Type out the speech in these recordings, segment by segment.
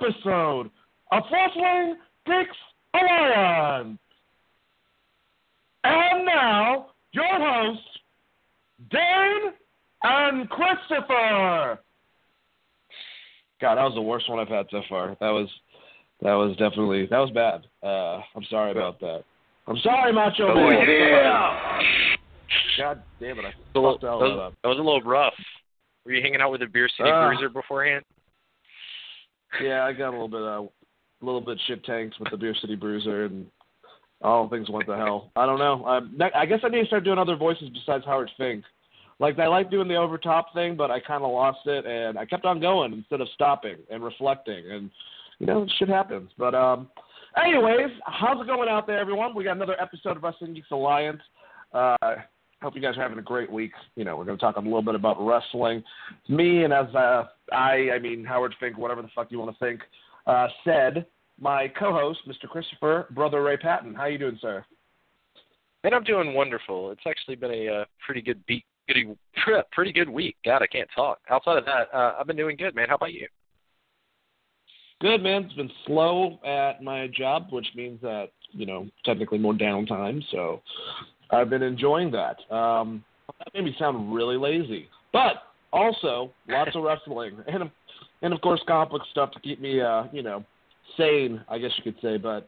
wonderful episode of Wrestling Geeks Alliance. And now, your hosts, Dane and Christopher. God, that was the worst one I've had so far. That was that was definitely that was bad. Uh, I'm sorry about that. I'm sorry, Macho Oh, Man. yeah. God damn it! I That was, fucked all that that was- up. that was a little rough. Were you hanging out with a Beer City Ah. Bruiser beforehand? Yeah, I got a little bit uh, a little bit shit tanked with the Beer City Bruiser, and all things went to hell. I don't know. I, ne- I guess I need to start doing other voices besides Howard Fink. Like I like doing the over top thing, but I kind of lost it, and I kept on going instead of stopping and reflecting, and you know shit happens. But um, anyways, how's it going out there, everyone? We got another episode of Wrestling Geeks Alliance. Uh, hope you guys are having a great week. You know, we're going to talk a little bit about wrestling. Me and as uh, I, I mean Howard Fink, whatever the fuck you want to think, uh, said my co-host, Mr. Christopher, brother Ray Patton. How you doing, sir? Man, I'm doing wonderful. It's actually been a uh, pretty good beat, pretty, pretty good week. God, I can't talk. Outside of that, uh, I've been doing good, man. How about you? Good, man. It's been slow at my job, which means that you know technically more downtime. So I've been enjoying that. Um, that made me sound really lazy, but also lots of wrestling and and of course complex stuff to keep me uh, you know sane, I guess you could say. But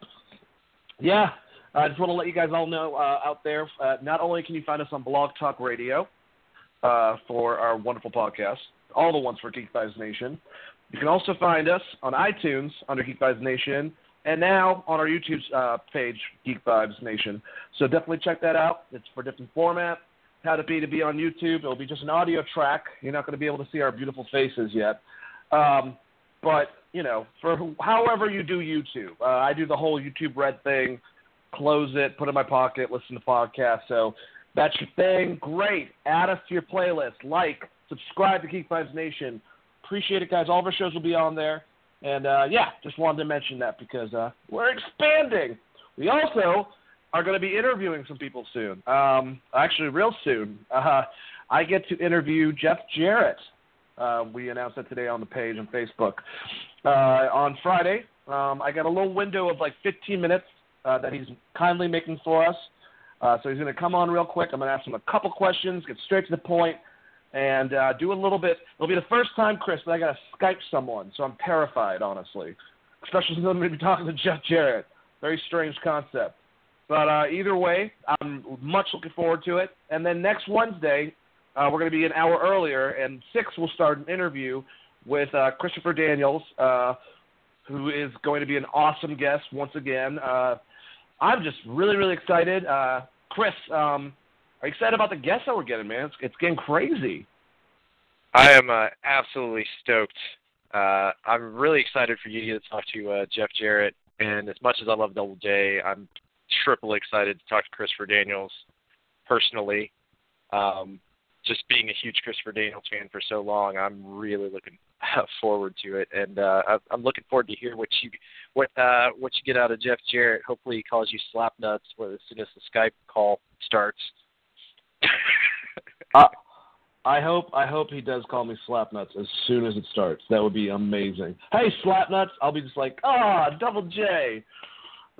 yeah, I just want to let you guys all know uh, out there. Uh, not only can you find us on Blog Talk Radio uh, for our wonderful podcast, all the ones for Geek Vibes Nation. You can also find us on iTunes under Geek Vibes Nation, and now on our YouTube uh, page, Geek Vibes Nation. So definitely check that out. It's for different format. How to be to be on YouTube. It'll be just an audio track. You're not going to be able to see our beautiful faces yet. Um, but you know, for however you do YouTube, uh, I do the whole YouTube Red thing. Close it, put it in my pocket, listen to podcasts. So that's your thing. Great. Add us to your playlist. Like, subscribe to Geek Vibes Nation. Appreciate it, guys. All of our shows will be on there. And uh, yeah, just wanted to mention that because uh, we're expanding. We also are going to be interviewing some people soon. Um, actually, real soon. Uh, I get to interview Jeff Jarrett. Uh, we announced that today on the page on Facebook. Uh, on Friday, um, I got a little window of like 15 minutes uh, that he's kindly making for us. Uh, so he's going to come on real quick. I'm going to ask him a couple questions, get straight to the point, and uh, do a little bit. It'll be the first time, Chris, that I got to Skype someone, so I'm terrified, honestly. Especially since I'm going to be talking to Jeff Jarrett. Very strange concept. But uh, either way, I'm much looking forward to it. And then next Wednesday, uh, we're going to be an hour earlier, and six we'll start an interview with uh, Christopher Daniels, uh, who is going to be an awesome guest once again. Uh, I'm just really, really excited. Uh, Chris, um, are you excited about the guests that we're getting, man? It's, it's getting crazy. I am uh, absolutely stoked. Uh, I'm really excited for you to talk to uh, Jeff Jarrett. And as much as I love Double J, I'm triple excited to talk to Christopher Daniels personally. Um, just being a huge Christopher Daniels fan for so long, I'm really looking forward to it, and uh, I'm looking forward to hear what you what uh, what you get out of Jeff Jarrett. Hopefully, he calls you slap nuts as soon as the Skype call starts. I hope I hope he does call me Slapnuts as soon as it starts. That would be amazing. Hey, Slapnuts! I'll be just like, ah, Double J.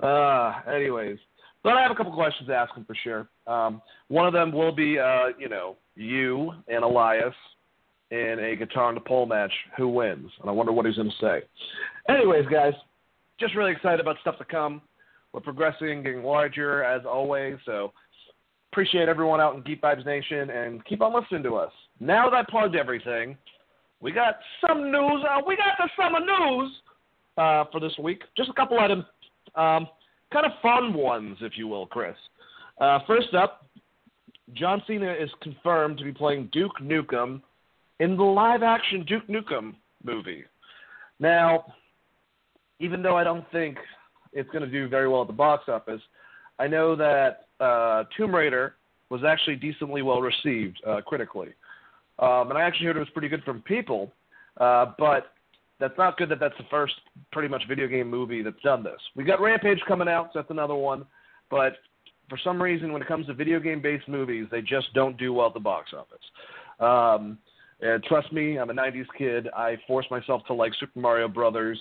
Uh, anyways, but I have a couple questions to ask him for sure. Um, one of them will be, uh, you know, you and Elias in a guitar and the pole match. Who wins? And I wonder what he's going to say. Anyways, guys, just really excited about stuff to come. We're progressing, getting larger as always. So appreciate everyone out in Geek Vibes Nation and keep on listening to us. Now that I plugged everything, we got some news. Uh, we got the summer news uh, for this week. Just a couple items, um, kind of fun ones, if you will, Chris. Uh, first up, John Cena is confirmed to be playing Duke Nukem in the live-action Duke Nukem movie. Now, even though I don't think it's going to do very well at the box office, I know that uh, Tomb Raider was actually decently well received uh, critically, um, and I actually heard it was pretty good from people. Uh, but that's not good that that's the first pretty much video game movie that's done this. We got Rampage coming out, so that's another one. But for some reason, when it comes to video game based movies, they just don't do well at the box office. Um, And trust me, I'm a '90s kid. I forced myself to like Super Mario Brothers,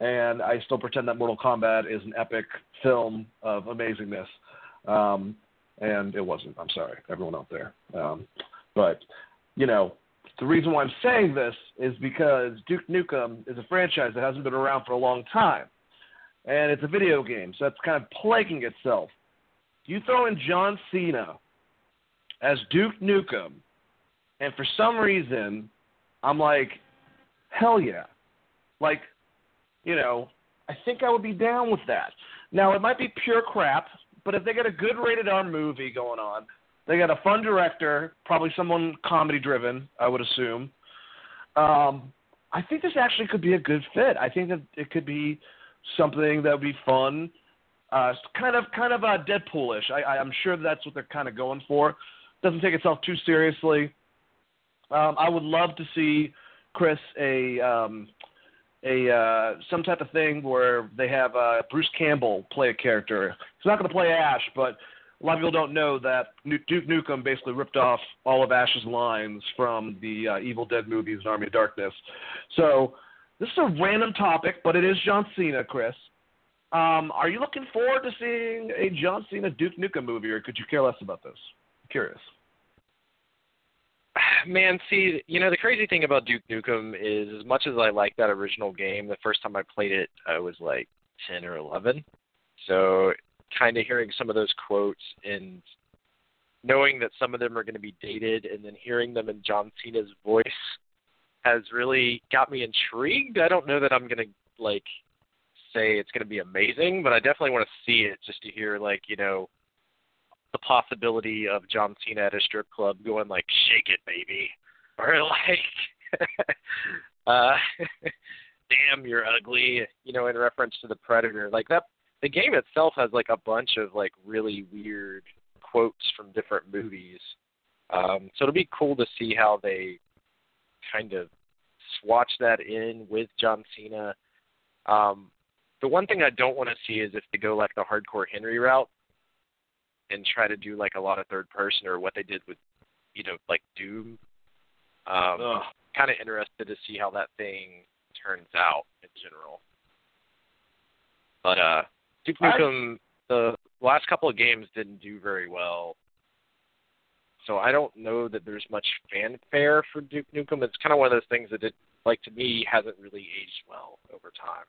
and I still pretend that Mortal Kombat is an epic film of amazingness. Um, and it wasn't. I'm sorry, everyone out there. Um, but you know, the reason why I'm saying this is because Duke Nukem is a franchise that hasn't been around for a long time, and it's a video game, so that's kind of plaguing itself. You throw in John Cena as Duke Nukem, and for some reason, I'm like, hell yeah, like, you know, I think I would be down with that. Now it might be pure crap, but if they got a good rated R movie going on, they got a fun director, probably someone comedy driven, I would assume. Um, I think this actually could be a good fit. I think that it could be something that would be fun, uh, kind of kind of uh, Deadpoolish. I, I'm sure that's what they're kind of going for. Doesn't take itself too seriously. Um, I would love to see Chris a um, a uh, some type of thing where they have uh, Bruce Campbell play a character. He's not going to play Ash, but a lot of people don't know that Duke Nukem basically ripped off all of Ash's lines from the uh, Evil Dead movies and Army of Darkness. So this is a random topic, but it is John Cena, Chris. Um, are you looking forward to seeing a John Cena Duke Nukem movie, or could you care less about this? I'm curious. Man, see, you know the crazy thing about Duke Nukem is, as much as I like that original game, the first time I played it, I was like ten or eleven. So kind of hearing some of those quotes and knowing that some of them are going to be dated and then hearing them in John Cena's voice has really got me intrigued. I don't know that I'm going to like say it's going to be amazing, but I definitely want to see it just to hear like, you know, the possibility of John Cena at a strip club going like shake it baby or like uh damn you're ugly, you know, in reference to the predator. Like that the game itself has like a bunch of like really weird quotes from different movies. Um, so it'll be cool to see how they kind of swatch that in with John Cena. Um, the one thing I don't want to see is if they go like the hardcore Henry route and try to do like a lot of third person or what they did with, you know, like Doom. Um, kind of interested to see how that thing turns out in general. But uh, Duke Nukem, the last couple of games didn't do very well. So I don't know that there's much fanfare for Duke Nukem. It's kind of one of those things that, it, like to me, hasn't really aged well over time.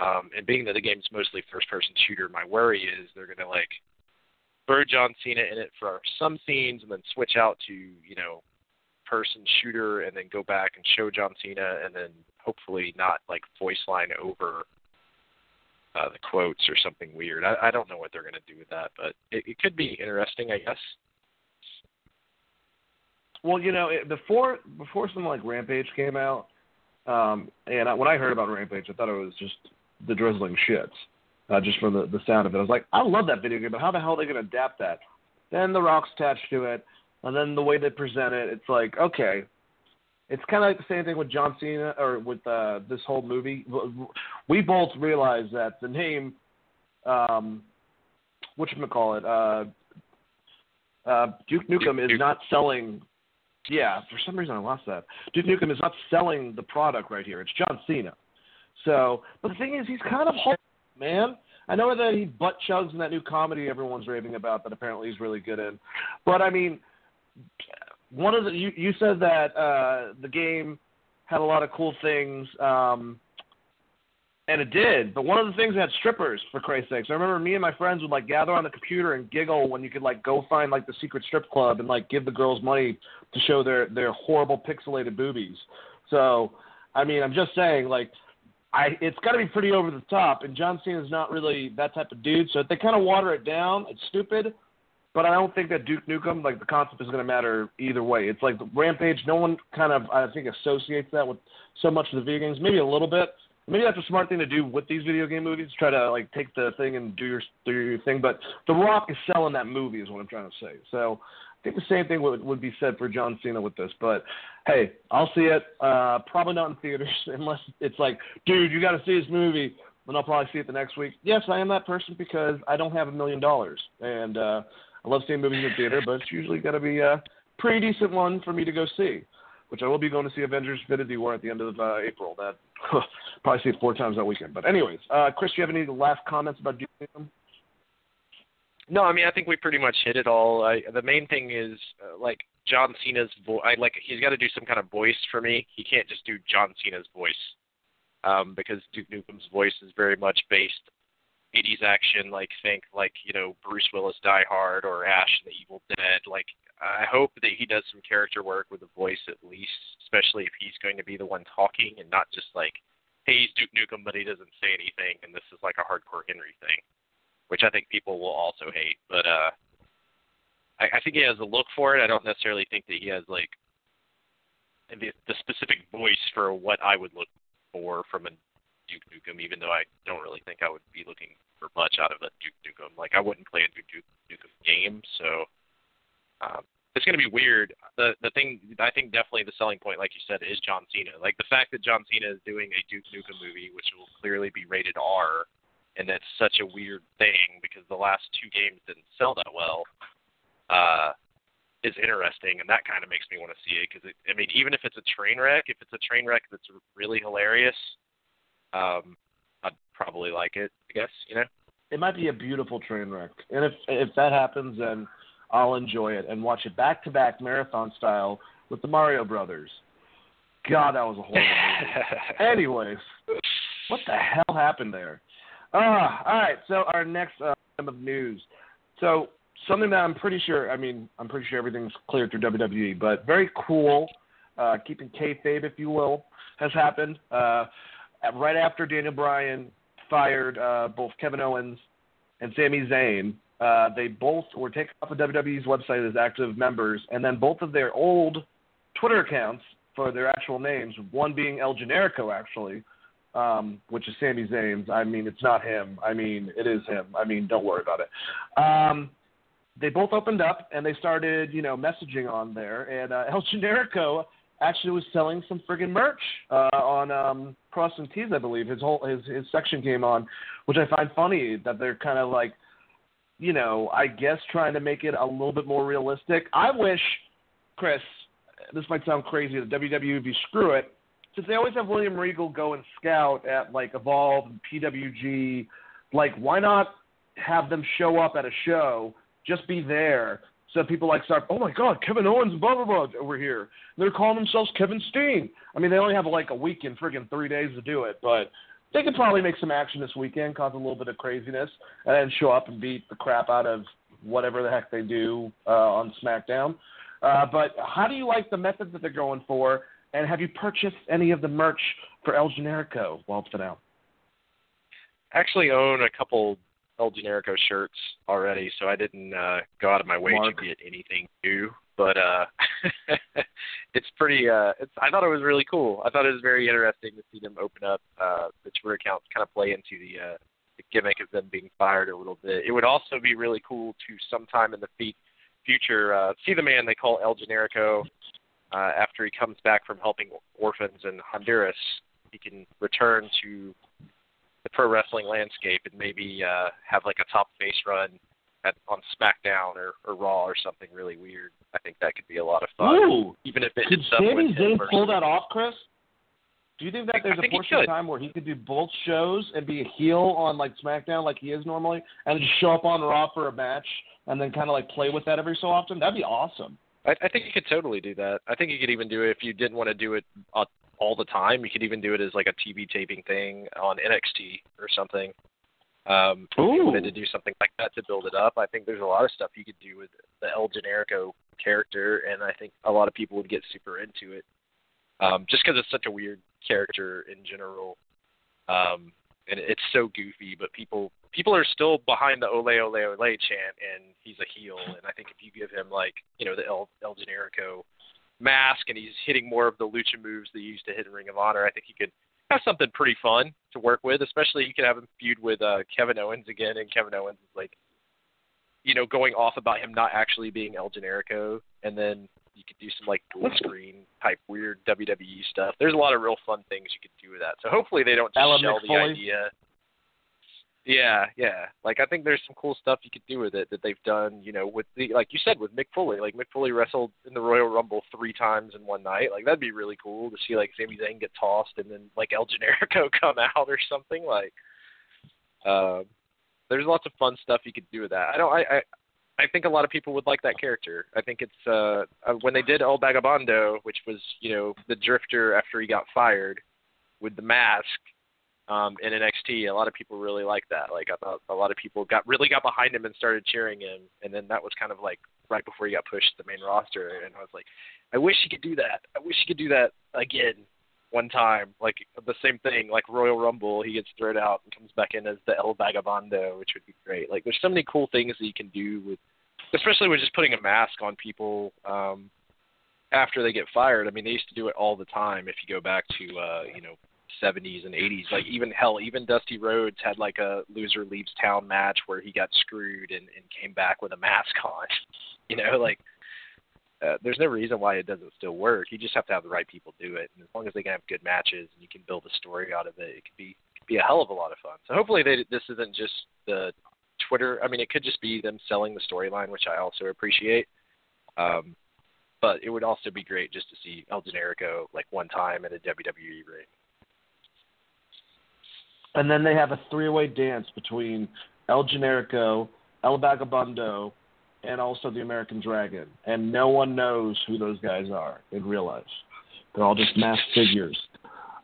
Um, and being that the game's mostly first-person shooter, my worry is they're going to like throw John Cena in it for some scenes and then switch out to you know person shooter and then go back and show John Cena and then hopefully not like voice line over uh, the quotes or something weird. I, I don't know what they're going to do with that, but it, it could be interesting, I guess. Well, you know, it, before before something like Rampage came out, um, and I, when I heard about Rampage, I thought it was just the drizzling shits, uh, just from the the sound of it. I was like, I love that video game, but how the hell are they going to adapt that? Then the rocks attached to it, and then the way they present it, it's like, okay, it's kind of like the same thing with John Cena or with uh, this whole movie. We both realize that the name, um, what you call it, uh, uh, Duke Nukem is not selling. Yeah, for some reason I lost that. Duke Nukem is not selling the product right here. It's John Cena. So, but the thing is, he's kind of hard, man. I know that he butt chugs in that new comedy everyone's raving about that apparently he's really good in. But I mean, one of the you, you said that uh, the game had a lot of cool things, um, and it did. But one of the things had strippers for Christ's sakes. I remember me and my friends would like gather on the computer and giggle when you could like go find like the secret strip club and like give the girls money to show their their horrible pixelated boobies. So, I mean, I'm just saying like. I, it's got to be pretty over the top, and John Cena's not really that type of dude. So if they kind of water it down, it's stupid. But I don't think that Duke Nukem, like the concept, is going to matter either way. It's like the Rampage. No one kind of, I think, associates that with so much of the video games. Maybe a little bit. Maybe that's a smart thing to do with these video game movies. Try to like take the thing and do your do your thing. But The Rock is selling that movie, is what I'm trying to say. So I think the same thing would would be said for John Cena with this. But hey, I'll see it. Uh, probably not in theaters unless it's like, dude, you got to see this movie. And I'll probably see it the next week. Yes, I am that person because I don't have a million dollars, and uh, I love seeing movies in the theater, but it's usually got to be a pretty decent one for me to go see. which I will be going to see Avengers Infinity War at the end of uh, April. That probably see it four times that weekend. But anyways, uh, Chris, do you have any last comments about Nukem? No, I mean I think we pretty much hit it all. I, the main thing is uh, like John Cena's voice. Like he's got to do some kind of voice for me. He can't just do John Cena's voice um, because Duke Nukem's voice is very much based 80s action. Like think like you know Bruce Willis Die Hard or Ash in the Evil Dead. Like I hope that he does some character work with the voice at least, especially if he's going to be the one talking and not just like, hey, he's Duke Nukem, but he doesn't say anything, and this is like a hardcore Henry thing which I think people will also hate. But uh, I, I think he has a look for it. I don't necessarily think that he has like the, the specific voice for what I would look for from a Duke Nukem, even though I don't really think I would be looking for much out of a Duke Nukem. Like I wouldn't play a Duke, Duke Nukem game, so um, it's going to be weird. The the thing I think definitely the selling point, like you said, is John Cena. Like the fact that John Cena is doing a Duke Nukem movie, which will clearly be rated R, and that's such a weird thing because the last two games didn't sell that well. Uh, is interesting, and that kind of makes me want to see it because I mean, even if it's a train wreck, if it's a train wreck that's really hilarious, um, I'd probably like it. I guess you know. It might be a beautiful train wreck, and if if that happens, then I'll enjoy it and watch it back to back marathon style with the Mario Brothers. God, that was a horrible movie. Anyways, what the hell happened there? Ah, all right. So our next uh, item of news. So something that I'm pretty sure. I mean, I'm pretty sure everything's clear through WWE, but very cool. Uh, keeping kayfabe, if you will, has happened. Uh, right after Daniel Bryan fired uh, both Kevin Owens and Sami Zayn, uh, they both were taken off of WWE's website as active members, and then both of their old Twitter accounts for their actual names, one being El Generico, actually, um, which is Sami Zayn's. I mean, it's not him. I mean, it is him. I mean, don't worry about it. Um, they both opened up and they started, you know, messaging on there. And uh, El Generico actually was selling some friggin' merch uh, on um, Cross and Tees, I believe. His whole his his section came on, which I find funny that they're kind of like, you know, I guess trying to make it a little bit more realistic. I wish, Chris, this might sound crazy, the WWE screw it since they always have William Regal go and scout at like Evolve and PWG, like why not have them show up at a show, just be there, so people like start, oh my God, Kevin Owens, blah blah blah, over here. They're calling themselves Kevin Steen. I mean, they only have like a week and friggin' three days to do it, but they could probably make some action this weekend, cause a little bit of craziness, and then show up and beat the crap out of whatever the heck they do uh, on SmackDown. Uh, but how do you like the method that they're going for? And have you purchased any of the merch for El Generico while it's been out? I actually own a couple El Generico shirts already, so I didn't uh, go out of my way Mark. to get anything new. But uh, it's pretty. Uh, it's, I thought it was really cool. I thought it was very interesting to see them open up uh, the Twitter accounts, kind of play into the, uh, the gimmick of them being fired a little bit. It would also be really cool to sometime in the future uh, see the man they call El Generico uh, after he comes back from helping orphans in Honduras, he can return to the pro wrestling landscape and maybe uh, have like a top face run at, on SmackDown or, or Raw or something really weird. I think that could be a lot of fun. Ooh, even if it could Sami Zayn pull that off, Chris? Do you think that there's a portion of time where he could do both shows and be a heel on like SmackDown like he is normally, and just show up on Raw for a match and then kind of like play with that every so often? That'd be awesome. I, I think you could totally do that. I think you could even do it if you didn't want to do it uh, all the time. You could even do it as like a TV taping thing on NXT or something. Um, if you wanted to do something like that to build it up, I think there's a lot of stuff you could do with the El Generico character, and I think a lot of people would get super into it. Um, just because it's such a weird character in general. Um, and it's so goofy, but people people are still behind the ole ole ole chant, and he's a heel. And I think if you give him like you know the El, El Generico mask, and he's hitting more of the lucha moves that he used to hit in Ring of Honor, I think he could have something pretty fun to work with. Especially you could have him feud with uh, Kevin Owens again, and Kevin Owens is like you know going off about him not actually being El Generico, and then you could do some like dual screen type weird WWE stuff. There's a lot of real fun things you could do with that. So hopefully they don't just Alan shell McFoley. the idea. Yeah, yeah. Like I think there's some cool stuff you could do with it that they've done. You know, with the like you said with Mick Foley. Like Mick Foley wrestled in the Royal Rumble three times in one night. Like that'd be really cool to see like Sami Zayn get tossed and then like El Generico come out or something. Like, um, there's lots of fun stuff you could do with that. I don't. I, I I think a lot of people would like that character. I think it's uh, uh when they did El Vagabondo, which was you know the Drifter after he got fired with the mask um, in NXT. A lot of people really liked that. Like I thought a lot of people got really got behind him and started cheering him. And then that was kind of like right before he got pushed to the main roster. And I was like, I wish he could do that. I wish he could do that again one time. Like the same thing, like Royal Rumble, he gets thrown out and comes back in as the El Vagabondo, which would be great. Like there's so many cool things that you can do with, especially with just putting a mask on people. Um, after they get fired, I mean, they used to do it all the time. If you go back to, uh, you know, 70s and 80s. Like even hell, even Dusty Rhodes had like a loser leaves town match where he got screwed and, and came back with a mask on. You know, like uh, there's no reason why it doesn't still work. You just have to have the right people do it, and as long as they can have good matches and you can build a story out of it, it could be could be a hell of a lot of fun. So hopefully they, this isn't just the Twitter. I mean, it could just be them selling the storyline, which I also appreciate. Um, but it would also be great just to see El Generico like one time in a WWE ring and then they have a three-way dance between El Generico, El Vagabondo, and also the American Dragon, and no one knows who those guys are in real life. They're all just mass figures.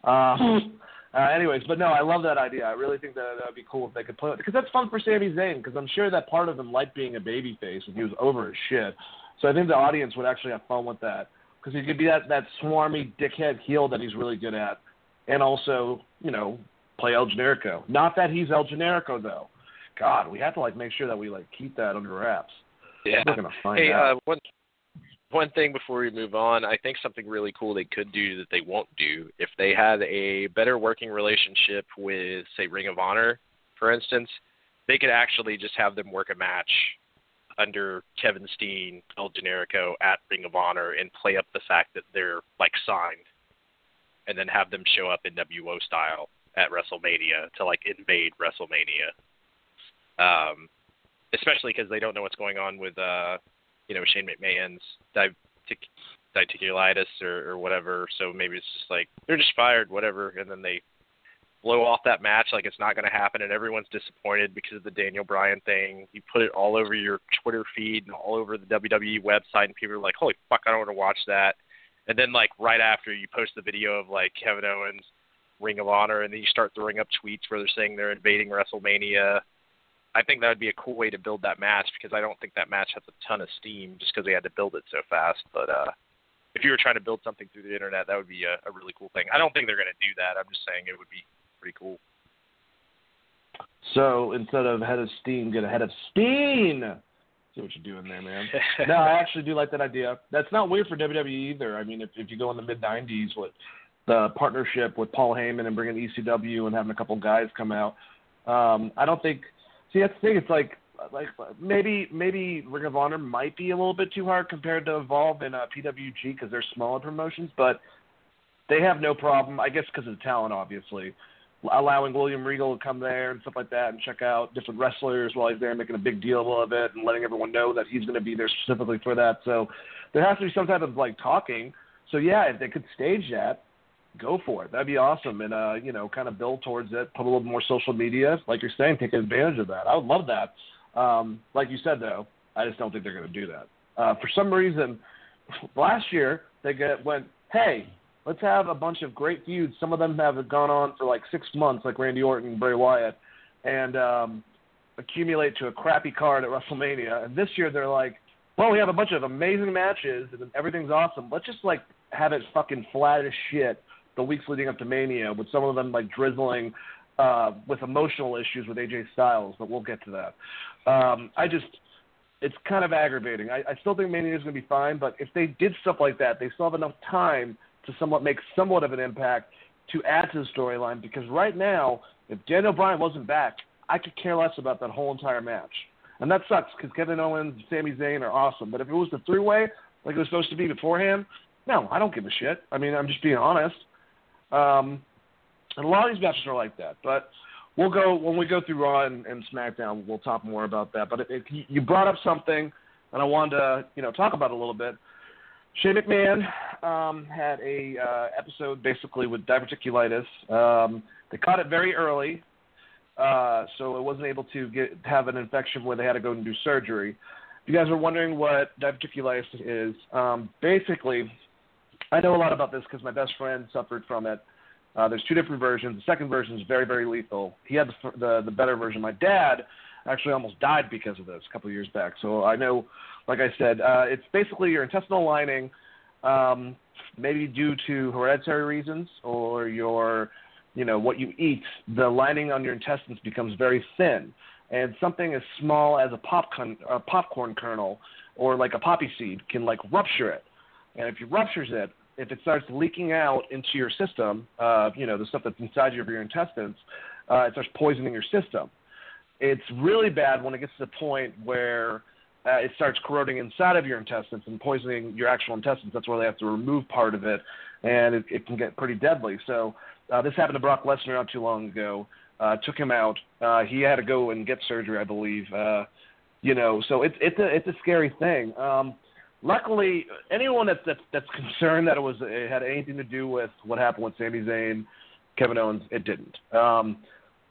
Um, uh, anyways, but no, I love that idea. I really think that that would be cool if they could play it because that's fun for Sami Zayn because I'm sure that part of him liked being a babyface and he was over his shit. So I think the audience would actually have fun with that because he could be that that swarmy dickhead heel that he's really good at, and also you know play El Generico. Not that he's El Generico though. God, we have to like make sure that we like keep that under wraps. Yeah. We're gonna find hey, out. Uh, one one thing before we move on, I think something really cool they could do that they won't do if they had a better working relationship with, say, Ring of Honor, for instance, they could actually just have them work a match under Kevin Steen, El Generico at Ring of Honor and play up the fact that they're like signed, and then have them show up in WO style at WrestleMania to like invade WrestleMania. Um, especially because they don't know what's going on with uh, you know Shane McMahon's divertic- diverticulitis or, or whatever. So maybe it's just like they're just fired, whatever, and then they blow off that match like it's not going to happen, and everyone's disappointed because of the Daniel Bryan thing. You put it all over your Twitter feed and all over the WWE website, and people are like, "Holy fuck, I don't want to watch that." And then like right after you post the video of like Kevin Owens Ring of Honor, and then you start throwing up tweets where they're saying they're invading WrestleMania. I think that would be a cool way to build that match because I don't think that match has a ton of steam just because they had to build it so fast. But uh, if you were trying to build something through the internet, that would be a, a really cool thing. I don't think they're going to do that. I'm just saying it would be pretty cool. So instead of head of steam, get a head of steam. See what you're doing there, man. no, I actually do like that idea. That's not weird for WWE either. I mean, if if you go in the mid '90s, with the partnership with Paul Heyman and bringing ECW and having a couple guys come out. Um, I don't think. See, that's the thing. It's like like maybe maybe Ring of Honor might be a little bit too hard compared to Evolve and uh, PWG because they're smaller promotions, but they have no problem. I guess because of the talent, obviously, allowing William Regal to come there and stuff like that and check out different wrestlers while he's there, making a big deal of it and letting everyone know that he's going to be there specifically for that. So there has to be some type of like talking. So yeah, if they could stage that, go for it. That'd be awesome, and uh, you know, kind of build towards it. Put a little more social media, like you're saying, take advantage of that. I would love that. Um, like you said, though, I just don't think they're going to do that. Uh, for some reason, last year they get went, hey, let's have a bunch of great feuds. Some of them have gone on for like six months, like Randy Orton and Bray Wyatt, and um, accumulate to a crappy card at WrestleMania. And this year they're like, well, we have a bunch of amazing matches and everything's awesome. Let's just like have it fucking flat as shit the weeks leading up to Mania, with some of them like drizzling uh, with emotional issues with AJ Styles, but we'll get to that. Um, I just, it's kind of aggravating. I, I still think Mania is going to be fine, but if they did stuff like that, they still have enough time to somewhat make somewhat of an impact to add to the storyline. Because right now, if Daniel Bryan wasn't back, I could care less about that whole entire match. And that sucks because Kevin Owens and Sami Zayn are awesome. But if it was the three way, like it was supposed to be beforehand, no, I don't give a shit. I mean, I'm just being honest. Um, and a lot of these matches are like that. But we'll go when we go through Raw and, and SmackDown. We'll talk more about that. But it, it, you brought up something, and I wanted to you know talk about a little bit. Shane McMahon um, had a uh, episode basically with diverticulitis. Um, they caught it very early, uh, so it wasn't able to get have an infection where they had to go and do surgery. If you guys are wondering what diverticulitis is, um, basically, I know a lot about this because my best friend suffered from it. Uh, there's two different versions. The second version is very, very lethal. He had the, the the better version. My dad actually almost died because of this a couple of years back. So I know, like I said, uh, it's basically your intestinal lining, um, maybe due to hereditary reasons or your, you know, what you eat. The lining on your intestines becomes very thin, and something as small as a popcorn a popcorn kernel or like a poppy seed can like rupture it. And if it ruptures it, if it starts leaking out into your system, uh, you know, the stuff that's inside of your intestines, uh, it starts poisoning your system. It's really bad when it gets to the point where uh, it starts corroding inside of your intestines and poisoning your actual intestines. That's where they have to remove part of it, and it, it can get pretty deadly. So uh, this happened to Brock Lesnar not too long ago. Uh, took him out. Uh, he had to go and get surgery, I believe. Uh, you know, so it's it's a it's a scary thing. Um, luckily, anyone that's, that's that's concerned that it was it had anything to do with what happened with Sami Zayn, Kevin Owens, it didn't. Um,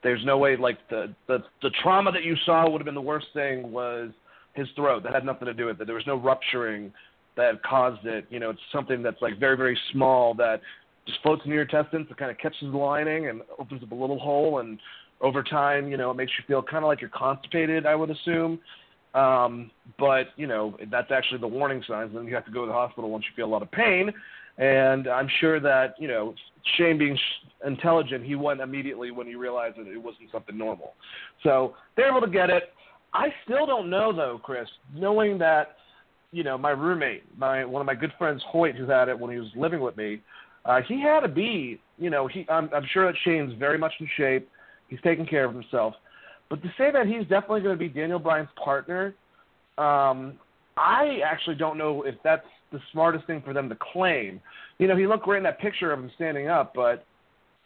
there's no way like the the the trauma that you saw would have been the worst thing was his throat. That had nothing to do with it. There was no rupturing that caused it. You know, it's something that's like very very small that just floats in your intestines. It kind of catches the lining and opens up a little hole, and over time, you know, it makes you feel kind of like you're constipated. I would assume. Um, but you know that's actually the warning signs. Then you have to go to the hospital once you feel a lot of pain. And I'm sure that you know Shane being intelligent, he went immediately when he realized that it wasn't something normal. So they're able to get it. I still don't know though, Chris. Knowing that you know my roommate, my one of my good friends Hoyt, who had it when he was living with me, uh, he had to be. You know, he I'm, I'm sure that Shane's very much in shape. He's taking care of himself. But to say that he's definitely going to be Daniel Bryan's partner, um, I actually don't know if that's the smartest thing for them to claim. You know, he looked great in that picture of him standing up, but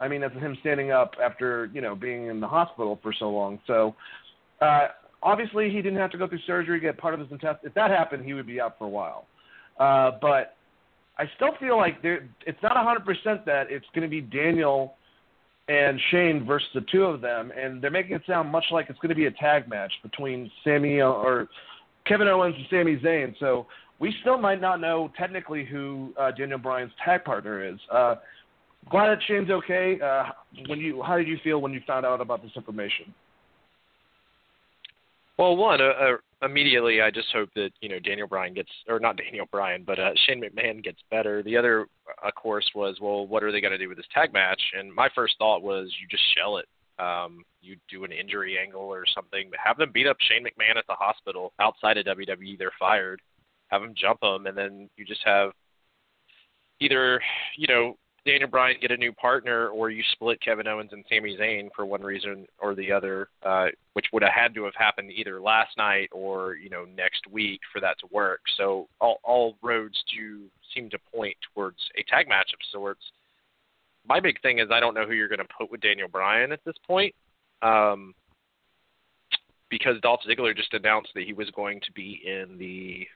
I mean, that's him standing up after you know being in the hospital for so long. So uh, obviously, he didn't have to go through surgery get part of his intestine. If that happened, he would be out for a while. Uh, but I still feel like there, it's not 100% that it's going to be Daniel and Shane versus the two of them, and they're making it sound much like it's going to be a tag match between Sami or Kevin Owens and Sami Zayn. So we still might not know technically who uh, Daniel Bryan's tag partner is. Uh, glad that Shane's okay. Uh, when you, how did you feel when you found out about this information? Well, one, uh, uh, immediately I just hope that you know Daniel Bryan gets, or not Daniel Bryan, but uh, Shane McMahon gets better. The other, of course, was well, what are they going to do with this tag match? And my first thought was you just shell it. Um, you do an injury angle or something. Have them beat up Shane McMahon at the hospital outside of WWE. They're fired. Have them jump them, and then you just have either you know Daniel Bryan get a new partner, or you split Kevin Owens and Sami Zayn for one reason or the other, uh, which would have had to have happened either last night or you know next week for that to work. So all, all roads do seem to point towards a tag match of sorts. My big thing is I don't know who you're going to put with Daniel Bryan at this point, um, because Dolph Ziggler just announced that he was going to be in the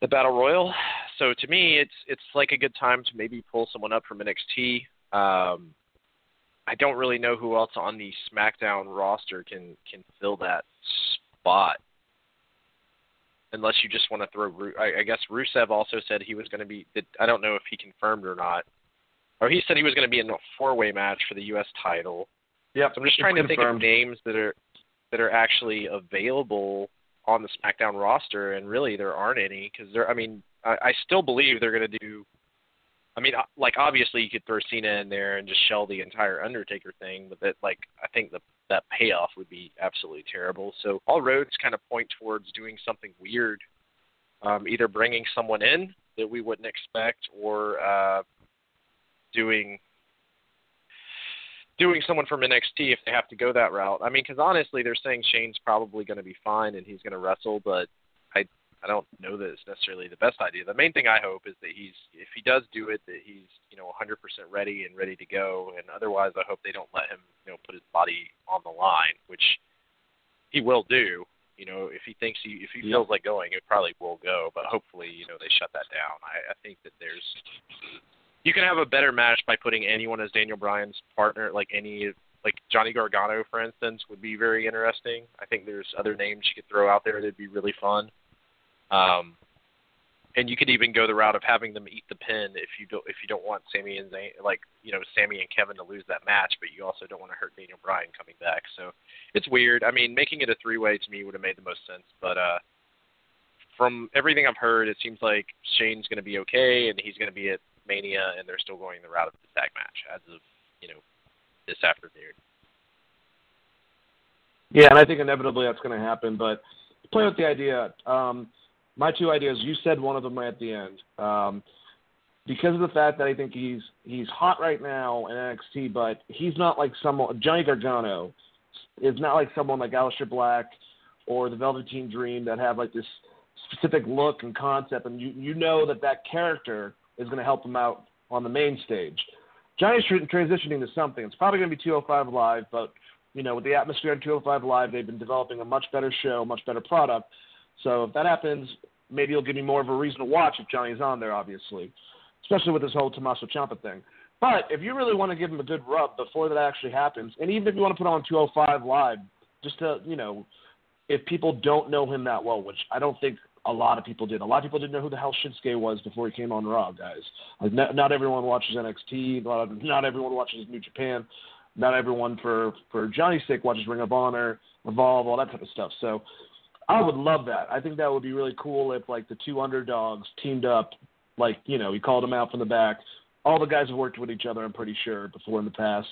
the battle royal. So to me, it's it's like a good time to maybe pull someone up from NXT. Um, I don't really know who else on the SmackDown roster can can fill that spot, unless you just want to throw. I, I guess Rusev also said he was going to be. I don't know if he confirmed or not. Or he said he was going to be in a four-way match for the U.S. title. Yeah, so I'm just trying to think of names that are that are actually available on the SmackDown roster, and really there aren't any because there. I mean, I, I still believe they're going to do. I mean, like obviously you could throw Cena in there and just shell the entire Undertaker thing, but that like I think the that payoff would be absolutely terrible. So all roads kind of point towards doing something weird, um, either bringing someone in that we wouldn't expect, or uh, doing doing someone from NXT if they have to go that route. I mean, because honestly, they're saying Shane's probably going to be fine and he's going to wrestle, but I I don't know that it's necessarily the best idea. The main thing I hope is that he's, if he does do it, that he's, you know, 100% ready and ready to go. And otherwise, I hope they don't let him, you know, put his body on the line, which he will do. You know, if he thinks he, if he yeah. feels like going, it probably will go. But hopefully, you know, they shut that down. I, I think that there's, you can have a better match by putting anyone as Daniel Bryan's partner, like any like Johnny Gargano, for instance, would be very interesting. I think there's other names you could throw out there that'd be really fun. Um, and you could even go the route of having them eat the pin if you don't if you don't want Sami and Zayn, like you know Sami and Kevin to lose that match, but you also don't want to hurt Daniel Bryan coming back. So it's weird. I mean, making it a three way to me would have made the most sense, but uh, from everything I've heard, it seems like Shane's going to be okay and he's going to be at Mania, and they're still going the route of the tag match as of you know this afternoon. Yeah, and I think inevitably that's going to happen. But play with the idea. Um, my two ideas. You said one of them right at the end. Um, because of the fact that I think he's he's hot right now in NXT, but he's not like someone Johnny Gargano is not like someone like Aleister Black or the Velveteen Dream that have like this specific look and concept, and you you know that that character is going to help him out on the main stage. Johnny's transitioning to something. It's probably going to be 205 Live, but you know, with the atmosphere on 205 Live, they've been developing a much better show, much better product. So if that happens, maybe it'll give me more of a reason to watch if Johnny's on there, obviously, especially with this whole Tommaso Ciampa thing. But if you really want to give him a good rub before that actually happens, and even if you want to put on 205 Live, just to, you know, if people don't know him that well, which I don't think a lot of people did. A lot of people didn't know who the hell Shinsuke was before he came on Raw, guys. Like not, not everyone watches NXT. Not, not everyone watches New Japan. Not everyone, for for Johnny's sake, watches Ring of Honor, Evolve, all that type of stuff. So I would love that. I think that would be really cool if like the two underdogs teamed up. Like you know, he called them out from the back. All the guys have worked with each other. I'm pretty sure before in the past.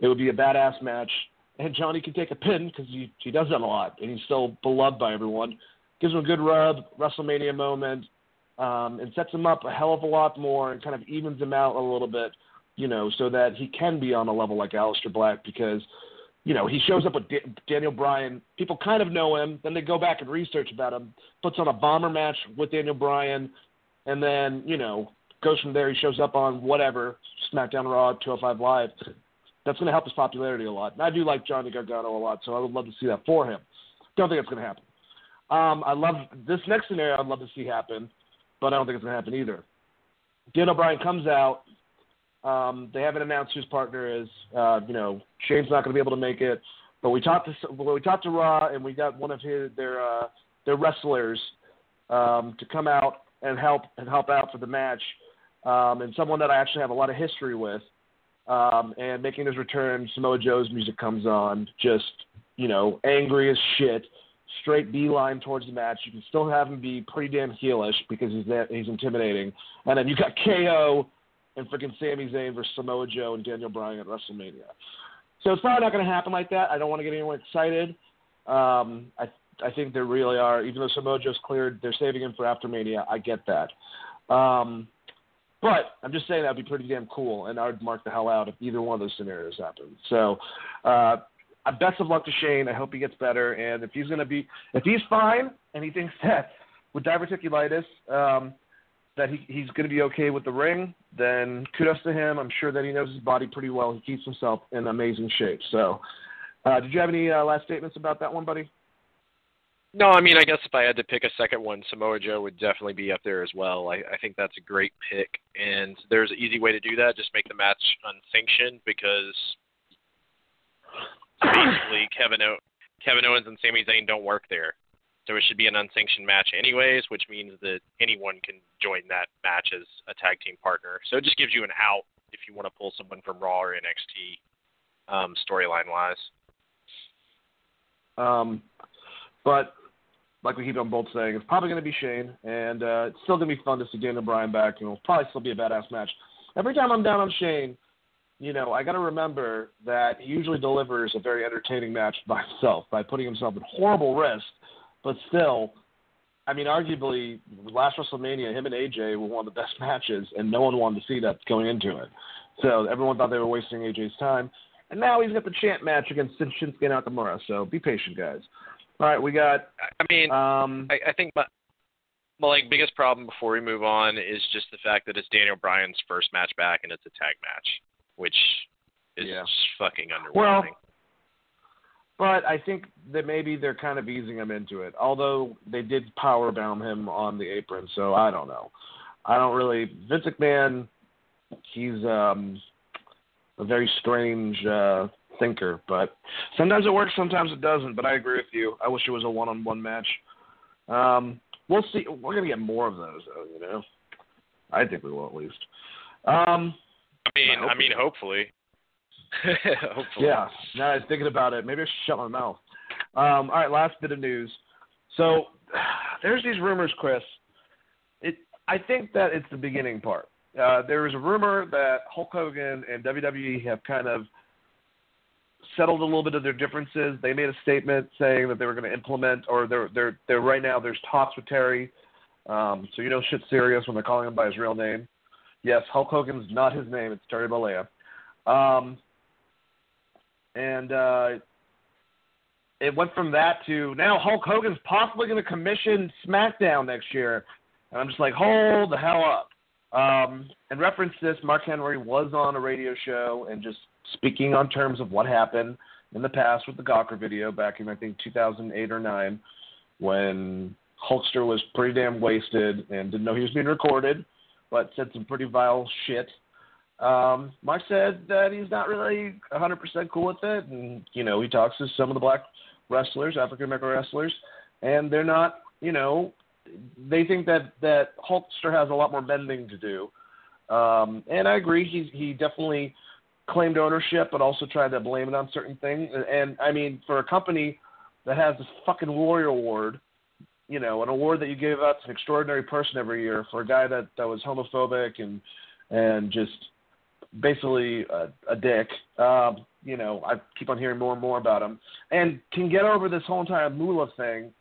It would be a badass match, and Johnny can take a pin because he he does that a lot, and he's still beloved by everyone gives him a good rub, WrestleMania moment, um, and sets him up a hell of a lot more and kind of evens him out a little bit, you know, so that he can be on a level like Aleister Black because, you know, he shows up with D- Daniel Bryan. People kind of know him. Then they go back and research about him, puts on a bomber match with Daniel Bryan, and then, you know, goes from there. He shows up on whatever, SmackDown Raw, 205 Live. That's going to help his popularity a lot. And I do like Johnny Gargano a lot, so I would love to see that for him. Don't think it's going to happen. Um, I love this next scenario. I'd love to see happen, but I don't think it's to happen either. Daniel Bryan comes out. Um, they haven't announced whose partner is. Uh, you know, Shane's not to be able to make it. But we talked to we talked to Raw, and we got one of his their uh, their wrestlers um, to come out and help and help out for the match, um, and someone that I actually have a lot of history with. Um, and making his return, Samoa Joe's music comes on, just you know, angry as shit straight beeline towards the match. You can still have him be pretty damn heelish because he's that, he's intimidating. And then you got KO and freaking Sami Zayn versus Samoa Joe and Daniel Bryan at WrestleMania. So it's probably not going to happen like that. I don't want to get anyone excited. Um, I I think they really are. Even though Samoa Joe's cleared, they're saving him for after Mania. I get that. Um, but I'm just saying that'd be pretty damn cool, and I would mark the hell out if either one of those scenarios happened. So uh, best of luck to Shane. I hope he gets better. And if he's going to be, if he's fine and he thinks that with diverticulitis, um, that he, he's going to be okay with the ring, then kudos to him. I'm sure that he knows his body pretty well. He keeps himself in amazing shape. So, uh, did you have any uh, last statements about that one, buddy? No, I mean, I guess if I had to pick a second one, Samoa Joe would definitely be up there as well. I, I think that's a great pick, and there's an easy way to do that. Just make the match unsanctioned because basically Kevin o- Kevin Owens and Sami Zayn don't work there. So it should be an unsanctioned match anyways, which means that anyone can join that match as a tag team partner. So it just gives you an out if you want to pull someone from Raw or NXT um, storyline wise. Um, but like we keep on both saying, it's probably going to be Shane, and uh, it's still going to be fun to see Daniel Bryan back, and it'll probably still be a badass match. Every time I'm down on Shane, you know, I got to remember that he usually delivers a very entertaining match by himself by putting himself at horrible risk, but still, I mean, arguably, last WrestleMania, him and AJ were one of the best matches, and no one wanted to see that going into it. So everyone thought they were wasting AJ's time. And now he's got the champ match against Shinsuke Nakamura. So be patient, guys. All right, we got. I mean, um, I, I think my my like biggest problem before we move on is just the fact that it's Daniel Bryan's first match back and it's a tag match, which is Yeah. fucking underwhelming. Well, But I think that maybe they're kind of easing him into it. Although they did power bomb him on the apron, so I don't know. I don't really Vince McMahon he's um a very strange uh thinker, but sometimes it works, sometimes it doesn't, but I agree with you. I wish it was a one on one match. Um we'll see we're gonna get more of those though, you know. I think we will at least. Um I mean, I I mean, hopefully. hopefully. Yeah. Now I was thinking about it, maybe I should shut my mouth. Um, all right, last bit of news. So there's these rumors, Chris. It I think that it's the beginning part. Uh, there is a rumor that Hulk Hogan and WWE have kind of settled a little bit of their differences. They made a statement saying that they were going to implement, or they're they're they're right now. There's talks with Terry. Um, so you know shit's serious when they're calling him by his real name. Yes, Hulk Hogan's not his name. It's Terry Bollea. Um, and uh, it went from that to now Hulk Hogan's possibly going to commission SmackDown next year, and I'm just like, hold the hell up. Um, in reference this, Mark Henry was on a radio show and just speaking on terms of what happened in the past with the Gawker video back in I think 2008 or nine, when Hulkster was pretty damn wasted and didn't know he was being recorded, but said some pretty vile shit. Um, Mark said that he's not really 100% cool with it, and you know he talks to some of the black wrestlers, African American wrestlers, and they're not, you know, they think that that Hulkster has a lot more bending to do. Um, and I agree, he he definitely claimed ownership, but also tried to blame it on certain things. And, and I mean, for a company that has this fucking Warrior Award, you know, an award that you give out to an extraordinary person every year for a guy that that was homophobic and and just basically a, a dick. Um, you know, I keep on hearing more and more about him, and can get over this whole entire Moolah thing.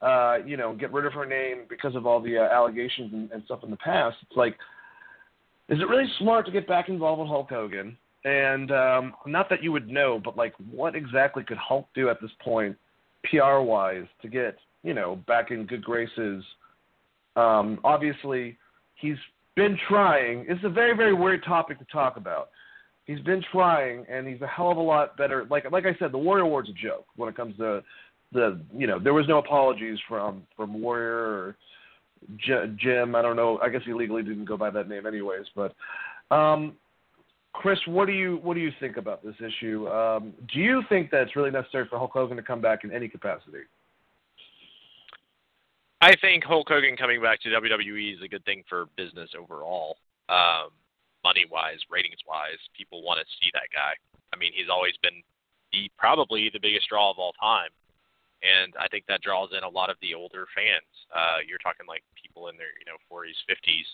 Uh, you know, get rid of her name because of all the uh, allegations and, and stuff in the past. It's like, is it really smart to get back involved with Hulk Hogan? And um, not that you would know, but like, what exactly could Hulk do at this point, PR wise, to get you know back in good graces? Um, obviously, he's been trying. It's a very very weird topic to talk about. He's been trying, and he's a hell of a lot better. Like like I said, the Warrior Award's a joke when it comes to the you know there was no apologies from from Warrior or J- Jim. I don't know. I guess he legally didn't go by that name anyways. But um, Chris, what do you what do you think about this issue? Um, do you think that it's really necessary for Hulk Hogan to come back in any capacity? I think Hulk Hogan coming back to WWE is a good thing for business overall. Um, money wise, ratings wise, people want to see that guy. I mean, he's always been the probably the biggest draw of all time. And I think that draws in a lot of the older fans. Uh, you're talking like people in their, you know, 40s, 50s.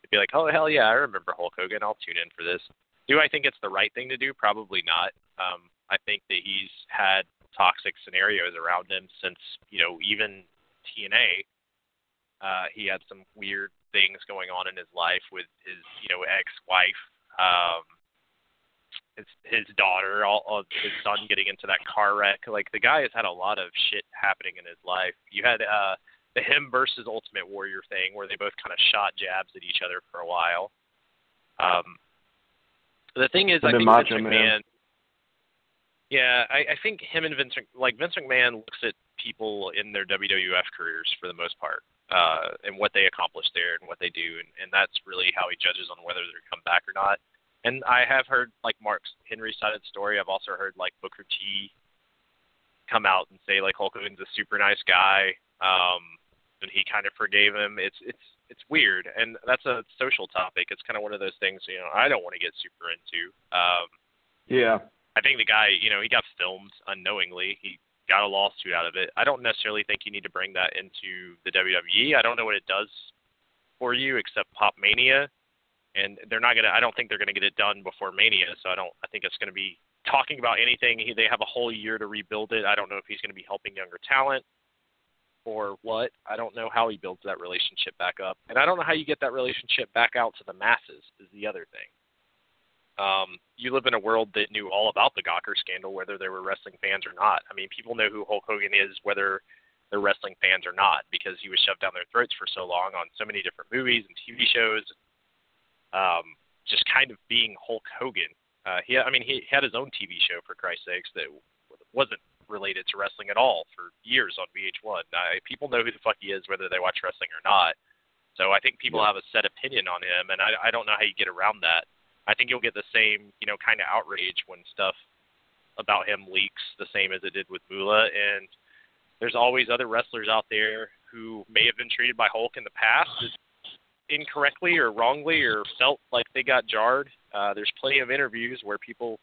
They'd be like, oh, hell yeah, I remember Hulk Hogan. I'll tune in for this. Do I think it's the right thing to do? Probably not. Um, I think that he's had toxic scenarios around him since, you know, even TNA. Uh, he had some weird things going on in his life with his, you know, ex-wife, um, his his daughter, all of his son getting into that car wreck. Like the guy has had a lot of shit happening in his life. You had uh, the him versus Ultimate Warrior thing, where they both kind of shot jabs at each other for a while. Um, the thing is, And I think Macho Vince Man. Yeah, I, I think him and Vince, like Vince McMahon, looks at people in their WWF careers for the most part, uh, and what they accomplished there and what they do, and, and that's really how he judges on whether they come back or not. And I have heard like Mark Henry side of the story. I've also heard like Booker T come out and say like Hulk Hogan's a super nice guy, um, and he kind of forgave him. It's it's it's weird, and that's a social topic. It's kind of one of those things you know I don't want to get super into. Um, Yeah. I think the guy, you know, he got filmed unknowingly. He got a lawsuit out of it. I don't necessarily think you need to bring that into the WWE. I don't know what it does for you except Pop Mania, and they're not gonna. I don't think they're gonna get it done before Mania. So I don't. I think it's gonna be talking about anything. He, they have a whole year to rebuild it. I don't know if he's gonna be helping younger talent or what. I don't know how he builds that relationship back up, and I don't know how you get that relationship back out to the masses. Is the other thing. Um, you live in a world that knew all about the Gawker scandal, whether they were wrestling fans or not. I mean, people know who Hulk Hogan is, whether they're wrestling fans or not because he was shoved down their throats for so long on so many different movies and TV shows. Um, just kind of being Hulk Hogan. Uh, he, I mean, he had his own TV show for Christ's sakes that wasn't related to wrestling at all for years on VH1. Uh, people know who the fuck he is, whether they watch wrestling or not. So I think people yeah. have a set opinion on him, and I, I don't know how you get around that. I think you'll get the same, you know, kind of outrage when stuff about him leaks, the same as it did with Moolah. And there's always other wrestlers out there who may have been treated by Hulk in the past incorrectly or wrongly or felt like they got jarred. Uh, there's plenty of interviews where people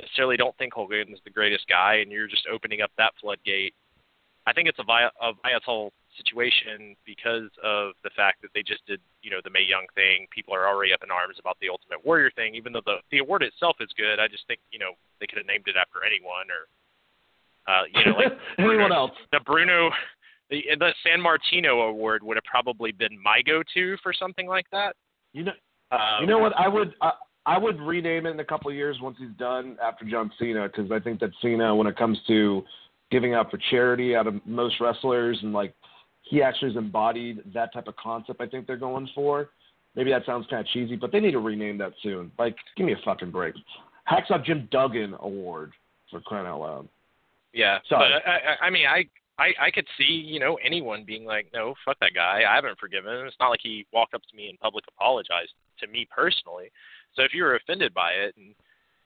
necessarily don't think Hogan is the greatest guy, and you're just opening up that floodgate. I think it's a, vi- a volatile situation because of the fact that they just did, you know, the Mae Young thing. People are already up in arms about the Ultimate Warrior thing, even though the the award itself is good. I just think, you know, they could have named it after anyone or, uh, you know, like anyone Bruno, else. The Bruno the the Sammartino Award would have probably been my go-to for something like that. You know, um, you know what? I would I, I would rename it in a couple of years once he's done after John Cena because I think that Cena, when it comes to giving out for charity, out of most wrestlers, and like he actually has embodied that type of concept. I think they're going for. Maybe that sounds kind of cheesy, but they need to rename that soon. Like, give me a fucking break. Hacksaw Jim Duggan Award for crying out loud. Yeah, Sorry. but I, I, I mean, I I I could see you know anyone being like, no, fuck that guy. I haven't forgiven him. It's not like he walked up to me in public apologized to me personally. So if you were offended by it and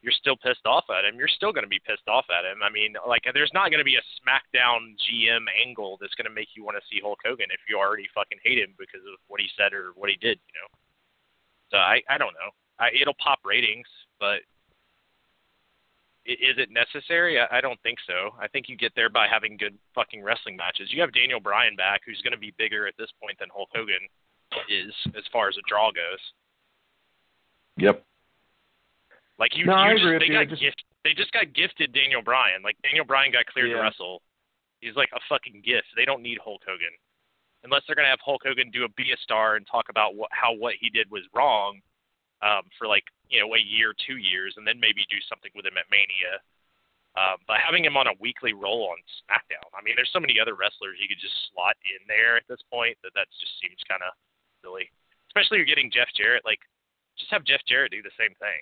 you're still pissed off at him, you're still going to be pissed off at him. I mean, like there's not going to be a SmackDown GM angle that's going to make you want to see Hulk Hogan if you already fucking hate him because of what he said or what he did. You know. So I I don't know. I, it'll pop ratings, but is it necessary? I, I don't think so. I think you get there by having good fucking wrestling matches. You have Daniel Bryan back, who's going to be bigger at this point than Hulk Hogan is as far as a draw goes. Yep. Like you, no, you just, they got. Just... gift, they just got gifted Daniel Bryan. Like Daniel Bryan got cleared yeah. to wrestle. He's like a fucking gift. They don't need Hulk Hogan unless they're gonna have Hulk Hogan do a be a star and talk about what how what he did was wrong um, for like you know a year, two years, and then maybe do something with him at Mania. Um, but having him on a weekly role on SmackDown, I mean, there's so many other wrestlers you could just slot in there at this point that that just seems kind of silly. Especially you're getting Jeff Jarrett. Like, just have Jeff Jarrett do the same thing.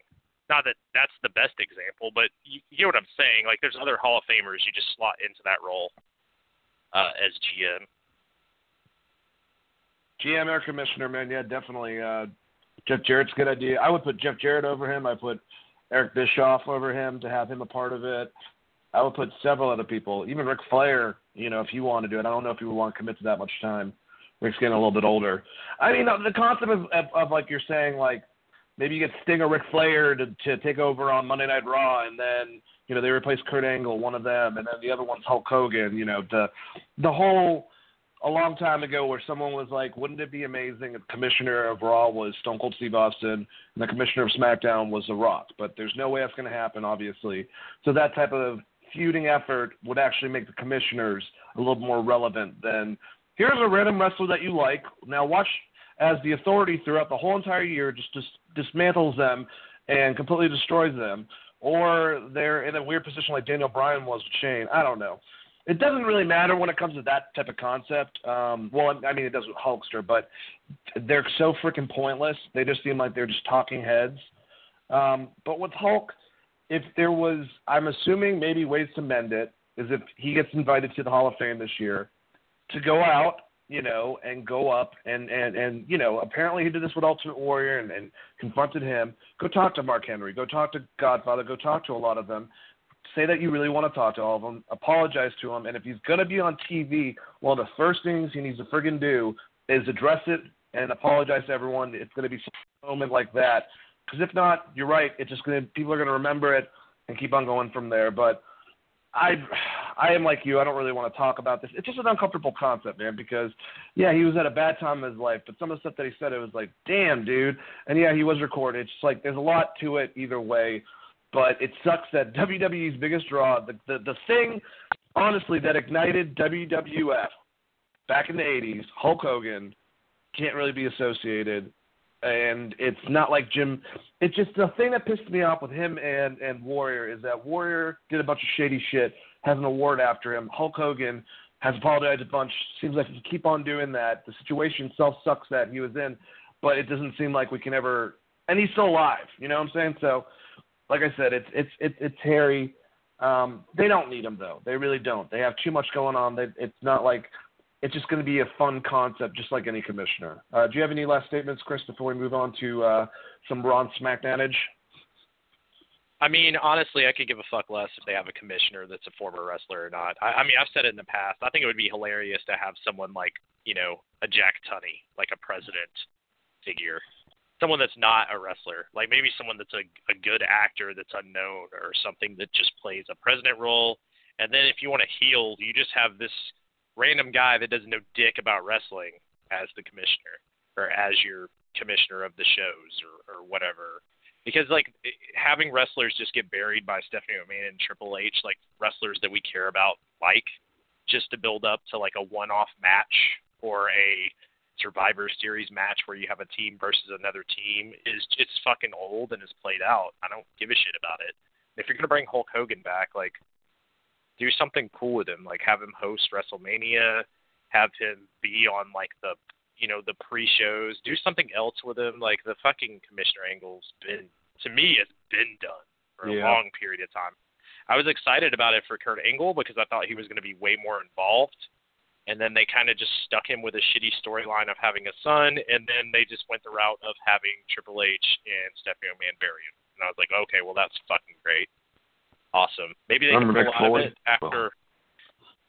Not that that's the best example, but you, you get what I'm saying. Like, there's other Hall of Famers you just slot into that role uh, as GM. GM or commissioner, man, yeah, definitely. Uh, Jeff Jarrett's a good idea. I would put Jeff Jarrett over him. I put Eric Bischoff over him to have him a part of it. I would put several other people, even Ric Flair. You know, if you want to do it, I don't know if you would want to commit to that much time. Ric's getting a little bit older. I mean, the concept of, of, of like you're saying, like maybe you get Sting or Ric Flair to to take over on Monday Night Raw, and then you know they replace Kurt Angle, one of them, and then the other one's Hulk Hogan. You know, the the whole a long time ago where someone was like, wouldn't it be amazing if commissioner of Raw was Stone Cold Steve Austin and the commissioner of SmackDown was The Rock? But there's no way that's going to happen, obviously. So that type of feuding effort would actually make the commissioners a little more relevant than here's a random wrestler that you like. Now watch as the authority throughout the whole entire year just, dismantles them and completely destroys them. Or they're in a weird position like Daniel Bryan was with Shane. I don't know it doesn't really matter when it comes to that type of concept. Um, well, I mean, it does with Hulkster, but they're so freaking pointless. They just seem like they're just talking heads. Um, but with Hulk, if there was, I'm assuming maybe ways to mend it is if he gets invited to the Hall of Fame this year to go out, you know, and go up and and and you know, apparently he did this with Ultimate Warrior and, and confronted him. Go talk to Mark Henry. Go talk to Godfather. Go talk to a lot of them say that you really want to talk to all of them, apologize to him, and if he's to be on TV, one of the first things he needs to friggin' do is address it and apologize to everyone. It's to be some moment like that. Because if not, you're right. It's just to people are to remember it and keep on going from there. But I, I am like you. I don't really want to talk about this. It's just an uncomfortable concept, man. Because yeah, he was at a bad time in his life, but some of the stuff that he said, it was like, damn, dude. And yeah, he was recorded. It's just like there's a lot to it either way. But it sucks that WWE's biggest draw, the, the, the thing, honestly, that ignited WWF back in the 80s, Hulk Hogan, can't really be associated. And it's not like Jim. It's just the thing that pissed me off with him and and Warrior is that Warrior did a bunch of shady shit, has an award after him. Hulk Hogan has apologized a bunch. Seems like he can keep on doing that. The situation itself sucks that he was in, but it doesn't seem like we can ever. And he's still alive. You know what I'm saying? So, like I said, it's it's it's it's hairy. Um, they don't need him though. They really don't. They have too much going on. They, it's not like it's just going to be a fun concept, just like any commissioner. Uh, do you have any last statements, Chris, before we move on to uh, some Ron Smackdownage? I mean, honestly, I could give a fuck less if they have a commissioner that's a former wrestler or not. I, I mean, I've said it in the past. I think it would be hilarious to have someone like, you know, a Jack Tunney, like a president figure, someone that's not a wrestler, like maybe someone that's a, a good actor that's unknown or something that just plays a president role. And then if you want to heel, you just have this random guy that doesn't know dick about wrestling as the commissioner or as your commissioner of the shows or, or whatever because like having wrestlers just get buried by Stephanie McMahon and Triple H, like wrestlers that we care about, like just to build up to like a one-off match or a Survivor Series match where you have a team versus another team is it's fucking old and is played out. I don't give a shit about it. If you're gonna bring Hulk Hogan back, like do something cool with him, like have him host WrestleMania, have him be on like the you know, the pre-shows. Do something else with him. Like the fucking commissioner angle's been, to me, it's been done for a long period of time. I was excited about it for Kurt Angle because I thought he was going to be way more involved. And then they kind of just stuck him with a shitty storyline of having a son, and then they just went the route of having Triple H and Stephanie McMahon bury him. And I was like, okay, well that's fucking great, awesome. Maybe they can pull out of it after.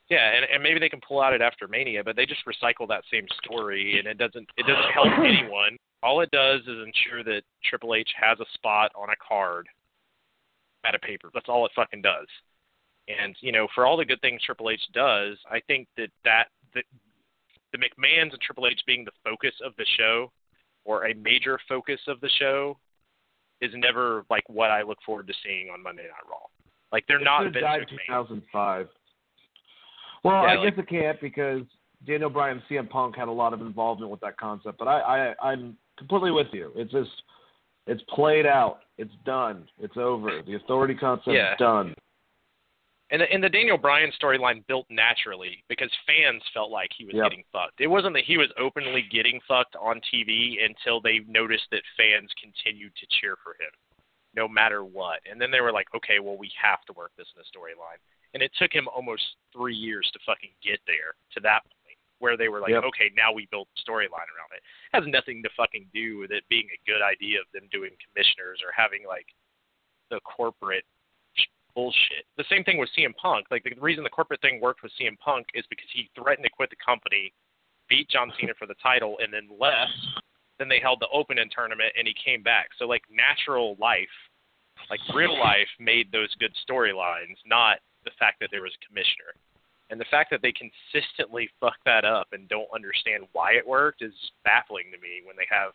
Yeah, and, and maybe they can pull out it after Mania, but they just recycle that same story, and it doesn't it doesn't help anyone. All it does is ensure that Triple H has a spot on a card at a paper. That's all it fucking does. And you know, for all the good things Triple H does, I think that that the, the McMahon's and Triple H being the focus of the show, or a major focus of the show, is never like what I look forward to seeing on Monday Night Raw. Like they're it not died McMahon. 2005. Well, Yeah, I like- guess it can't because Daniel Bryan, CM Punk had a lot of involvement with that concept. But I, I, I'm completely with you. It's just, it's played out. It's done. It's over. The authority concept Yeah. is done. And the, and the Daniel Bryan storyline built naturally because fans felt like he was Yep. getting fucked. It wasn't that he was openly getting fucked on TV until they noticed that fans continued to cheer for him, no matter what. And then they were like, okay, well, we have to work this in the storyline. And it took him almost three years to fucking get there to that point where they were like, Yep. okay, now we build a storyline around it. It has nothing to fucking do with it being a good idea of them doing commissioners or having like the corporate bullshit. The same thing with CM Punk. Like the reason the corporate thing worked with CM Punk is because he threatened to quit the company, beat John Cena for the title, and then left. Then they held the Open in tournament, and he came back. So like natural life, like real life, made those good storylines, not the fact that there was a commissioner. And the fact that they consistently fuck that up and don't understand why it worked is baffling to me when they have,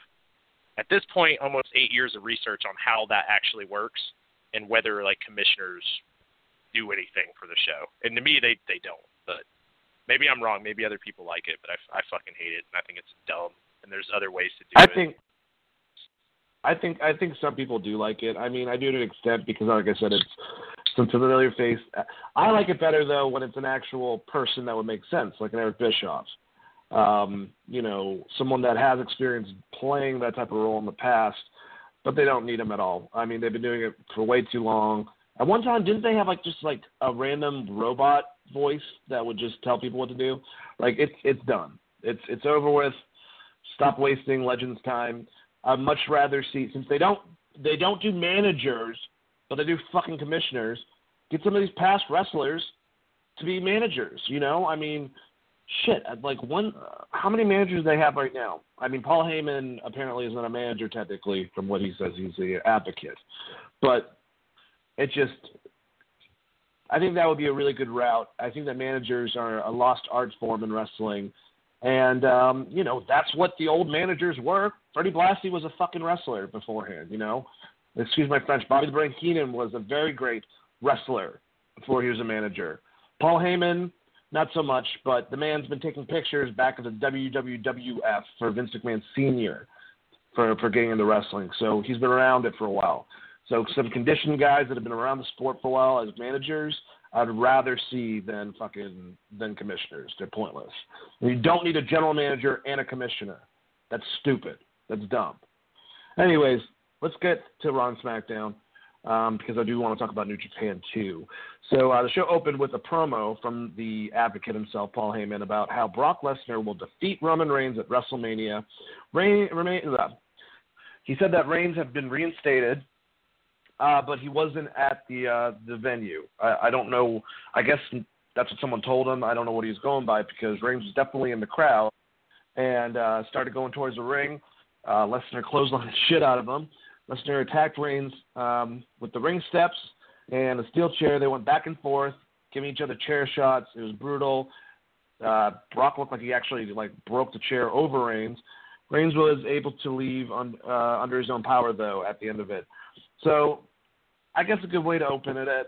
at this point, almost eight years of research on how that actually works and whether like commissioners do anything for the show. And to me, they they don't. But maybe I'm wrong. Maybe other people like it, but I, I fucking hate it, and I think it's dumb. And there's other ways to do I it. I think I think I think some people do like it. I mean, I do to an extent because, like I said, it's some familiar face. I like it better though when it's an actual person that would make sense, like an Eric Bischoff. Um, you know, someone that has experience playing that type of role in the past, but they don't need him at all. I mean, they've been doing it for way too long. At one time, didn't they have like just like a random robot voice that would just tell people what to do? Like it's it's done. It's it's over with. Stop wasting Legends time. I'd much rather see since they don't they don't do managers, but they do fucking commissioners. Get some of these past wrestlers to be managers. You know, I mean, shit. Like one, uh, how many managers they have right now? I mean, Paul Heyman apparently is not a manager technically, from what he says. He's the advocate, but it just. I think that would be a really good route. I think that managers are a lost art form in wrestling. And um, you know, that's what the old managers were. Freddie Blassie was a fucking wrestler beforehand, you know. Excuse my French. Bobby the Brain Heenan was a very great wrestler before he was a manager. Paul Heyman, not so much, but the man's been taking pictures back at the WWF for Vince McMahon Senior for for getting into wrestling. So he's been around it for a while. So some conditioned guys that have been around the sport for a while as managers, I'd rather see than fucking than commissioners. They're pointless. You don't need a general manager and a commissioner. That's stupid. That's dumb. Anyways, let's get to Raw SmackDown um, because I do want to talk about New Japan too. So uh, the show opened with a promo from the advocate himself, Paul Heyman, about how Brock Lesnar will defeat Roman Reigns at WrestleMania. Remain, uh, he said that Reigns had been reinstated, uh, but he wasn't at the uh, the venue. I, I don't know. I guess that's what someone told him. I don't know what he was going by because Reigns was definitely in the crowd and uh, started going towards the ring. Uh, Lesnar clotheslined the shit out of him. Lesnar attacked Reigns um, with the ring steps and a steel chair. They went back and forth, giving each other chair shots. It was brutal. Uh, Brock looked like he actually like broke the chair over Reigns. Reigns was able to leave on, uh, under his own power though at the end of it. So I guess a good way to open it at.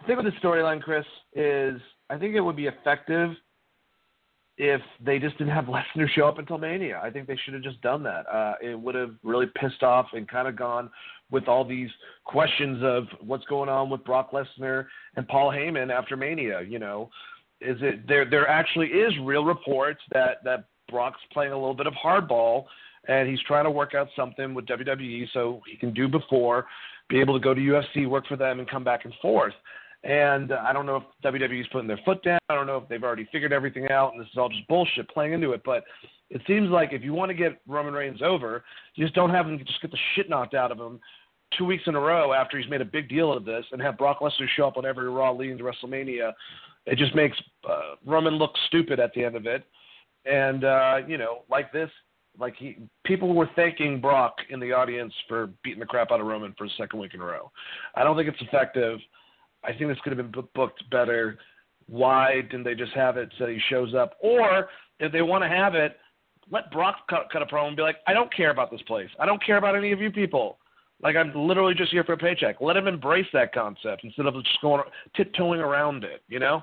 I think with the storyline, Chris, is I think it would be effective if they just didn't have Lesnar show up until Mania. I think they should have just done that. Uh, it would have really pissed off and kind of gone with all these questions of what's going on with Brock Lesnar and Paul Heyman after Mania. You know, is it there? There actually is real reports that that Brock's playing a little bit of hardball, and he's trying to work out something with WWE so he can do before, be able to go to UFC, work for them, and come back and forth. And uh, I don't know if WWE's putting their foot down. I don't know if they've already figured everything out, and this is all just bullshit playing into it. But it seems like if you want to get Roman Reigns over, you just don't have him just get the shit knocked out of him two weeks in a row after he's made a big deal of this, and have Brock Lesnar show up on every Raw leading to WrestleMania. It just makes uh, Roman look stupid at the end of it. And uh, you know, like this, like he, people were thanking Brock in the audience for beating the crap out of Roman for the second week in a row. I don't think it's effective. I think this could have been booked better. Why didn't they just have it so he shows up? Or if they want to have it, let Brock cut, cut a promo and be like, I don't care about this place. I don't care about any of you people. Like I'm literally just here for a paycheck. Let him embrace that concept instead of just going tiptoeing around it. You know?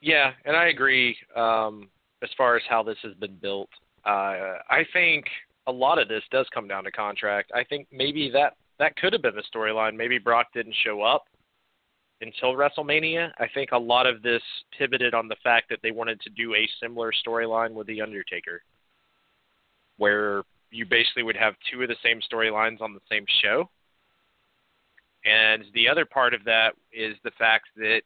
Yeah, and I agree. Um, as far as how this has been built, uh, I think a lot of this does come down to contract. I think maybe that that could have been a storyline. Maybe Brock didn't show up until WrestleMania. I think a lot of this pivoted on the fact that they wanted to do a similar storyline with The Undertaker, where you basically would have two of the same storylines on the same show. And the other part of that is the fact that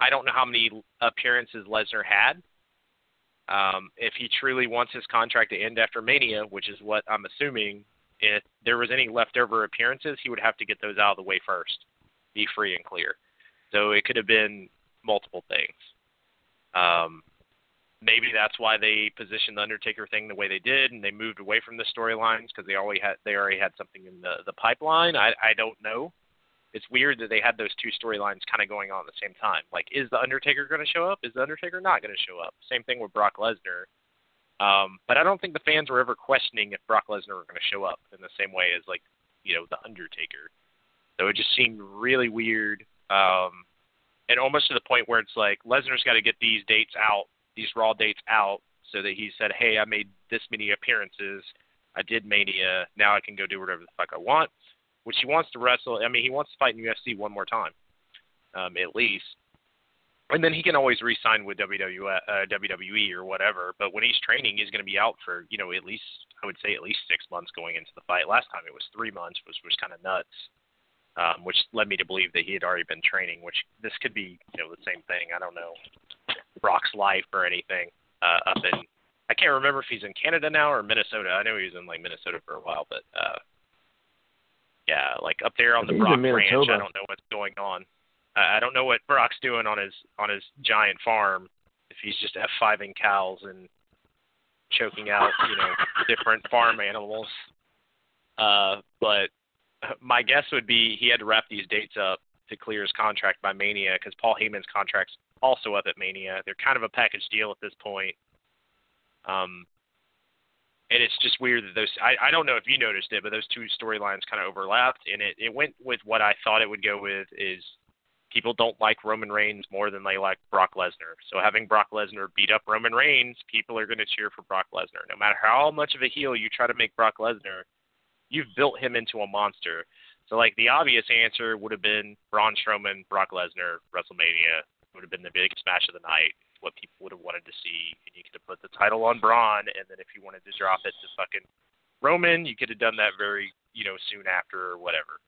I don't know how many appearances Lesnar had. Um, if he truly wants his contract to end after Mania, which is what I'm assuming if there was any leftover appearances, he would have to get those out of the way first, be free and clear. So it could have been multiple things. Um, maybe that's why they positioned the Undertaker thing the way they did, and they moved away from the storylines because they already had they already had something in the the pipeline. I I don't know. It's weird that they had those two storylines kind of going on at the same time. Like, is the Undertaker going to show up? Is the Undertaker not going to show up? Same thing with Brock Lesnar um, but I don't think the fans were ever questioning if Brock Lesnar were going to show up in the same way as like you know the Undertaker. So it just seemed really weird, um, and almost to the point where it's like Lesnar's got to get these dates out, these Raw dates out, so that he said, "Hey, I made this many appearances. I did Mania. Now I can go do whatever the fuck I want." Which he wants to wrestle. I mean, he wants to fight in UFC one more time, um, at least and then he can always re-sign with WWE, uh, or whatever. But when he's training, he's going to be out for you know at least I would say at least six months going into the fight. Last time it was three months, which was kind of nuts, um, which led me to believe that he had already been training. Which this could be you know the same thing. I don't know Brock's life or anything uh, up in. I can't remember if he's in Canada now or Minnesota. I know he was in like Minnesota for a while, but uh, yeah, like up there on the Brock Ranch. I don't know what's going on. I don't know what Brock's doing on his on his giant farm. If he's just F5ing cows and choking out, you know, different farm animals. Uh, but my guess would be he had to wrap these dates up to clear his contract by Mania because Paul Heyman's contract's also up at Mania. They're kind of a package deal at this point. Um, and it's just weird that those I, I don't know if you noticed it, but those two storylines kind of overlapped, and it, it went with what I thought it would go with is people don't like Roman Reigns more than they like Brock Lesnar. So having Brock Lesnar beat up Roman Reigns, people are going to cheer for Brock Lesnar. No matter how much of a heel you try to make Brock Lesnar, you've built him into a monster. So like the obvious answer would have been Braun Strowman, Brock Lesnar, WrestleMania would have been the biggest match of the night. What people would have wanted to see, and you could have put the title on Braun, and then if you wanted to drop it to fucking Roman, you could have done that very you know soon after or whatever.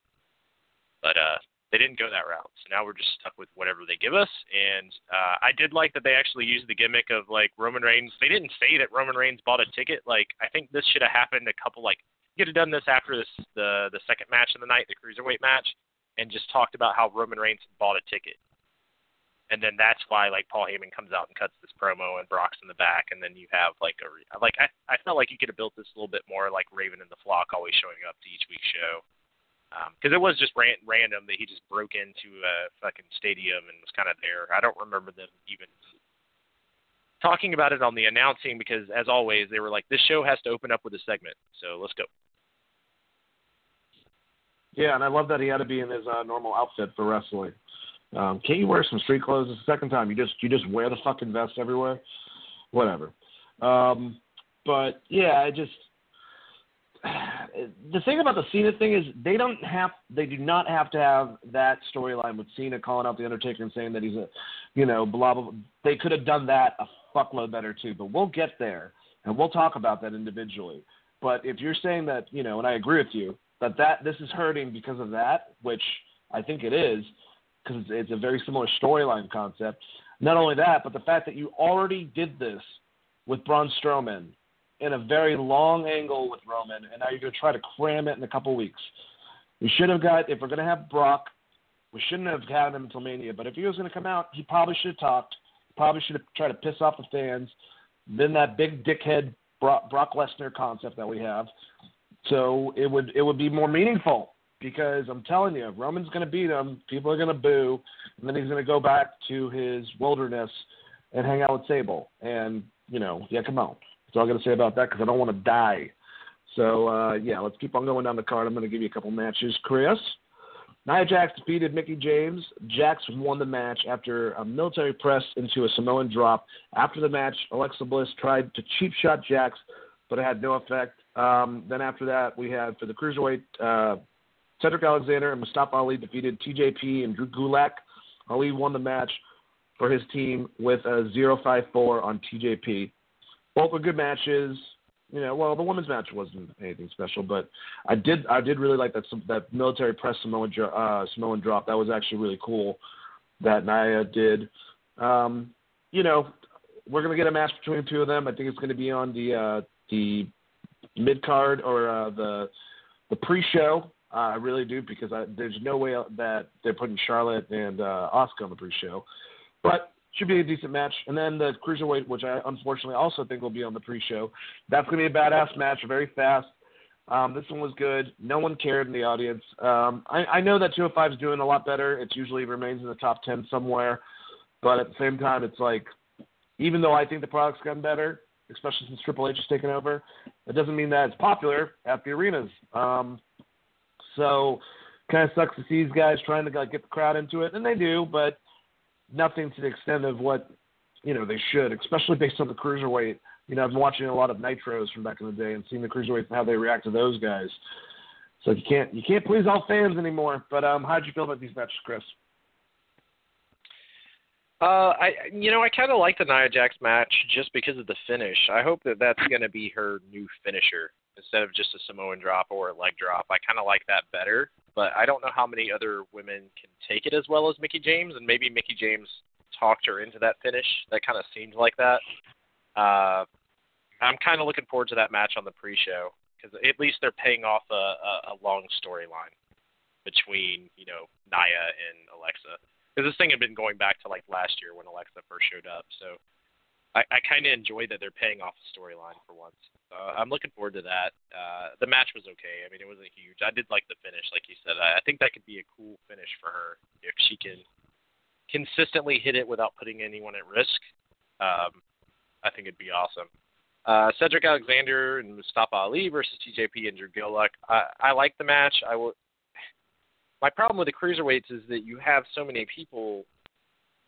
But uh, they didn't go that route. So now we're just stuck with whatever they give us. And uh, I did like that they actually used the gimmick of like Roman Reigns. They didn't say that Roman Reigns bought a ticket. Like I think this should have happened a couple like you could have done this after this the the second match of the night, the cruiserweight match, and just talked about how Roman Reigns bought a ticket. And then that's why like Paul Heyman comes out and cuts this promo and Brock's in the back, and then you have like a like I I felt like you could have built this a little bit more like Raven and the Flock always showing up to each week's show because um, it was just ran, random that he just broke into a fucking stadium and was kind of there. I don't remember them even talking about it on the announcing because, as always, they were like, "This show has to open up with a segment, so let's go." Yeah, and I love that he had to be in his uh, normal outfit for wrestling. Um, can't you wear some street clothes It's the second time? You just you just wear the fucking vest everywhere. Whatever. Um, but yeah, I just the thing about the Cena thing is they don't have they do not have to have that storyline with Cena calling out the Undertaker and saying that he's a you know blah blah. blah. They could have done that a fuckload better too, but we'll get there and we'll talk about that individually. But if you're saying that you know, and I agree with you that that this is hurting because of that, which I think it is because it's a very similar storyline concept. Not only that, but the fact that you already did this with Braun Strowman in a very long angle with Roman, and now you're going to try to cram it in a couple weeks. We should have got, if we're going to have Brock, we shouldn't have had him until Mania. But if he was going to come out, he probably should have talked. Probably should have tried to piss off the fans. Then that big dickhead Brock, Brock Lesnar concept that we have. So it would it would be more meaningful because I'm telling you, Roman's going to beat him. People are going to boo, and then he's going to go back to his wilderness and hang out with Sable. And you know, yeah, come on. That's all I'm going to say about that because I don't want to die. So, uh, yeah, let's keep on going down the card. I'm going to give you a couple matches. Chris, Nia Jax defeated Mickie James. Jax won the match after a military press into a Samoan drop. After the match, Alexa Bliss tried to cheap shot Jax, but it had no effect. Um, then after that, we had for the cruiserweight, uh, Cedric Alexander and Mustafa Ali defeated TJP and Drew Gulak. Ali won the match for his team with a 0-5-4 on TJP both were good matches. You know, well, the women's match wasn't anything special, but I did I did really like that that military press Samoan uh, Samoan drop. That was actually really cool that Nia did. Um, you know, we're gonna get a match between the two of them. I think it's gonna be on the uh, the mid card or uh, the the pre-show. Uh, I really do because I, there's no way that they're putting Charlotte and uh, Asuka on the pre-show. But should be a decent match. And then the cruiserweight, which I unfortunately also think will be on the pre-show. That's going to be a badass match, very fast. Um, this one was good. No one cared in the audience. Um, I, I know that 205 is doing a lot better. It usually remains in the top 10 somewhere. But at the same time, it's like, even though I think the product's gotten better, especially since Triple H has taken over, it doesn't mean that it's popular at the arenas. Um, so, kind of sucks to see these guys trying to like, get the crowd into it, and they do, but nothing to the extent of what you know they should, especially based on the cruiserweight. You know, I've been watching a lot of nitros from back in the day and seeing the cruiserweights and how they react to those guys. So you can't you can't please all fans anymore. But um, how did you feel about these matches, Chris? Uh, I you know I kind of like the Nia Jax match just because of the finish. I hope that that's going to be her new finisher instead of just a Samoan drop or a leg drop. I kind of like that better but I don't know how many other women can take it as well as Mickie James, and maybe Mickie James talked her into that finish. That kind of seemed like that. Uh, I'm kind of looking forward to that match on the pre-show because at least they're paying off a, a, a long storyline between you know Nia and Alexa because this thing had been going back to like last year when Alexa first showed up. So I, I kind of enjoy that they're paying off the storyline for once. Uh, I'm looking forward to that. Uh, the match was okay. I mean, it wasn't huge. I did like the finish, like you said. I, I think that could be a cool finish for her if she can consistently hit it without putting anyone at risk. Um, I think it'd be awesome. Uh, Cedric Alexander and Mustafa Ali versus TJP and Drew Gulak. I, I like the match. I will. My problem with the cruiserweights is that you have so many people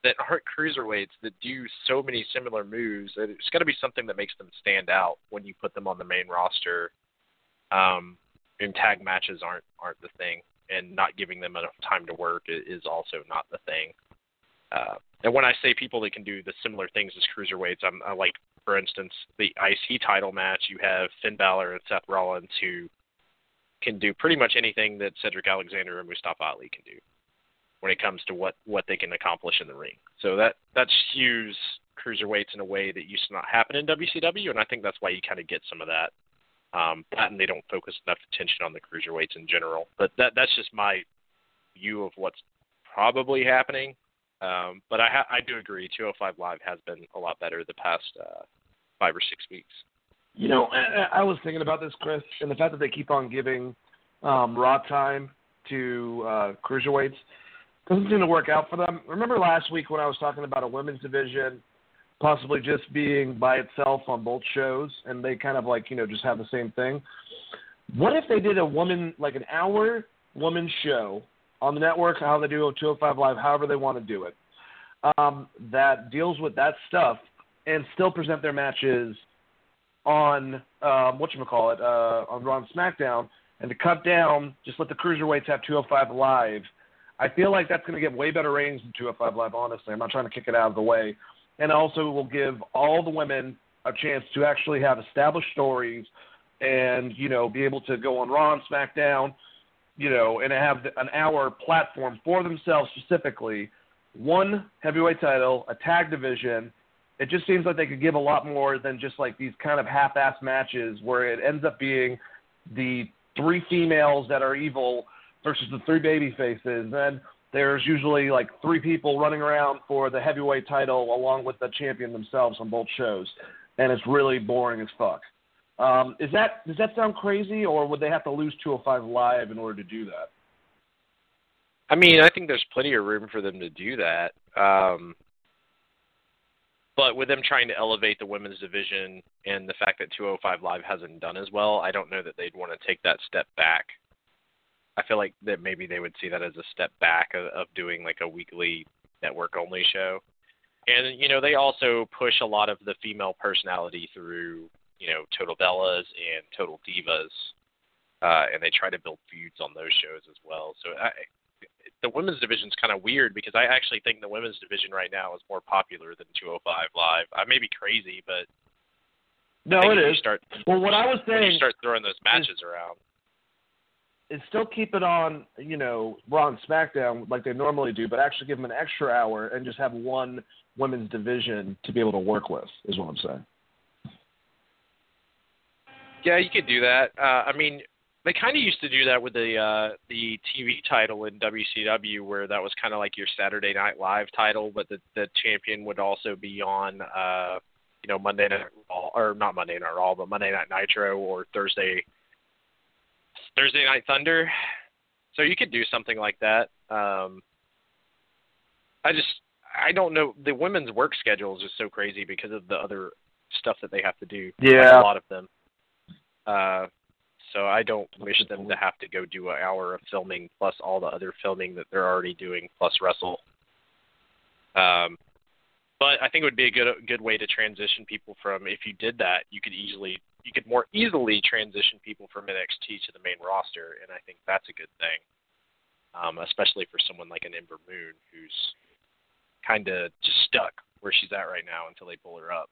that aren't cruiserweights that do so many similar moves. It's got to be something that makes them stand out when you put them on the main roster. Um, and tag matches aren't aren't the thing. and not giving them enough time to work is also not the thing. Uh, and when I say people that can do the similar things as cruiserweights, I'm I like, for instance, the IC title match. You have Finn Balor and Seth Rollins who can do pretty much anything that Cedric Alexander and Mustafa Ali can do when it comes to what what they can accomplish in the ring. So that that skews cruiserweights in a way that used to not happen in WCW, and I think that's why you kind of get some of that. Um, and they don't focus enough attention on the cruiserweights in general. But that that's just my view of what's probably happening. Um, but I ha- I do agree, 205 Live has been a lot better the past uh, five or six weeks. You know, I, I was thinking about this, Chris, and the fact that they keep on giving um, Raw time to uh, cruiserweights doesn't seem to work out for them. Remember last week when I was talking about a women's division possibly just being by itself on both shows, and they kind of like you know just have the same thing. What if they did a woman like an hour woman show on the network, how they do 205 Live, however they want to do it, um, that deals with that stuff and still present their matches on um, what you call it uh, on Raw and SmackDown, and to cut down, just let the cruiserweights have 205 Live. I feel like that's going to get way better ratings than 205 Live. Honestly, I'm not trying to kick it out of the way, and also it will give all the women a chance to actually have established stories, and you know, be able to go on Raw and SmackDown, you know, and have an hour platform for themselves specifically. One heavyweight title, a tag division, it just seems like they could give a lot more than just like these kind of half-ass matches where it ends up being the three females that are evil versus the three baby faces. And there's usually like three people running around for the heavyweight title along with the champion themselves on both shows, and it's really boring as fuck. Um, is that does that sound crazy, or would they have to lose 205 live in order to do that? I mean, I think there's plenty of room for them to do that. Um, but with them trying to elevate the women's division and the fact that 205 Live hasn't done as well, I don't know that they'd want to take that step back. I feel like that maybe they would see that as a step back of, of doing like a weekly network only show. And you know, they also push a lot of the female personality through, you know, Total Bellas and Total Divas. Uh, and they try to build feuds on those shows as well. So I, the women's division is kind of weird because I actually think the women's division right now is more popular than 205 Live. I may be crazy, but no, it is. Start, well, what I was saying, you start throwing those matches is, around, is still keep it on, you know, Raw and SmackDown like they normally do, but actually give them an extra hour and just have one women's division to be able to work with. Is what I'm saying. Yeah, you could do that. Uh, I mean, they kind of used to do that with the uh, the TV title in WCW, where that was kind of like your Saturday Night Live title, but the the champion would also be on, uh, you know, Monday Night Raw, or not Monday Night Raw, but Monday Night Nitro or Thursday Thursday Night Thunder. So you could do something like that. Um, I just I don't know. The women's work schedule is just so crazy because of the other stuff that they have to do. Yeah, a lot of them. Uh, so I don't wish them to have to go do an hour of filming plus all the other filming that they're already doing plus wrestle. Um, but I think it would be a good good way to transition people from if you did that, you could easily you could more easily transition people from NXT to the main roster, and I think that's a good thing, um, especially for someone like an Ember Moon who's kind of just stuck where she's at right now until they pull her up.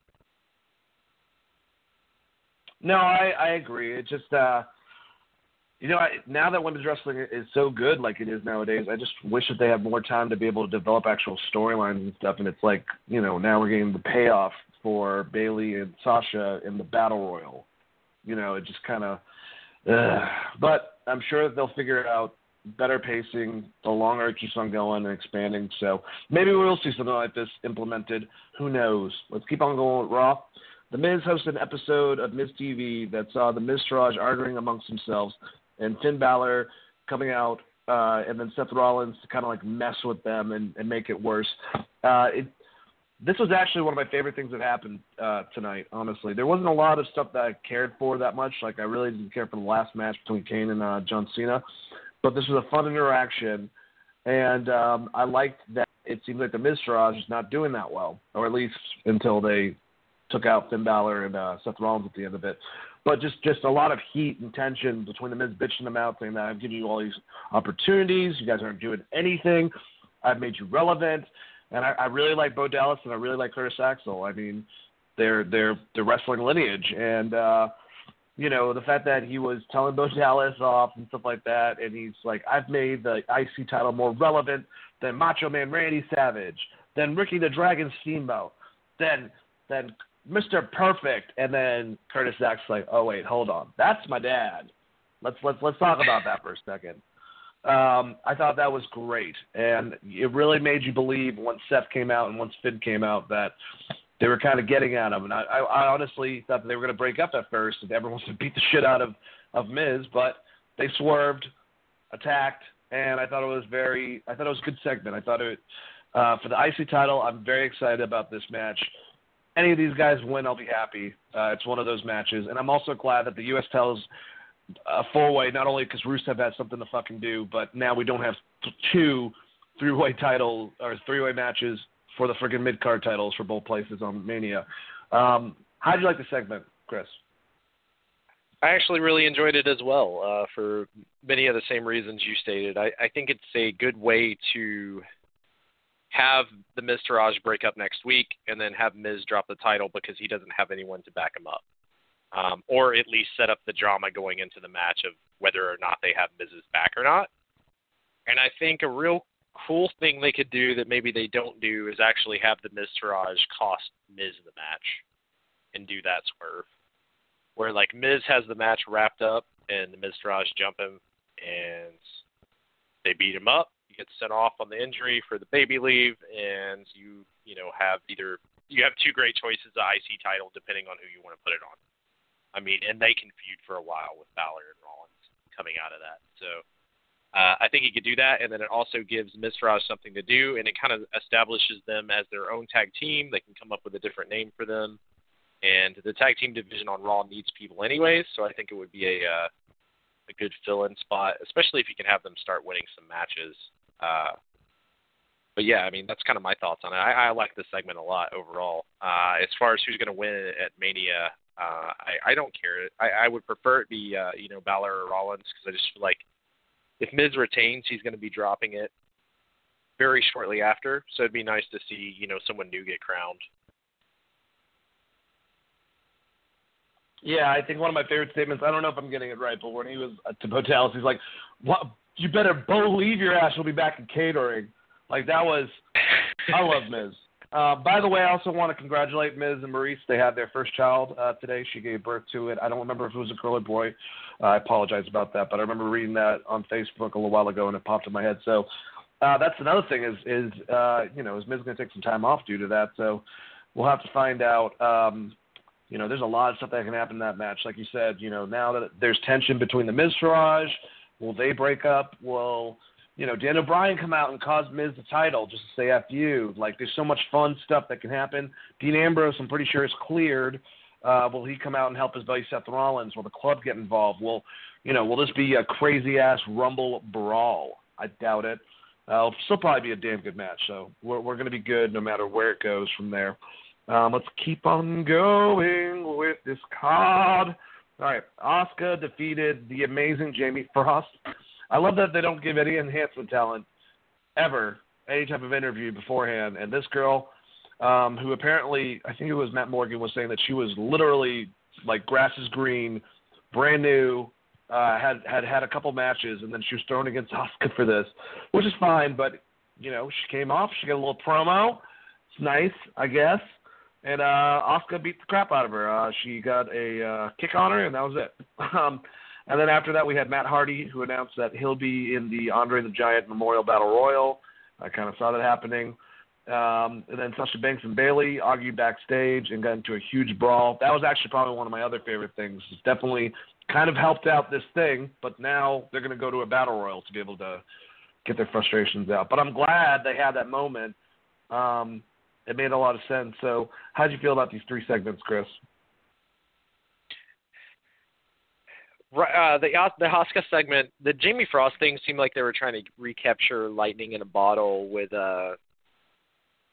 No, I, I agree. It just uh you know, I, now that women's wrestling is so good like it is nowadays, I just wish that they had more time to be able to develop actual storylines and stuff. And it's like, you know, now we're getting the payoff for Bayley and Sasha in the battle royal. You know, it just kind of. But I'm sure that they'll figure out. Better pacing, the longer it keeps on going and expanding. So maybe we'll see something like this implemented. Who knows? Let's keep on going with Raw. The Miz hosted an episode of Miz TV that saw the Miz Miztourage arguing amongst themselves and Finn Balor coming out, uh, and then Seth Rollins to kind of like mess with them and, and make it worse. Uh, it, this was actually one of my favorite things that happened uh, tonight. Honestly, there wasn't a lot of stuff that I cared for that much. Like I really didn't care for the last match between Kane and uh, John Cena, but this was a fun interaction, and um, I liked that. It seems like the Miztourage is not doing that well, or at least until they took out Finn Balor and uh, Seth Rollins at the end of it. but just just a lot of heat and tension between the Miz bitching them out, saying that I've given you all these opportunities, you guys aren't doing anything, I've made you relevant, and I, I really like Bo Dallas and I really like Curtis Axel. I mean, their their their wrestling lineage and. uh you know, the fact that he was telling Bo Dallas off and stuff like that, and he's like, I've made the IC title more relevant than Macho Man Randy Savage, than Ricky the Dragon Steamboat, then then Mr. Perfect, and then Curtis Axel's like, oh wait, hold on, that's my dad. Let's let's let's talk about that for a second. Um, I thought that was great, and it really made you believe once Seth came out and once Finn came out that they were kind of getting at him. And I, I, I honestly thought they were going to break up at first, and everyone was going to beat the shit out of of Miz, but they swerved, attacked, and I thought it was very. I thought it was a good segment. I thought it uh, for the IC title. I'm very excited about this match. Any of these guys win, I'll be happy. Uh, it's one of those matches, and I'm also glad that the U.S. tells a four way, not only because Rusev has something to fucking do, but now we don't have two three way title or three way matches for the friggin' mid card titles for both places on Mania. Um, how'd you like the segment, Chris? I actually really enjoyed it as well uh, for many of the same reasons you stated. I, I think it's a good way to have the Miz Taraj break up next week and then have Miz drop the title because he doesn't have anyone to back him up. Um, or at least set up the drama going into the match of whether or not they have Miz's back or not. And I think a real cool thing they could do that maybe they don't do is actually have the Miztourage cost Miz the match and do that swerve where like Miz has the match wrapped up and the Miz Taraj jump him and they beat him up. He gets sent off on the injury for the baby leave, and you you know have either you have two great choices of IC title depending on who you want to put it on. I mean, and they can feud for a while with Balor and Rollins coming out of that. So uh, I think he could do that, and then it also gives Miztourage something to do, and it kind of establishes them as their own tag team. They can come up with a different name for them, and the tag team division on Raw needs people anyways. So I think it would be a uh, a good fill-in spot, especially if you can have them start winning some matches. Uh, but yeah, I mean that's kind of my thoughts on it. I, I like this segment a lot overall. Uh, as far as who's going to win at Mania, uh, I, I don't care. I, I would prefer it be uh, you know Balor or Rollins because I just feel like if Miz retains, he's going to be dropping it very shortly after. So it'd be nice to see you know someone new get crowned. Yeah, I think one of my favorite statements. I don't know if I'm getting it right, but when he was to Bo Dallas, he's like, "What? You better believe your ass will be back in catering." Like that was. I love Miz. Uh, by the way, I also want to congratulate Miz and Maryse. They had their first child uh, today. She gave birth to it. I don't remember if it was a girl or boy. Uh, I apologize about that, but I remember reading that on Facebook a little while ago, and it popped in my head. So uh, that's another thing is is uh, you know is Miz going to take some time off due to that? So we'll have to find out. Um, you know, there's a lot of stuff that can happen in that match. Like you said, you know, now that there's tension between the Miz Taraj, will they break up? Will you know Daniel Bryan come out and cause Miz the title just to say "f you"? Like, there's so much fun stuff that can happen. Dean Ambrose, I'm pretty sure, is cleared. Uh, will he come out and help his buddy Seth Rollins? Will the club get involved? Will you know? Will this be a crazy ass Rumble brawl? I doubt it. Uh, it'll still probably be a damn good match. So we're we're going to be good no matter where it goes from there. Um, let's keep on going with this card. All right, Asuka defeated the amazing Jamie Frost. I love that they don't give any enhancement talent ever any type of interview beforehand. And this girl, um, who apparently I think it was Matt Morgan was saying that she was literally like grass is green, brand new, uh, had had had a couple matches, and then she was thrown against Asuka for this, which is fine. But you know, she came off, she got a little promo. It's nice, I guess and uh, Asuka beat the crap out of her. Uh, she got a uh, kick on her, and that was it. Um, and then after that, we had Matt Hardy, who announced that he'll be in the Andre the Giant Memorial Battle Royal. I kind of saw that happening. Um, and then Sasha Banks and Bayley argued backstage and got into a huge brawl. That was actually probably one of my other favorite things. It's definitely kind of helped out this thing, but now they're going to go to a battle royal to be able to get their frustrations out. But I'm glad they had that moment. Um, it made a lot of sense. So, how did you feel about these three segments, Chris? Uh, the the Asuka segment, the Jamie Frost thing seemed like they were trying to recapture lightning in a bottle with uh,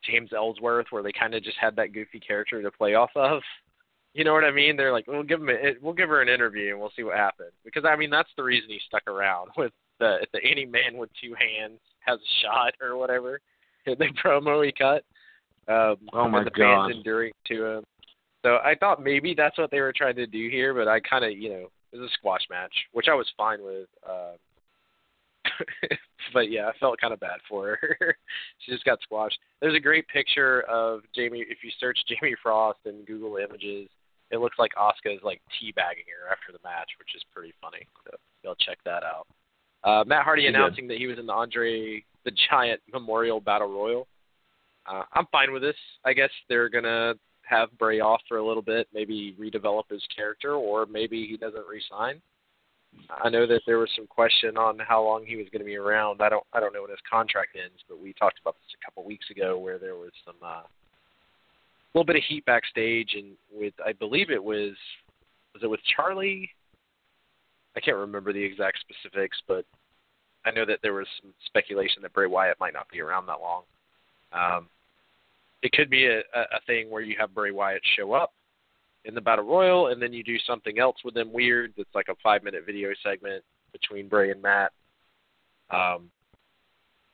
James Ellsworth, where they kind of just had that goofy character to play off of. You know what I mean? They're like, we'll give him a, we'll give her an interview and we'll see what happens. Because I mean, that's the reason he stuck around with the the any man with two hands has a shot or whatever. The promo he cut. Um, oh my the god! fans enduring to him. So I thought maybe that's what they were trying to do here, but I kind of, you know, it was a squash match, which I was fine with. Uh, but yeah, I felt kind of bad for her. she just got squashed. There's a great picture of Jamie. If you search Jamie Frost in Google Images, it looks like Asuka is like teabagging her after the match, which is pretty funny. So you'll check that out. Uh, Matt Hardy announcing that he was in the Andre the Giant Memorial Battle Royal. Uh, I'm fine with this. I guess they're gonna have Bray off for a little bit, maybe redevelop his character, or maybe he doesn't resign. I know that there was some question on how long he was going to be around. I don't I don't know when his contract ends, but we talked about this a couple weeks ago where there was some uh, a little bit of heat backstage, and with I believe it was was it with Charlie? I can't remember the exact specifics, but I know that there was some speculation that Bray Wyatt might not be around that long. Um, it could be a, a thing where you have Bray Wyatt show up in the Battle Royal, and then you do something else with them weird that's like a five minute video segment between Bray and Matt. Um,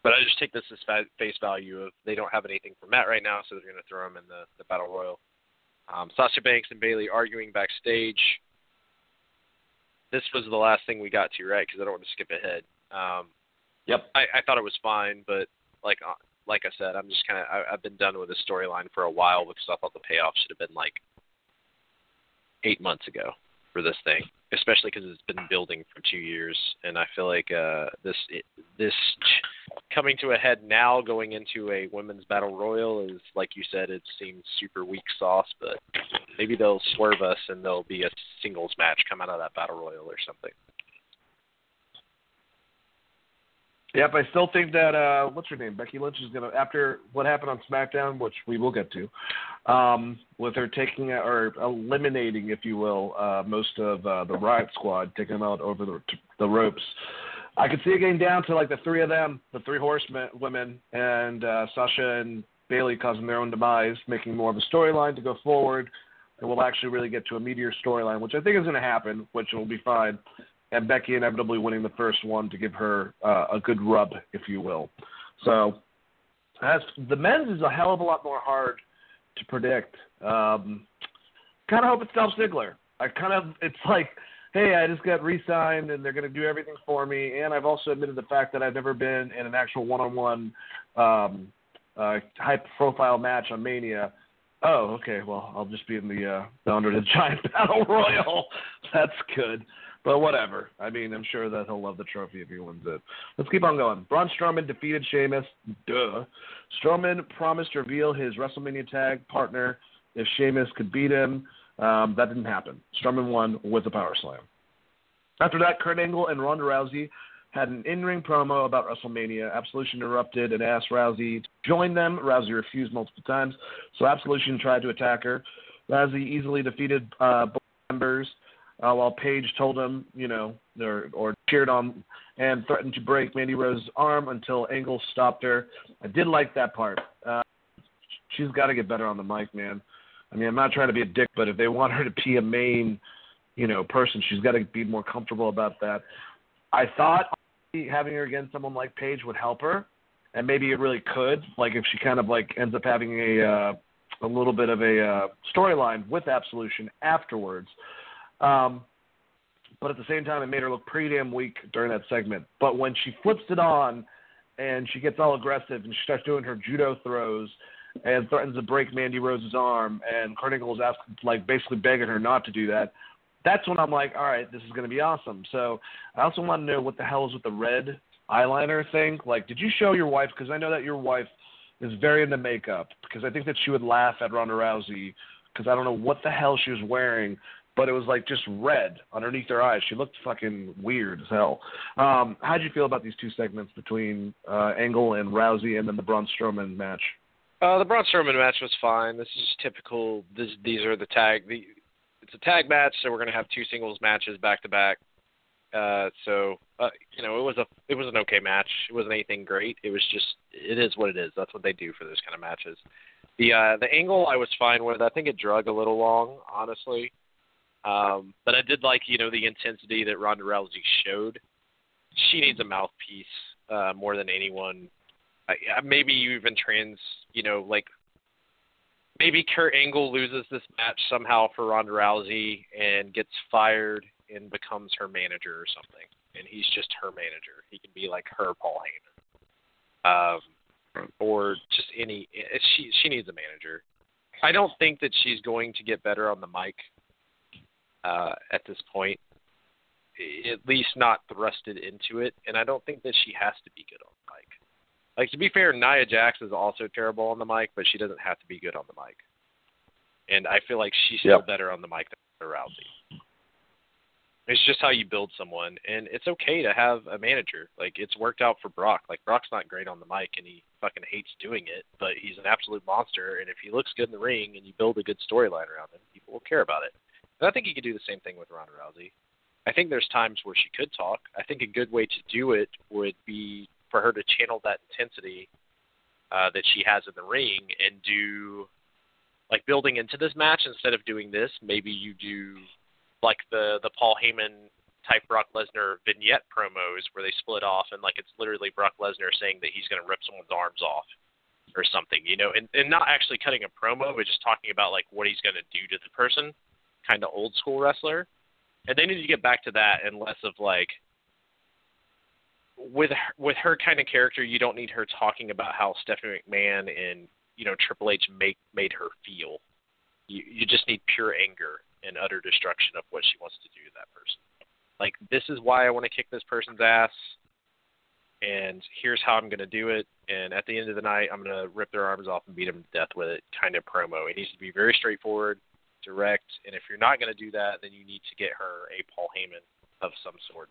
but I just take this as face value of they don't have anything for Matt right now, so they're going to throw him in the, the Battle Royal. Um, Sasha Banks and Bayley arguing backstage. This was the last thing we got to, right? Because I don't want to skip ahead. Um, Yep. I, I thought it was fine, but like uh, like I said, I'm just kind of I've been done with the storyline for a while because I thought the payoff should have been like eight months ago for this thing, especially because it's been building for two years, and I feel like uh, this it, this coming to a head now, going into a women's battle royal is like you said, it seems super weak sauce, but maybe they'll swerve us and there'll be a singles match come out of that battle royal or something. Yep, I still think that uh what's her name? Becky Lynch is gonna after what happened on SmackDown, which we will get to, um, with her taking or eliminating, if you will, uh most of uh the Riott Squad, taking them out over the the ropes. I could see it getting down to like the three of them, the three horsemen women, and uh Sasha and Bayley causing their own demise, making more of a storyline to go forward. And we'll actually really get to a meteor storyline, which I think is going to happen, which will be fine and Becky inevitably winning the first one to give her uh, a good rub, if you will. So, as the men's is a hell of a lot more hard to predict. Um, kind of hope it's Dolph Ziggler. I kind of it's like, hey, I just got re-signed and they're going to do everything for me, and I've also admitted the fact that I've never been in an actual one-on-one um, uh, high-profile match on Mania. Oh, okay. Well, I'll just be in the uh, Andre the Giant Battle Royal. That's good. But whatever. I mean, I'm sure that he'll love the trophy if he wins it. Let's keep on going. Braun Strowman defeated Sheamus. Duh. Strowman promised to reveal his WrestleMania tag partner if Sheamus could beat him. Um, that didn't happen. Strowman won with a power slam. After that, Kurt Angle and Ronda Rousey had an in-ring promo about WrestleMania. Absolution interrupted and asked Rousey to join them. Rousey refused multiple times, so Absolution tried to attack her. Rousey easily defeated uh, both members uh, while Paige told him, you know, or, or cheered on and threatened to break Mandy Rose's arm until Angle stopped her. I did like that part. Uh, she's got to get better on the mic, man. I mean, I'm not trying to be a dick, but if they want her to be a main, you know, person, she's got to be more comfortable about that. I thought having her against someone like Paige would help her, and maybe it really could. Like if she kind of like ends up having a uh, a little bit of a uh, storyline with Absolution afterwards. Um, but at the same time, it made her look pretty damn weak during that segment. But when she flips it on and she gets all aggressive and she starts doing her judo throws and threatens to break Mandy Rose's arm, and Angle is asking, like basically begging her not to do that. That's when I'm like, all right, this is going to be awesome. So I also want to know what the hell is with the red eyeliner thing. Like, did you show your wife? Because I know that your wife is very into makeup. Because I think that she would laugh at Ronda Rousey because I don't know what the hell she was wearing, but it was like just red underneath her eyes. She looked fucking weird as hell. Um, how'd you feel about these two segments between uh, Angle and Rousey, and then the Braun Strowman match? Uh, the Braun Strowman match was fine. This is typical. This, these are the tag. The, it's a tag match, so we're going to have two singles matches back to back. Uh, so uh, you know, it was a it was an okay match. It wasn't anything great. It was just it is what it is. That's what they do for those kind of matches. The uh, the angle I was fine with. I think it drug a little long, honestly. Um, but I did like you know the intensity that Ronda Rousey showed. She needs a mouthpiece uh, more than anyone. I, maybe you even trans, you know, like maybe Kurt Angle loses this match somehow for Ronda Rousey and gets fired and becomes her manager or something, and he's just her manager. He can be like her Paul Heyman, um, or just any. She she needs a manager. I don't think that she's going to get better on the mic uh, at this point. At least not thrusted into it, and I don't think that she has to be good on the mic. Like to be fair, Nia Jax is also terrible on the mic, but she doesn't have to be good on the mic. And I feel like she's still yep. better on the mic than Rousey. It's just how you build someone, and it's okay to have a manager. Like it's worked out for Brock. Like Brock's not great on the mic, and he fucking hates doing it, but he's an absolute monster. And if he looks good in the ring, and you build a good storyline around him, people will care about it. And I think you could do the same thing with Ronda Rousey. I think there's times where she could talk. I think a good way to do it would be for her to channel that intensity uh, that she has in the ring and do like building into this match instead of doing this. Maybe you do like the the Paul Heyman type Brock Lesnar vignette promos where they split off and like it's literally Brock Lesnar saying that he's going to rip someone's arms off or something, you know, and and not actually cutting a promo, but just talking about like what he's going to do to the person, kind of old school wrestler. And they need to get back to that and less of like with her, with her kind of character, you don't need her talking about how Stephanie McMahon and you know Triple H make made her feel. You you just need pure anger and utter destruction of what she wants to do to that person. Like this is why I want to kick this person's ass, and here's how I'm going to do it. And at the end of the night, I'm going to rip their arms off and beat them to death with it. Kind of promo. It needs to be very straightforward, direct. And if you're not going to do that, then you need to get her a Paul Heyman of some sort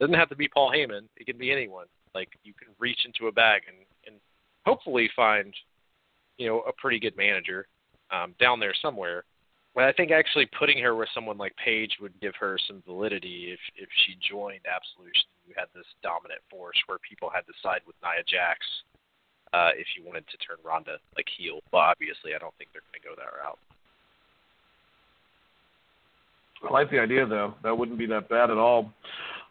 doesn't have to be Paul Heyman. It can be anyone. Like you can reach into a bag and and hopefully find you know a pretty good manager um, down there somewhere. But I think actually putting her with someone like Paige would give her some validity if if she joined Absolution. You had this dominant force where people had to side with Nia Jax uh, if you wanted to turn Ronda like heel. But obviously, I don't think they're going to go that route. I like the idea though. That wouldn't be that bad at all.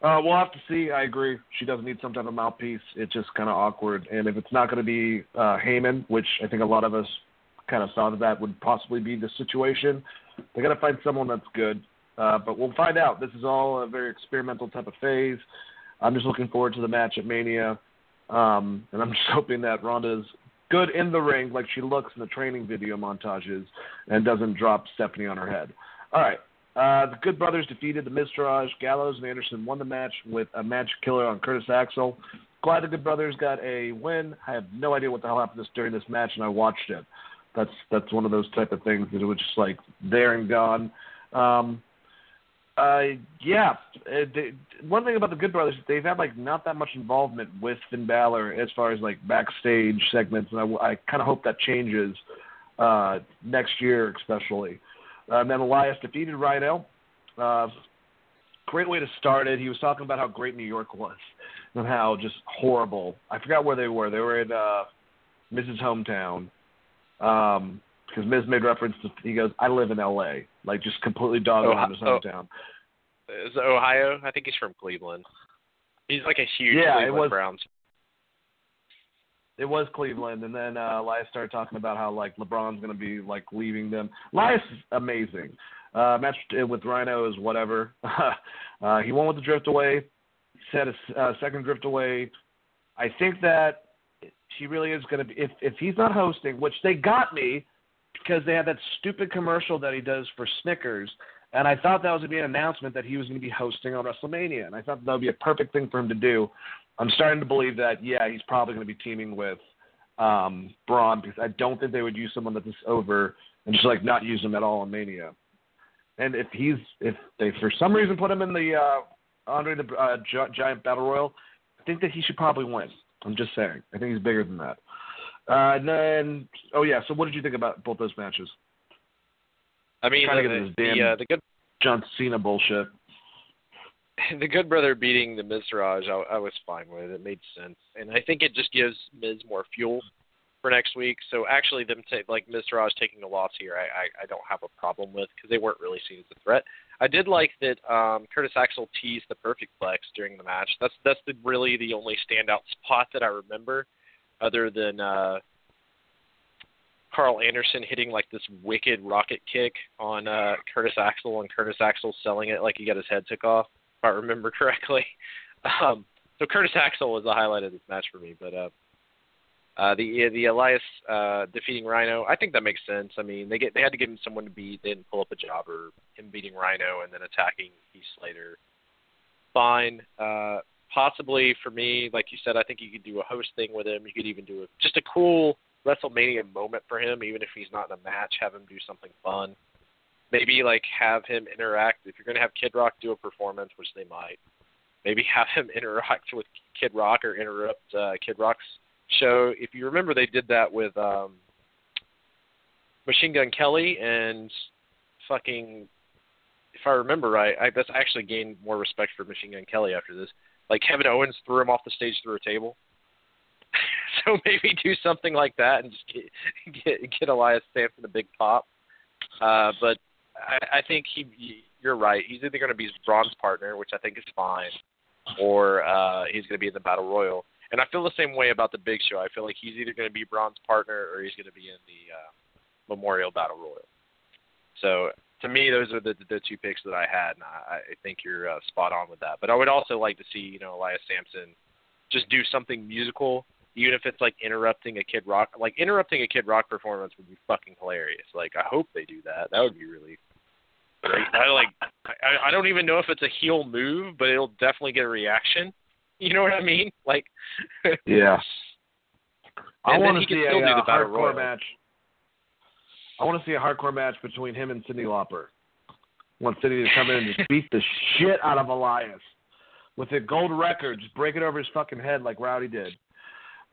Uh, we'll have to see. I agree. She doesn't need some type of mouthpiece. It's just kind of awkward. And if it's not going to be uh, Heyman, which I think a lot of us kind of thought that that would possibly be the situation, they got to find someone that's good. Uh, but we'll find out. This is all a very experimental type of phase. I'm just looking forward to the match at Mania, um, and I'm just hoping that Ronda's good in the ring, like she looks in the training video montages, and doesn't drop Stephanie on her head. All right. Uh, the Good Brothers defeated the Miztourage. Gallows and Anderson won the match with a Magic Killer on Curtis Axel. Glad the Good Brothers got a win. I have no idea what the hell happened during this match, and I watched it. That's that's one of those type of things that it was just like there and gone. Um, uh, yeah, uh, they, one thing about the Good Brothers, they've had like not that much involvement with Finn Balor as far as like backstage segments, and I, I kind of hope that changes uh, next year, especially. And then Elias defeated Rhino. Uh, great way to start it. He was talking about how great New York was and how just horrible. I forgot where they were. They were in uh, Miz's hometown. Um, because Miz made reference to he goes, I live in L.A. Like just completely dogging on his hometown. Oh, is it Ohio? I think he's from Cleveland. He's like a huge yeah, Cleveland it was, Browns it was Cleveland, and then uh, Elias started talking about how like LeBron's going to be like leaving them. Elias is amazing. Uh, match with Rhino is whatever. uh, he won with the drift away. Set a uh, second drift away. I think that he really is going to be. If if he's not hosting, which they got me because they had that stupid commercial that he does for Snickers. And I thought that was going to be an announcement that he was going to be hosting on WrestleMania. And I thought that would be a perfect thing for him to do. I'm starting to believe that yeah, he's probably going to be teaming with um, Braun because I don't think they would use someone that's over and just like not use him at all in Mania. And if he's if they for some reason put him in the uh, Andre the uh, Giant Battle Royal, I think that he should probably win. I'm just saying. I think he's bigger than that. Uh, and then, oh yeah. So what did you think about both those matches? I mean, trying the, this damn the, uh, the good John Cena bullshit. the Good Brother beating the Miztourage, I, I was fine with. It made sense, and I think it just gives Miz more fuel for next week. So actually, them take like Miztourage taking a loss here, I, I I don't have a problem with because they weren't really seen as a threat. I did like that um, Curtis Axel teased the perfect plex during the match. That's that's the, really the only standout spot that I remember, other than uh, Karl Anderson hitting like this wicked rocket kick on uh, Curtis Axel and Curtis Axel selling it like he got his head took off, if I remember correctly. Um, so Curtis Axel was the highlight of this match for me, but uh, uh, the the Elias uh, defeating Rhino, I think that makes sense. I mean, they get they had to give him someone to beat. They didn't pull up a jobber. Him beating Rhino and then attacking Heath Slater, fine. Uh, possibly for me, like you said, I think you could do a host thing with him. You could even do a, just a cool WrestleMania moment for him, even if he's not in a match. Have him do something fun. Maybe like have him interact. If you're going to have Kid Rock do a performance, which they might, maybe have him interact with Kid Rock or interrupt uh, Kid Rock's show. If you remember, they did that with um, Machine Gun Kelly and fucking. If I remember right, I that's actually gained more respect for Machine Gun Kelly after this. Like Kevin Owens threw him off the stage through a table. so maybe do something like that and just get get, get Elias Samson a big pop. Uh, but I, I think he, you're right. He's either going to be his Braun's partner, which I think is fine, or uh, he's going to be in the battle royal. And I feel the same way about the Big Show. I feel like he's either going to be Braun's partner or he's going to be in the uh, Memorial Battle Royal. So to me, those are the the two picks that I had, and I, I think you're uh, spot on with that. But I would also like to see you know Elias Samson just do something musical, even if it's like interrupting a Kid Rock. Like interrupting a Kid Rock performance would be fucking hilarious. Like I hope they do that. That would be really I like. I, I don't even know if it's a heel move, but it'll definitely get a reaction. You know what I mean? Like, yeah. I want to see a uh, hardcore royal. match. I want to see a hardcore match between him and Cyndi Lauper. I want Cindy to come in and just beat the shit out of Elias with a gold record, just break it over his fucking head like Rowdy did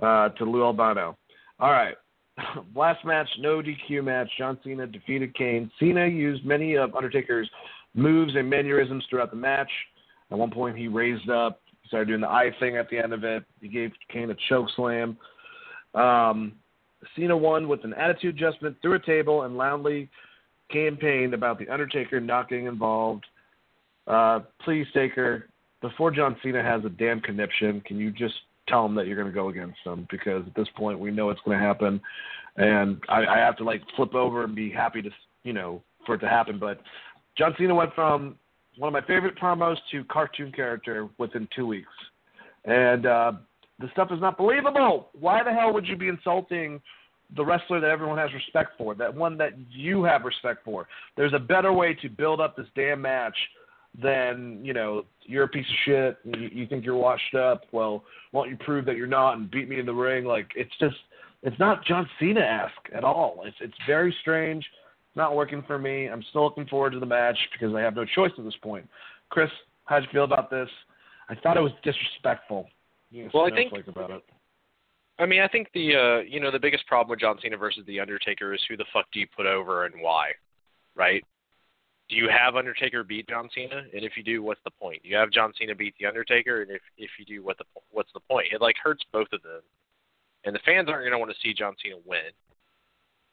uh, to Lou Albano. All right. Last match, no DQ match. John Cena defeated Kane. Cena used many of Undertaker's moves and mannerisms throughout the match. At one point, he raised up, he started doing the eye thing at the end of it. He gave Kane a choke slam. Um, Cena won with an attitude adjustment through a table and loudly campaigned about the Undertaker not getting involved. Uh, please, Taker, before John Cena has a damn conniption, can you just tell them that you're going to go against them Because at this point, we know it's going to happen, and I, I have to like flip over and be happy to, you know, for it to happen. But John Cena went from one of my favorite promos to cartoon character within two weeks, and uh, the stuff is not believable. Why the hell would you be insulting the wrestler that everyone has respect for, that one that you have respect for? There's a better way to build up this damn match than you know you're a piece of shit. And you, you think you're washed up. Well, why don't you prove that you're not and beat me in the ring? Like it's just it's not John Cena esque at all. It's it's very strange. It's not working for me. I'm still looking forward to the match because I have no choice at this point. Chris, how'd you feel about this? I thought it was disrespectful. You Well, I think- about it. I mean, I think the uh, you know the biggest problem with John Cena versus the Undertaker is who the fuck do you put over and why, right? Do you have Undertaker beat John Cena? And if you do, what's the point? Do you have John Cena beat the Undertaker, and if if you do, what the what's the point? It like hurts both of them, and the fans aren't going to want to see John Cena win,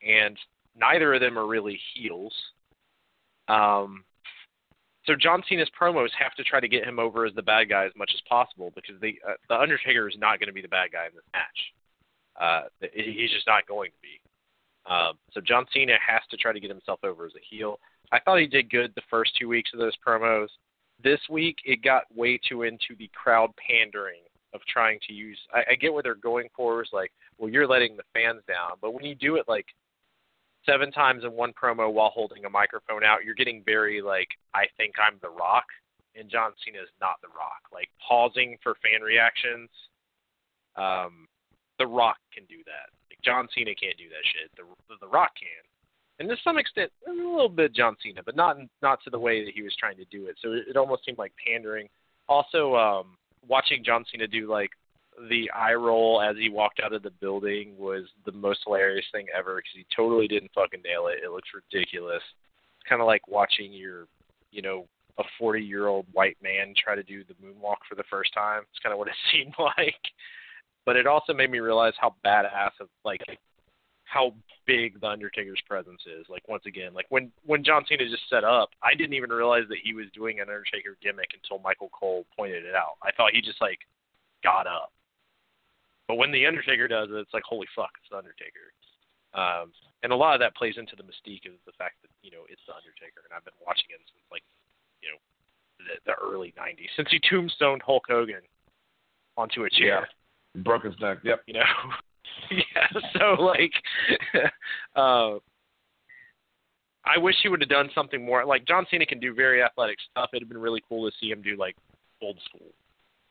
and neither of them are really heels. Um, so John Cena's promos have to try to get him over as the bad guy as much as possible because the uh, the Undertaker is not going to be the bad guy in this match. Uh, he's just not going to be. Um, so John Cena has to try to get himself over as a heel. I thought he did good the first two weeks of those promos. This week it got way too into the crowd pandering of trying to use. I, I get what they're going for is like, well, you're letting the fans down, but when you do it like seven times in one promo while holding a microphone out, you're getting very like, I think I'm the Rock, and John Cena is not the Rock. Like pausing for fan reactions, um, the Rock can do that. Like John Cena can't do that shit. The the Rock can, and to some extent, a little bit John Cena, but not not to the way that he was trying to do it. So it, it almost seemed like pandering. Also, um, watching John Cena do like the eye roll as he walked out of the building was the most hilarious thing ever because he totally didn't fucking nail it. It looks ridiculous. It's kind of like watching your, you know, a 40 year old white man try to do the moonwalk for the first time. It's kind of what it seemed like. But it also made me realize how badass of like how big the Undertaker's presence is. Like once again, like when when John Cena just set up, I didn't even realize that he was doing an Undertaker gimmick until Michael Cole pointed it out. I thought he just like got up. But when the Undertaker does it, it's like holy fuck, it's the Undertaker. Um, and a lot of that plays into the mystique of the fact that you know it's the Undertaker, and I've been watching him since like you know the, the early '90s, since he tombstoned Hulk Hogan onto a chair. Yeah. Broke his neck. Yep. You know. yeah. So like, uh, I wish he would have done something more. Like John Cena can do very athletic stuff. It'd have been really cool to see him do like old school,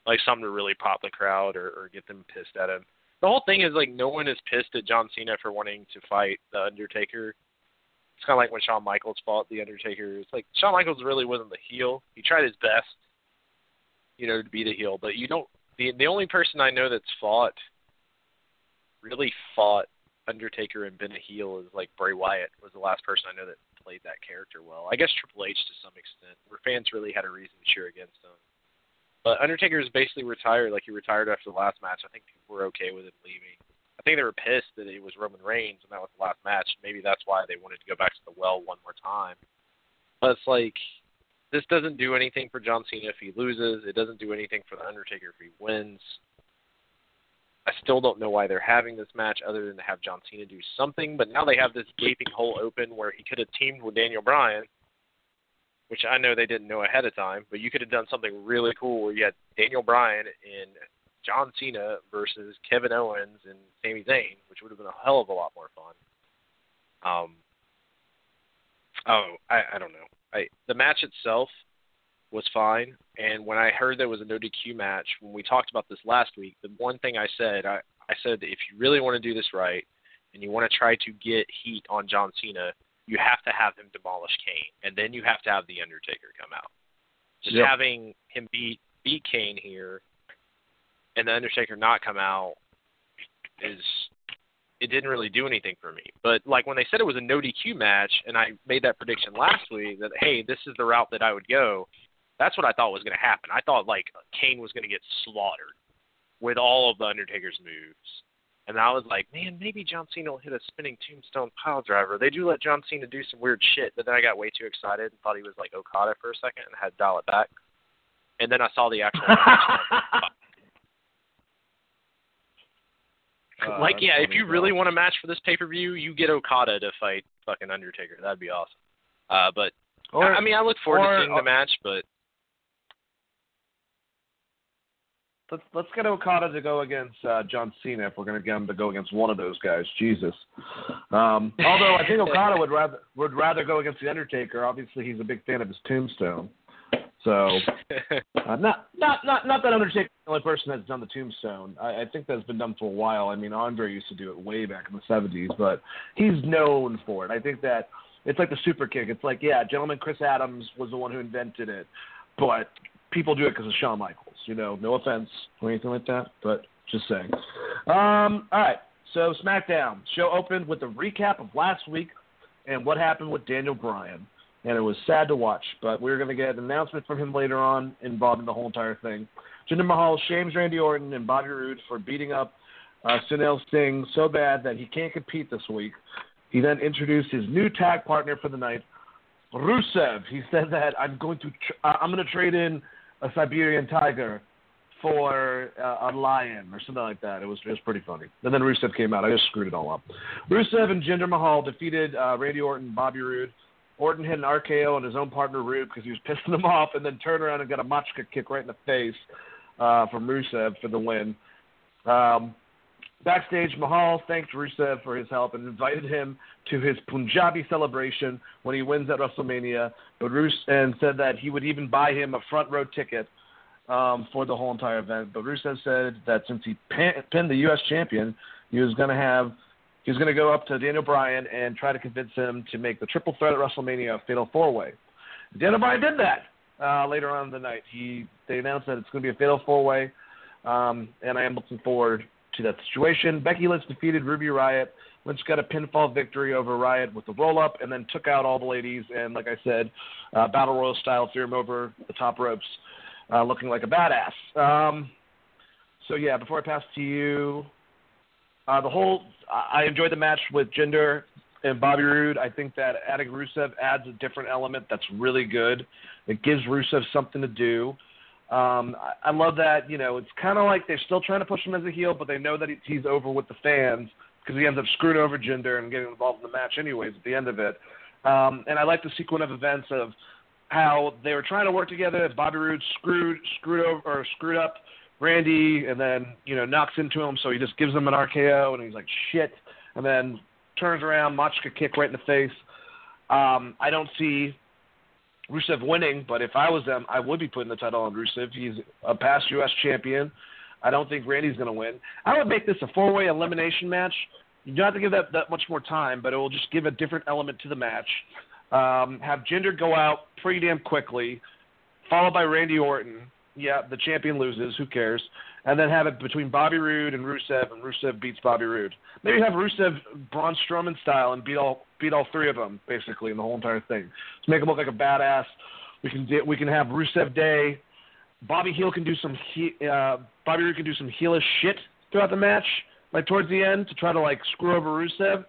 like something to really pop the crowd or, or get them pissed at him. The whole thing is like no one is pissed at John Cena for wanting to fight the Undertaker. It's kind of like when Shawn Michaels fought the Undertaker. It's like Shawn Michaels really wasn't the heel. He tried his best, you know, to be the heel. But you don't. The the only person I know that's fought really fought Undertaker and been a heel is like Bray Wyatt was the last person I know that played that character well. I guess Triple H to some extent, where fans really had a reason to cheer against him. But Undertaker is basically retired, like he retired after the last match. I think people were okay with him leaving. I think they were pissed that it was Roman Reigns and that was the last match. Maybe that's why they wanted to go back to the well one more time. But it's like this doesn't do anything for John Cena if he loses. It doesn't do anything for the Undertaker if he wins. I still don't know why they're having this match other than to have John Cena do something. But now they have this gaping hole open where he could have teamed with Daniel Bryan, which I know they didn't know ahead of time. But you could have done something really cool where you had Daniel Bryan and John Cena versus Kevin Owens and Sami Zayn, which would have been a hell of a lot more fun. Um, oh, I, I don't know. I the match itself was fine. And when I heard there was a no DQ match, when we talked about this last week, the one thing I said, I, I said that if you really want to do this right and you want to try to get heat on John Cena, you have to have him demolish Kane, and then you have to have the Undertaker come out. Just yep. having him beat beat Kane here, and the Undertaker not come out is it didn't really do anything for me. But like when they said it was a no DQ match, and I made that prediction last week that hey, this is the route that I would go. That's what I thought was going to happen. I thought like Kane was going to get slaughtered with all of the Undertaker's moves. And I was like, man, maybe John Cena will hit a spinning tombstone pile driver. They do let John Cena do some weird shit, but then I got way too excited and thought he was like Okada for a second and had to dial it back. And then I saw the actual. uh, like, yeah, if you really want a match for this pay per view, you get Okada to fight fucking Undertaker. That'd be awesome. Uh, but or, I mean, I look forward or, to seeing the match, but let's let's get Okada to go against uh, John Cena if we're going to get him to go against one of those guys. Jesus. Um, although I think Okada would rather would rather go against the Undertaker. Obviously, he's a big fan of his Tombstone. So, uh, not not not not that Undertaker the only person that's done the Tombstone. I, I think that's been done for a while. I mean, Andre used to do it way back in the '70s, but he's known for it. I think that it's like the super kick. It's like, yeah, gentleman Chris Adams was the one who invented it, but people do it because of Shawn Michaels. You know, no offense or anything like that, but just saying. Um, all right, so SmackDown show opened with a recap of last week and what happened with Daniel Bryan, and it was sad to watch. But we're going to get an announcement from him later on involving the whole entire thing. Jinder Mahal shames Randy Orton and Bobby Roode for beating up uh, Sunil Singh so bad that he can't compete this week. He then introduced his new tag partner for the night, Rusev. He said that I'm going to tr- I'm going to trade in a Siberian tiger for uh, a lion or something like that. It was it was pretty funny. And then Rusev came out. I just screwed it all up. Rusev and Jinder Mahal defeated uh, Randy Orton and Bobby Roode. Orton hit an RKO on his own partner Roode because he was pissing him off, and then turned around and got a Machka kick right in the face uh, from Rusev for the win. Um, Backstage, Mahal thanked Rusev for his help and invited him to his Punjabi celebration when he wins at WrestleMania. But Rus and said that he would even buy him a front row ticket um, for the whole entire event. But Rusev said that since he pinned the U.S. champion, he was going to have he was going to go up to Daniel Bryan and try to convince him to make the triple threat at WrestleMania a fatal four way. Daniel Bryan did that uh, later on in the night. He they announced that it's going to be a fatal four way, um, and I am looking forward to that situation. Becky Lynch defeated Ruby Riott. Lynch got a pinfall victory over Riott with the roll up, and then took out all the ladies. And like I said, uh, battle royal style threw him over the top ropes, uh, looking like a badass. Um, so yeah, before I pass to you, uh, the whole I enjoyed the match with Jinder and Bobby Roode. I think that adding Rusev adds a different element that's really good. It gives Rusev something to do. Um, I, I love that. You know, it's kind of like they're still trying to push him as a heel, but they know that he, he's over with the fans because he ends up screwing over Jinder and getting involved in the match anyways at the end of it. Um, and I like the sequence of events of how they were trying to work together. Bobby Roode screwed screwed over or screwed up Randy, and then you know knocks into him, so he just gives him an RKO, and he's like shit, and then turns around, Machka kick right in the face. Um, I don't see Rusev winning, but if I was them, I would be putting the title on Rusev. He's a past U.S. champion. I don't think Randy's going to win. I would make this a four-way elimination match. You don't have to give that that much more time, but it will just give a different element to the match. Um, have Jinder go out pretty damn quickly, followed by Randy Orton. Yeah, the champion loses. Who cares? And then have it between Bobby Roode and Rusev, and Rusev beats Bobby Roode. Maybe have Rusev Braun Strowman style and beat all beat all three of them basically in the whole entire thing. Let's make him look like a badass. We can we can have Rusev Day. Bobby Heel can do some he, uh, Bobby Roode can do some heelish shit throughout the match, like towards the end to try to like screw over Rusev.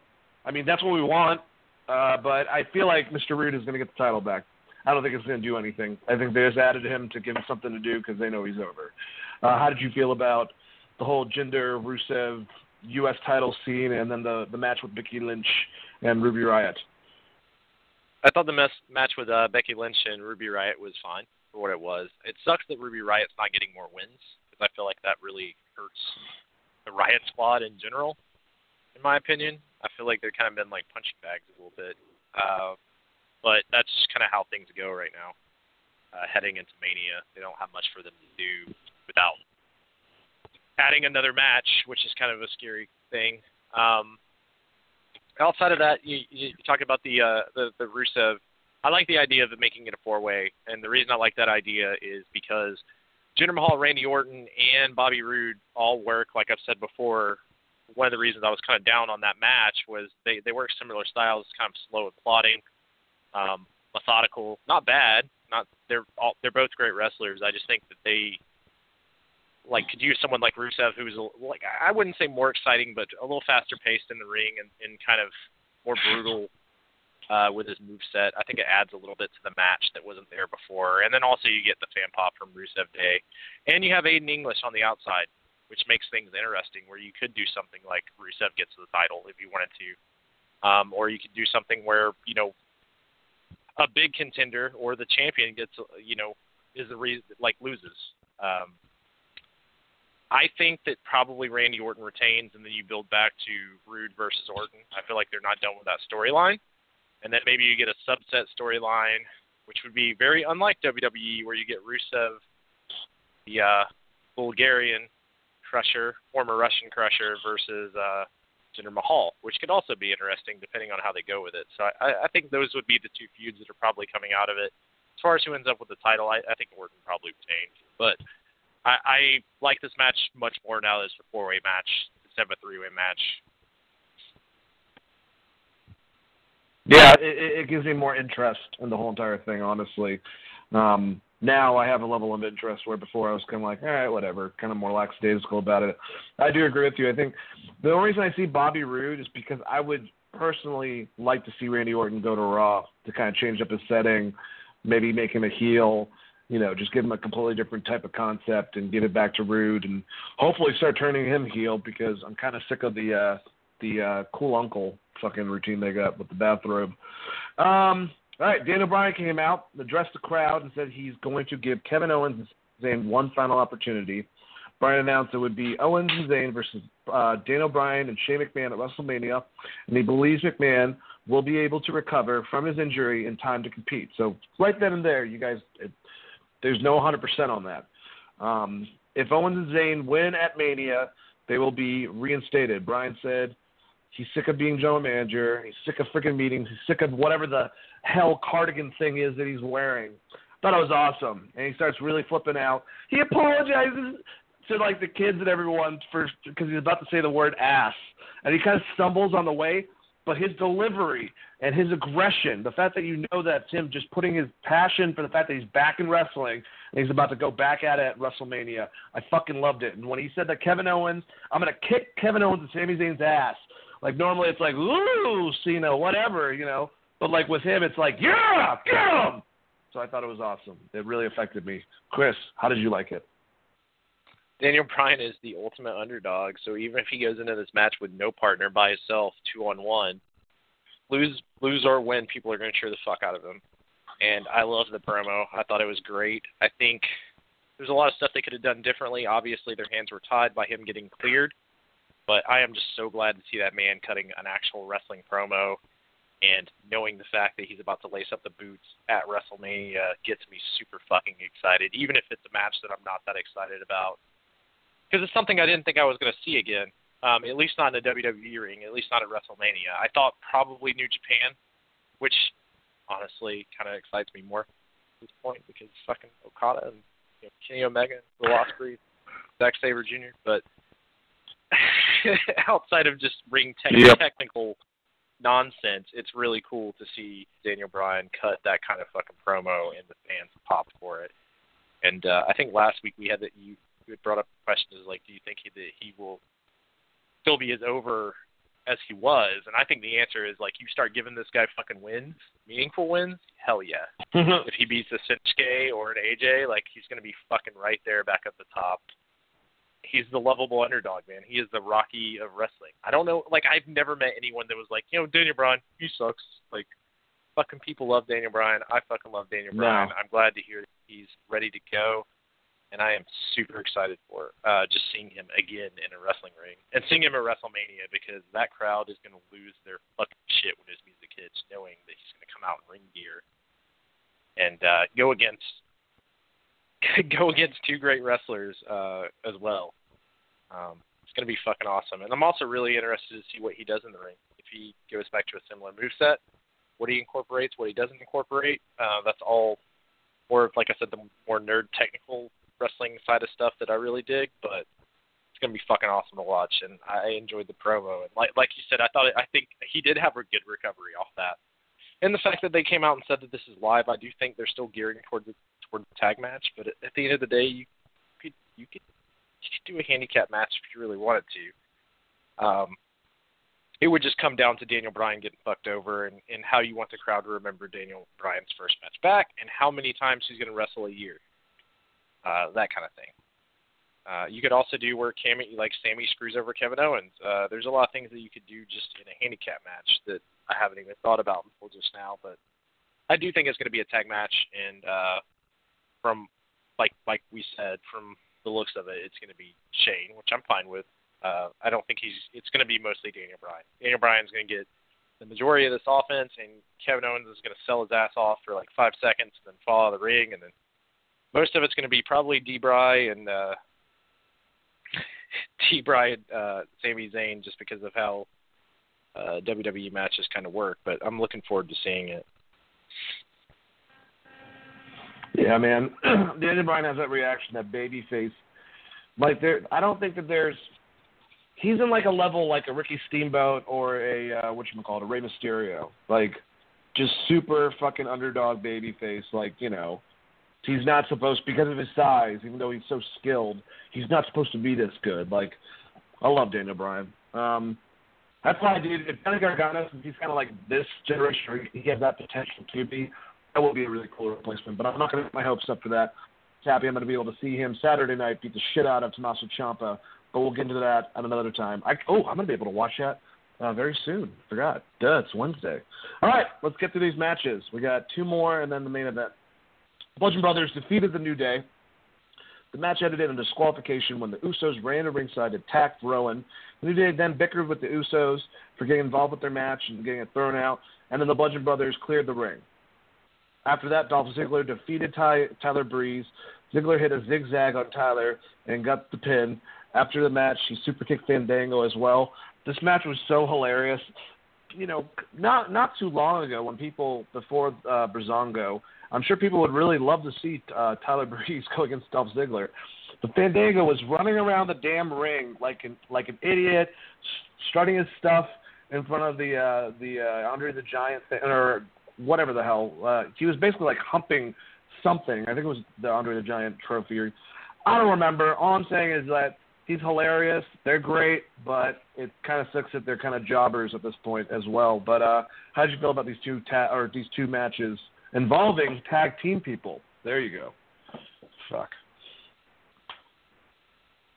I mean that's what we want. Uh, but I feel like Mr. Roode is going to get the title back. I don't think it's going to do anything. I think they just added him to give him something to do because they know he's over. Uh, how did you feel about the whole Jinder Rusev U.S. title scene and then the the match with Becky Lynch and Ruby Riott? I thought the mes- match with uh, Becky Lynch and Ruby Riott was fine for what it was. It sucks that Ruby Riott's not getting more wins because I feel like that really hurts the Riott squad in general, in my opinion. I feel like they've kind of been like punching bags a little bit. Uh, but that's kind of how things go right now. Uh, heading into Mania, they don't have much for them to do without adding another match, which is kind of a scary thing. Um, outside of that, you, you talk about the uh, the the Rusev. I like the idea of making it a four way, and the reason I like that idea is because Jinder Mahal, Randy Orton, and Bobby Roode all work. Like I've said before, one of the reasons I was kind of down on that match was they they work similar styles, kind of slow and plodding, um, methodical. Not bad. Not they're all they're both great wrestlers. I just think that they like could use someone like Rusev who's like I wouldn't say more exciting, but a little faster paced in the ring and, and kind of more brutal uh, with his move set. I think it adds a little bit to the match that wasn't there before. And then also you get the fan pop from Rusev Day, and you have Aiden English on the outside, which makes things interesting. Where you could do something like Rusev gets the title if you wanted to, um, or you could do something where you know a big contender or the champion gets you know is the reason like loses. Um, I think that probably Randy Orton retains, and then you build back to Roode versus Orton. I feel like they're not done with that storyline, and then maybe you get a subset storyline, which would be very unlike WWE, where you get Rusev, the uh, Bulgarian Crusher, former Russian Crusher, versus uh, Jinder Mahal, which could also be interesting depending on how they go with it. So I, I think those would be the two feuds that are probably coming out of it. As far as who ends up with the title, I, I think Orton probably retains, but I, I like this match much more now that it's a four way match instead of a three way match. Yeah, it, it gives me more interest in the whole entire thing, honestly. Um, now I have a level of interest where before I was kind of like, all right, whatever, kind of more lackadaisical about it. I do agree with you. I think the only reason I see Bobby Roode is because I would personally like to see Randy Orton go to Raw to kind of change up his setting, maybe make him a heel you know, just give him a completely different type of concept and give it back to Roode and hopefully start turning him heel because I'm kind of sick of the uh, the uh, cool uncle fucking routine they got with the bathrobe. Um, all right, Dan Bryan came out, addressed the crowd, and said he's going to give Kevin Owens and Zayn one final opportunity. Bryan announced it would be Owens and Zayn versus uh, Daniel Bryan and Shane McMahon at WrestleMania, and he believes McMahon will be able to recover from his injury in time to compete. So right then and there, you guys, it, there's no 100% on that. Um, if Owens and Zayn win at Mania, they will be reinstated. Bryan said he's sick of being general manager. He's sick of freaking meetings. He's sick of whatever the hell cardigan thing is that he's wearing. Thought it was awesome. And he starts really flipping out. He apologizes to like the kids and everyone for because he's about to say the word ass, and he kind of stumbles on the way. But his delivery and his aggression, the fact that you know that's him just putting his passion for the fact that he's back in wrestling and he's about to go back at it at WrestleMania, I fucking loved it. And when he said that Kevin Owens, I'm gonna kick Kevin Owens and Sami Zayn's ass. Like normally it's like ooh, Cena, whatever, you know. But like with him, it's like yeah, get him. So I thought it was awesome. It really affected me. Chris, how did you like it? Daniel Bryan is the ultimate underdog, so even if he goes into this match with no partner by himself, two on one, lose lose or win, people are going to cheer the fuck out of him. And I love the promo. I thought it was great. I think there's a lot of stuff they could have done differently. Obviously, their hands were tied by him getting cleared, but I am just so glad to see that man cutting an actual wrestling promo and knowing the fact that he's about to lace up the boots at WrestleMania gets me super fucking excited, even if it's a match that I'm not that excited about because it's something I didn't think I was going to see again. Um, at least not in the WWE ring, at least not at WrestleMania. I thought probably New Japan, which honestly kind of excites me more at this point because fucking Okada and you know, Kenny Omega, the Lost Breed, Zack Sabre Jr. But outside of just ring te- yep. technical nonsense, it's really cool to see Daniel Bryan cut that kind of fucking promo and the fans pop for it. And uh, I think last week we had that you you had brought up the question is like, do you think he, that he will still be as over as he was? And I think the answer is like, you start giving this guy fucking wins, meaningful wins. Hell yeah! If he beats a Shinsuke or an AJ, like he's gonna be fucking right there, back at the top. He's the lovable underdog, man. He is the Rocky of wrestling. I don't know, like I've never met anyone that was like, you know, Daniel Bryan, he sucks. Like, fucking people love Daniel Bryan. I fucking love Daniel Bryan. No. I'm glad to hear he's ready to go and I am super excited for uh, just seeing him again in a wrestling ring and seeing him at WrestleMania because that crowd is going to lose their fucking shit when his music hits, knowing that he's going to come out in ring gear and uh, go against go against two great wrestlers uh, as well. Um, it's going to be fucking awesome, and I'm also really interested to see what he does in the ring. If he goes back to a similar move set, what he incorporates, what he doesn't incorporate. Uh, that's all more, like I said, the more nerd technical wrestling side of stuff that I really dig, but it's gonna be fucking awesome to watch. And I enjoyed the promo. And like like you said, I thought I think he did have a good recovery off that. And the fact that they came out and said that this is live, I do think they're still gearing toward the toward the tag match. But at, the end of the day, you could you could you could do a handicap match if you really wanted to. Um, it would just come down to Daniel Bryan getting fucked over and, and how you want the crowd to remember Daniel Bryan's first match back and how many times he's going to wrestle a year uh, that kind of thing. Uh, you could also do where Cammy, like Sami screws over Kevin Owens. Uh, there's a lot of things that you could do just in a handicap match that I haven't even thought about until just now. But I do think it's going to be a tag match, and uh, from like like we said, from the looks of it, it's going to be Shane, which I'm fine with. Uh, I don't think he's. It's going to be mostly Daniel Bryan. Daniel Bryan's going to get the majority of this offense, and Kevin Owens is going to sell his ass off for like five seconds, and then fall out of the ring, and then most of it's going to be probably D-Bry and uh, D-Bry and uh, Sami Zayn just because of how uh, WWE matches kind of work. But I'm looking forward to seeing it. Yeah, man. Daniel Bryan has that reaction, that baby face. Like there, I don't think that there's. He's in like a level like a Ricky Steamboat or a uh, what you call it, a Rey Mysterio. Like just super fucking underdog baby face. Like you know, He's not supposed because of his size, even though he's so skilled. He's not supposed to be this good. Like, I love Daniel Bryan. Um, that's why did. If Johnny Gargano, he's kind of like this generation, he has that potential to be. That will be a really cool replacement. But I'm not going to get my hopes up for that. Happy I'm going to be able to see him Saturday night beat the shit out of Tommaso Ciampa. But we'll get into that at another time. I, oh, I'm going to be able to watch that uh, very soon. Forgot. Duh, it's Wednesday. All right, let's get through these matches. We got two more and then the main event. Bludgeon Brothers defeated the New Day. The match ended in a disqualification when the Usos ran to ringside, attacked Rowan. The New Day then bickered with the Usos for getting involved with their match and getting it thrown out, and then the Bludgeon Brothers cleared the ring. After that, Dolph Ziggler defeated Ty- Tyler Breeze. Ziggler hit a zigzag on Tyler and got the pin. After the match, he super kicked Fandango as well. This match was so hilarious. You know, not not too long ago when people before uh, Breezango I'm sure people would really love to see uh, Tyler Breeze go against Dolph Ziggler. But Fandango was running around the damn ring like an like an idiot, strutting his stuff in front of the uh, the uh, Andre the Giant or whatever the hell. Uh, he was basically like humping something. I think it was the Andre the Giant trophy. I don't remember. All I'm saying is that he's hilarious. They're great, but it kind of sucks that they're kind of jobbers at this point as well. But uh, how did you feel about these two ta- or these two matches involving tag team people? There you go. Fuck.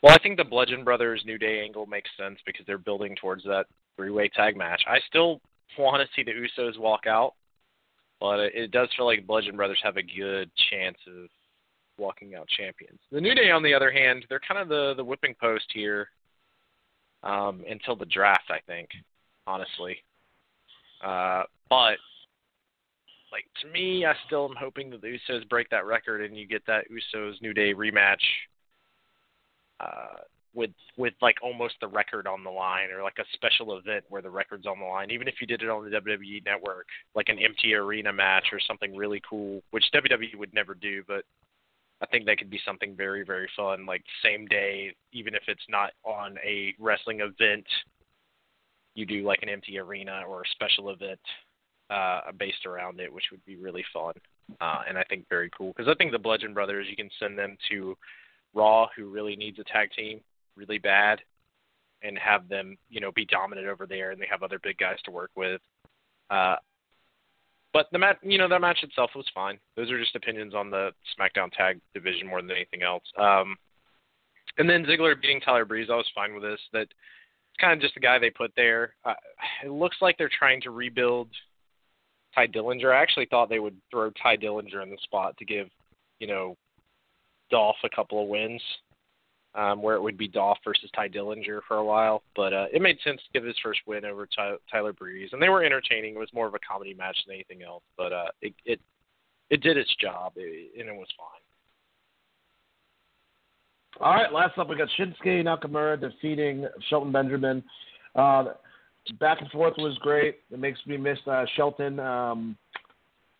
Well, I think the Bludgeon Brothers New Day angle makes sense because they're building towards that three-way tag match. I still want to see the Usos walk out, but it does feel like Bludgeon Brothers have a good chance of walking out champions. The New Day, on the other hand, they're kind of the the whipping post here um, until the draft, I think, honestly. Uh, but like to me, I still am hoping that the Usos break that record and you get that Usos New Day rematch uh, with with like almost the record on the line or like a special event where the record's on the line. Even if you did it on the WWE network, like an empty arena match or something really cool, which WWE would never do, but I think that could be something very, very fun. Like same day, even if it's not on a wrestling event, you do like an empty arena or a special event uh, based around it, which would be really fun. Uh, and I think very cool because I think the Bludgeon Brothers, you can send them to Raw, who really needs a tag team really bad, and have them, you know, be dominant over there, and they have other big guys to work with. Uh, but the match, you know, the match itself was fine. Those are just opinions on the SmackDown Tag Division more than anything else. Um, and then Ziggler beating Tyler Breeze, I was fine with this. That it's kind of just the guy they put there. Uh, it looks like they're trying to rebuild Tye Dillinger. I actually thought they would throw Tye Dillinger in the spot to give, you know, Dolph a couple of wins um, where it would be Dolph versus Tye Dillinger for a while. But uh, it made sense to give his first win over Ty- Tyler Breeze, and they were entertaining. It was more of a comedy match than anything else, but uh, it it it did its job, it, and it was fine. All right, last up we got Shinsuke Nakamura defeating Shelton Benjamin. Uh, back and forth was great. It makes me miss uh, Shelton. Um,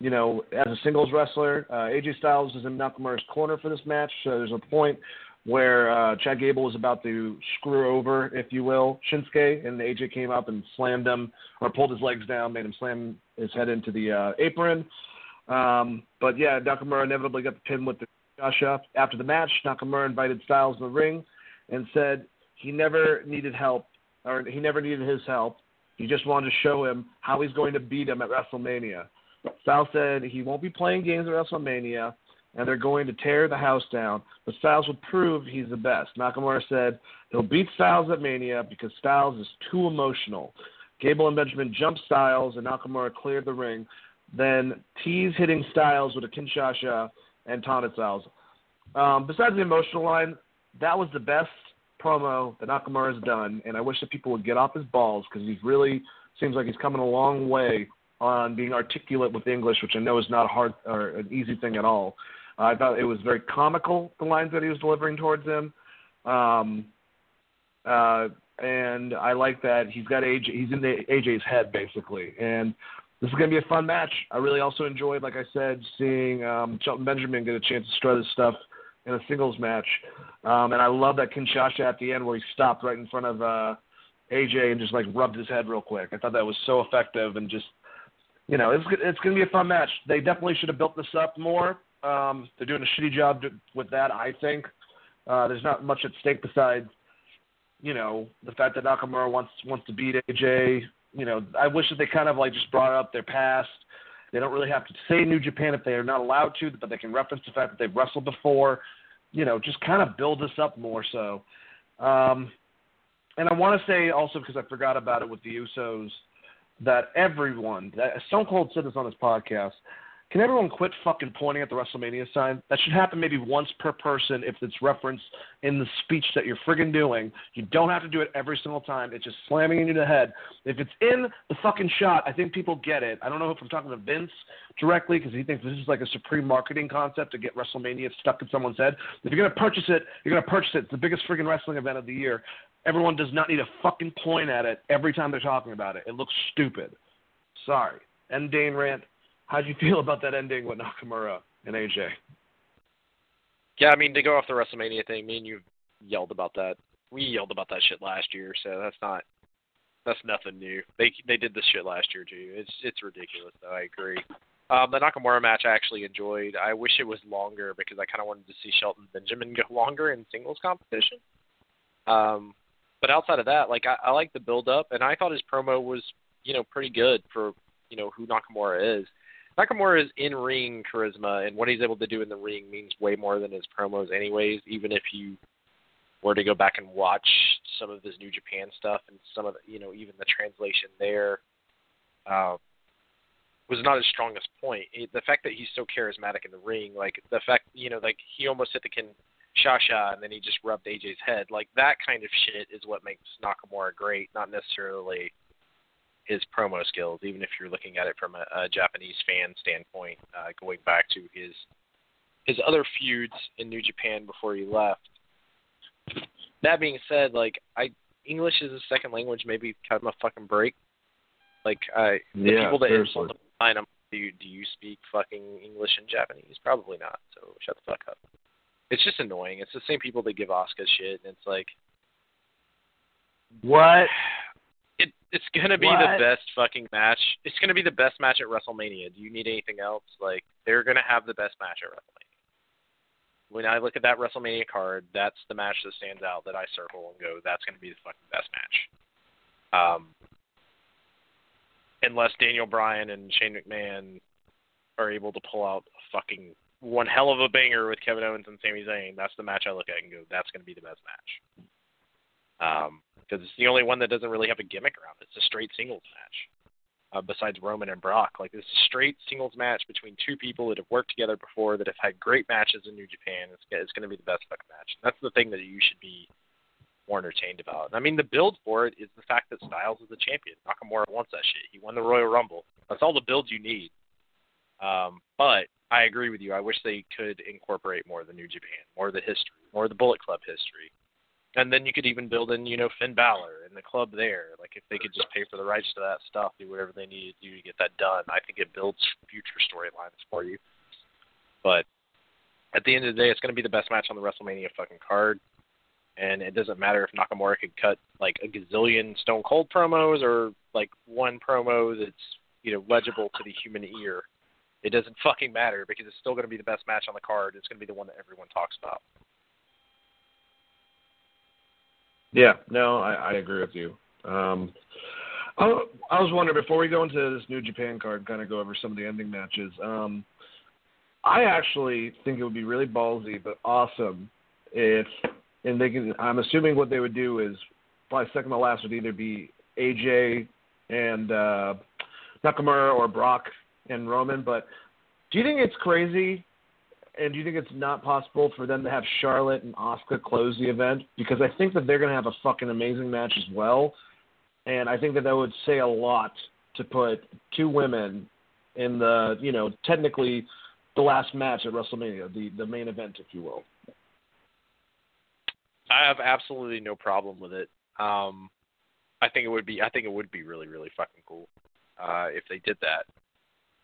you know, as a singles wrestler, uh, AJ Styles is in Nakamura's corner for this match. So there's a point where uh, Chad Gable was about to screw over, if you will, Shinsuke, and AJ came up and slammed him or pulled his legs down, made him slam his head into the uh, apron. Um, but yeah, Nakamura inevitably got the pin with the Joshua. After the match, Nakamura invited Styles in the ring and said he never needed help, or he never needed his help. He just wanted to show him how he's going to beat him at WrestleMania. Styles said he won't be playing games at WrestleMania and they're going to tear the house down. But Styles will prove he's the best. Nakamura said he'll beat Styles at Mania because Styles is too emotional. Gable and Benjamin jumped Styles, and Nakamura cleared the ring. Then tease hitting Styles with a Kinshasa and taunted Styles. Um, besides the emotional line, that was the best promo that Nakamura has done, and I wish that people would get off his balls because he really seems like he's coming a long way on being articulate with English, which I know is not a hard or an easy thing at all. I thought it was very comical the lines that he was delivering towards him, um, uh, and I like that he's got AJ. He's in the, AJ's head basically, and this is going to be a fun match. I really also enjoyed, like I said, seeing um, Shelton Benjamin get a chance to strut his stuff in a singles match, um, and I love that Kinshasa at the end where he stopped right in front of uh, AJ and just like rubbed his head real quick. I thought that was so effective and just you know, it's it's going to be a fun match. They definitely should have built this up more. Um, they're doing a shitty job with that, I think. Uh, there's not much at stake besides, you know, the fact that Nakamura wants wants to beat AJ. You know, I wish that they kind of like just brought up their past. They don't really have to say New Japan if they are not allowed to, but they can reference the fact that they've wrestled before. You know, just kind of build this up more so. Um, and I want to say also because I forgot about it with the Usos that everyone, that Stone Cold said this on his podcast, can everyone quit fucking pointing at the WrestleMania sign? That should happen maybe once per person if it's referenced in the speech that you're friggin' doing. You don't have to do it every single time. It's just slamming you in the head. If it's in the fucking shot, I think people get it. I don't know if I'm talking to Vince directly because he thinks this is like a supreme marketing concept to get WrestleMania stuck in someone's head. If you're gonna purchase it, you're gonna purchase it. It's the biggest friggin' wrestling event of the year. Everyone does not need to fucking point at it every time they're talking about it. It looks stupid. Sorry. And Dane rant. How'd you feel about that ending with Nakamura and AJ? Yeah, I mean to go off the WrestleMania thing, me and you yelled about that. We yelled about that shit last year, so that's not that's nothing new. They they did this shit last year too. It's it's ridiculous though. I agree. Um, the Nakamura match I actually enjoyed. I wish it was longer because I kind of wanted to see Shelton Benjamin go longer in singles competition. Um, but outside of that, like I, I like the build up, and I thought his promo was you know pretty good for you know who Nakamura is. Nakamura's in ring charisma and what he's able to do in the ring means way more than his promos, anyways. Even if you were to go back and watch some of his New Japan stuff and some of the, you know even the translation there uh, was not his strongest point. It, the fact that he's so charismatic in the ring, like the fact you know like he almost hit the Kinshasa and then he just rubbed AJ's head, like that kind of shit is what makes Nakamura great, not necessarily his promo skills, even if you're looking at it from a, a Japanese fan standpoint, uh, going back to his his other feuds in New Japan before he left. That being said, like I English is a second language, maybe cut him a fucking break. Like I the yeah, people that seriously. insult him, do you, do you speak fucking English and Japanese? Probably not. So shut the fuck up. It's just annoying. It's the same people that give Oscar shit, and it's like What? It it's gonna be What? the best fucking match. It's gonna be the best match at WrestleMania. Do you need anything else? Like they're gonna have the best match at WrestleMania. When I look at that WrestleMania card, that's the match that stands out that I circle and go, that's gonna be the fucking best match. Um, unless Daniel Bryan and Shane McMahon are able to pull out a fucking one hell of a banger with Kevin Owens and Sami Zayn, that's the match I look at and go, that's gonna be the best match. Um, because it's the only one that doesn't really have a gimmick around it. It's a straight singles match. Uh, besides Roman and Brock, like this is a straight singles match between two people that have worked together before, that have had great matches in New Japan. It's, it's going to be the best fucking match. That's the thing that you should be more entertained about. I mean, the build for it is the fact that Styles is the champion. Nakamura wants that shit. He won the Royal Rumble. That's all the build you need. Um, but I agree with you. I wish they could incorporate more of the New Japan, more of the history, more of the Bullet Club history. And then you could even build in, you know, Finn Balor and the club there. Like if they could just pay for the rights to that stuff, do whatever they need to do to get that done. I think it builds future storylines for you. But at the end of the day, it's going to be the best match on the WrestleMania fucking card. And it doesn't matter if Nakamura could cut like a gazillion Stone Cold promos or like one promo that's you know legible to the human ear. It doesn't fucking matter because it's still going to be the best match on the card. It's going to be the one that everyone talks about. Yeah, no, I, I agree with you. Um, I, I was wondering before we go into this New Japan card, kind of go over some of the ending matches. Um, I actually think it would be really ballsy, but awesome if, and they can. I'm assuming what they would do is probably second to last would either be AJ and uh, Nakamura or Brock and Roman. But do you think it's crazy and do you think it's not possible for them to have Charlotte and Asuka close the event? Because I think that they're going to have a fucking amazing match as well, and I think that that would say a lot to put two women in the, you know, technically the last match at WrestleMania, the the main event, if you will. I have absolutely no problem with it. Um, I think it would be I think it would be really really fucking cool uh, if they did that.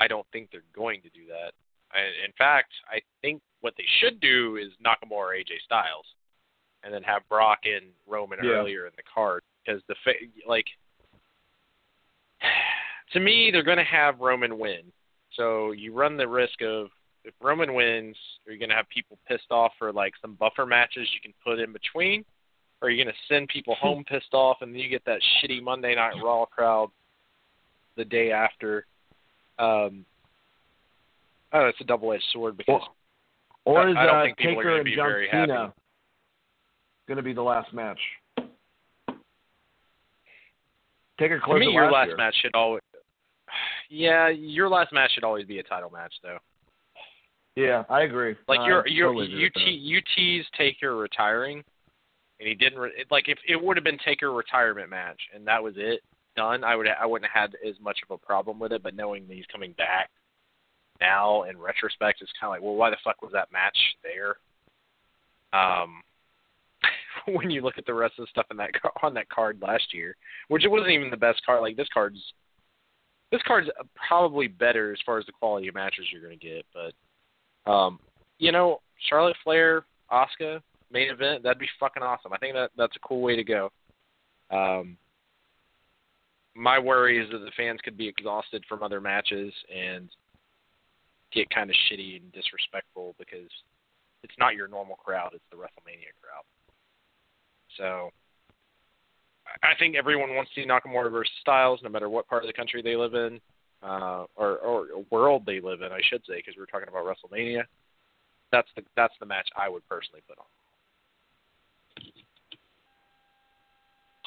I don't think they're going to do that. I, in fact, I think what they should do is Nakamura AJ Styles, and then have Brock and Roman Yeah. earlier in the card because the fa- like to me they're going to have Roman win. So you run the risk of if Roman wins, are you going to have people pissed off for like some buffer matches you can put in between? Or are you going to send people home pissed off and then you get that shitty Monday Night Raw crowd the day after? Um, oh, it's a double-edged sword because Or I- is I don't uh, think people are Taker gonna and be John Cena going to be the last match? Taker to closed me it your last match should always. Yeah, your last match should always be a title match, though. Yeah, I agree. Like I you're you're totally you te- you tease Taker retiring, and he didn't. Re- like if it would have been Taker retirement match and that was it done, I would I wouldn't have had as much of a problem with it. But knowing that he's coming back now in retrospect, it's kind of like, well, why the fuck was that match there? Um, when you look at the rest of the stuff in that on that card last year, which it wasn't even the best card. Like this card's this card's probably better as far as the quality of matches you're going to get, but um, you know, Charlotte Flair, Asuka main event. That'd be fucking awesome. I think that that's a cool way to go. Um, my worry is that the fans could be exhausted from other matches and get kind of shitty and disrespectful because it's not your normal crowd; it's the WrestleMania crowd. So I think everyone wants to see Nakamura versus Styles, no matter what part of the country they live in, uh, or or world they live in, I should say, because we're talking about WrestleMania. That's the that's the match I would personally put on.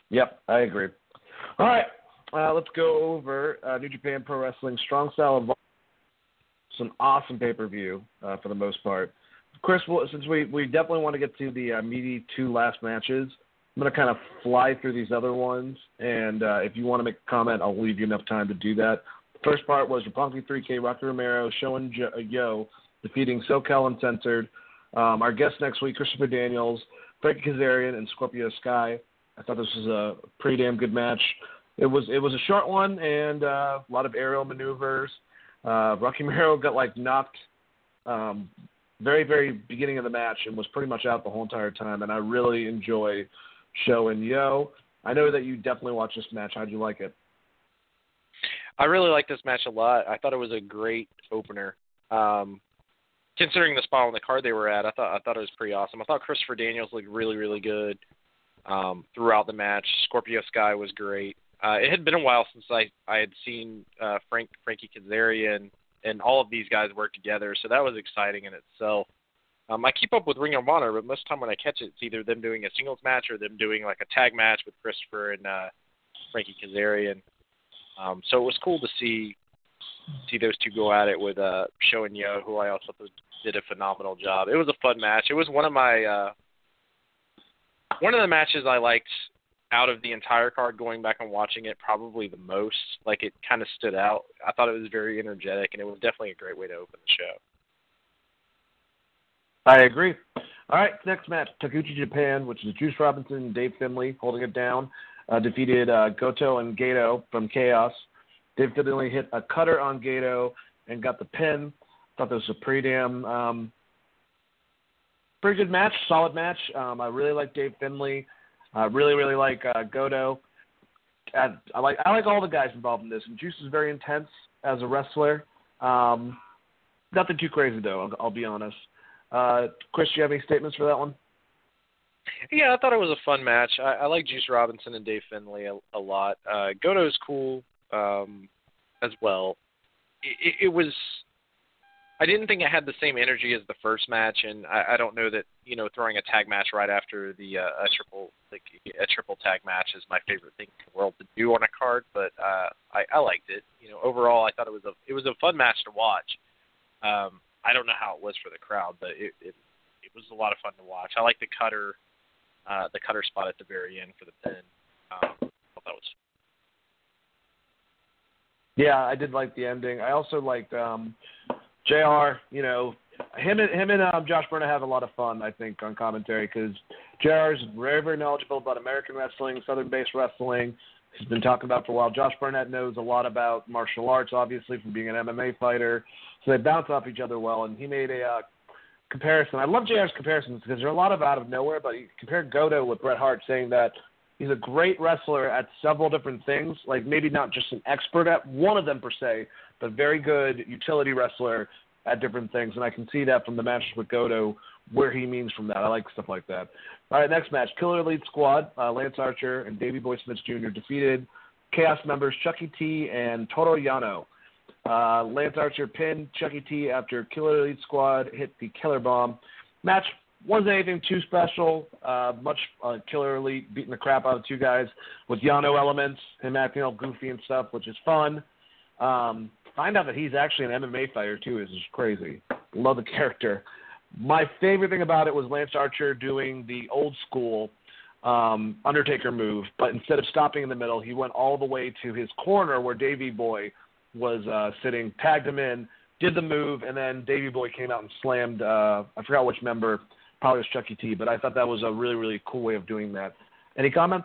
Yep, I agree. All right, uh, let's go over uh, New Japan Pro Wrestling Strong Style some awesome pay per view uh, for the most part. Chris, well, since we, we definitely want to get to the uh, meaty two last matches, I'm going to kind of fly through these other ones. And uh, if you want to make a comment, I'll leave you enough time to do that. The first part was Roppongi 3K, Rocky Romero, Sho jo- Yoh defeating SoCal Uncensored. Um, our guest next week, Christopher Daniels, Frankie Kazarian, and Scorpio Sky. I thought this was a pretty damn good match. It was it was a short one and uh, a lot of aerial maneuvers. Uh, Rocky Romero got like knocked um, very very beginning of the match and was pretty much out the whole entire time. And I really enjoy Sho and Yoh. I know that you definitely watched this match. How'd you like it? I really liked this match a lot. I thought it was a great opener. Um, considering the spot on the card they were at, I thought I thought it was pretty awesome. I thought Christopher Daniels looked really really good um, throughout the match. Scorpio Sky was great. Uh, it had been a while since I I had seen uh, Frank Frankie Kazarian and all of these guys work together, so that was exciting in itself. Um, I keep up with Ring of Honor, but most of the time when I catch it, it's either them doing a singles match or them doing like a tag match with Christopher and uh, Frankie Kazarian. Um, so it was cool to see see those two go at it with uh, Sho and Yoh, who I also did a phenomenal job. It was a fun match. It was one of my uh, one of the matches I liked out of the entire card going back and watching it probably the most. Like it kind of stood out. I thought it was very energetic and it was definitely a great way to open the show. I agree. All right, next match, Taguchi Japan, which is Juice Robinson and Dave Finlay holding it down, uh, defeated uh, Goto and Gedo from Chaos. Dave Finlay hit a cutter on Gedo and got the pin. Thought this was a pretty damn um, pretty good match, solid match. Um, I really like Dave Finlay. I really, really like uh, Goto. I, I like I like all the guys involved in this. And Juice is very intense as a wrestler. Um, nothing too crazy though. I'll, I'll be honest. Uh, Chris, do you have any statements for that one? Yeah, I thought it was a fun match. I, I like Juice Robinson and Dave Finlay a, a lot. Uh, Goto's cool um, as well. It, it, it was I didn't think it had the same energy as the first match, and I, I don't know that you know throwing a tag match right after the uh, a triple like a triple tag match is my favorite thing in the world to do on a card, but uh, I, I liked it. You know, overall, I thought it was a it was a fun match to watch. Um, I don't know how it was for the crowd, but it it, it was a lot of fun to watch. I like the cutter uh, the cutter spot at the very end for the pin. Um, I thought that was. Yeah, I did like the ending. I also liked um, JR You know, him and him and um, Josh Barnett have a lot of fun, I think, on commentary because JR is very very knowledgeable about American wrestling, Southern-based wrestling. He's been talking about for a while. Josh Barnett knows a lot about martial arts, obviously, from being an MMA fighter. So they bounce off each other well. And he made a uh, comparison. I love JR's comparisons because they're a lot of out of nowhere. But he compared Goto with Bret Hart, saying that he's a great wrestler at several different things. Like maybe not just an expert at one of them per se, but very good utility wrestler at different things. And I can see that from the matches with Goto, where he means from that. I like stuff like that. All right, next match. Killer Elite Squad, uh, Lance Archer and Davey Boy Smith Jr. defeated Chaos members Chuckie T and Toru Yano. Uh, Lance Archer pinned Chuckie T after Killer Elite Squad hit the Killer Bomb. Match wasn't anything too special. Uh, much uh, Killer Elite beating the crap out of two guys with Yano elements, him acting all goofy and stuff, which is fun. Um, find out that he's actually an MMA fighter too is just crazy. Love the character. My favorite thing about it was Lance Archer doing the old school um, Undertaker move, but instead of stopping in the middle, he went all the way to his corner where Davey Boy was uh, sitting, tagged him in, did the move, and then Davey Boy came out and slammed. Uh, I forgot which member, probably was Chuckie T, but I thought that was a really really cool way of doing that. Any comment?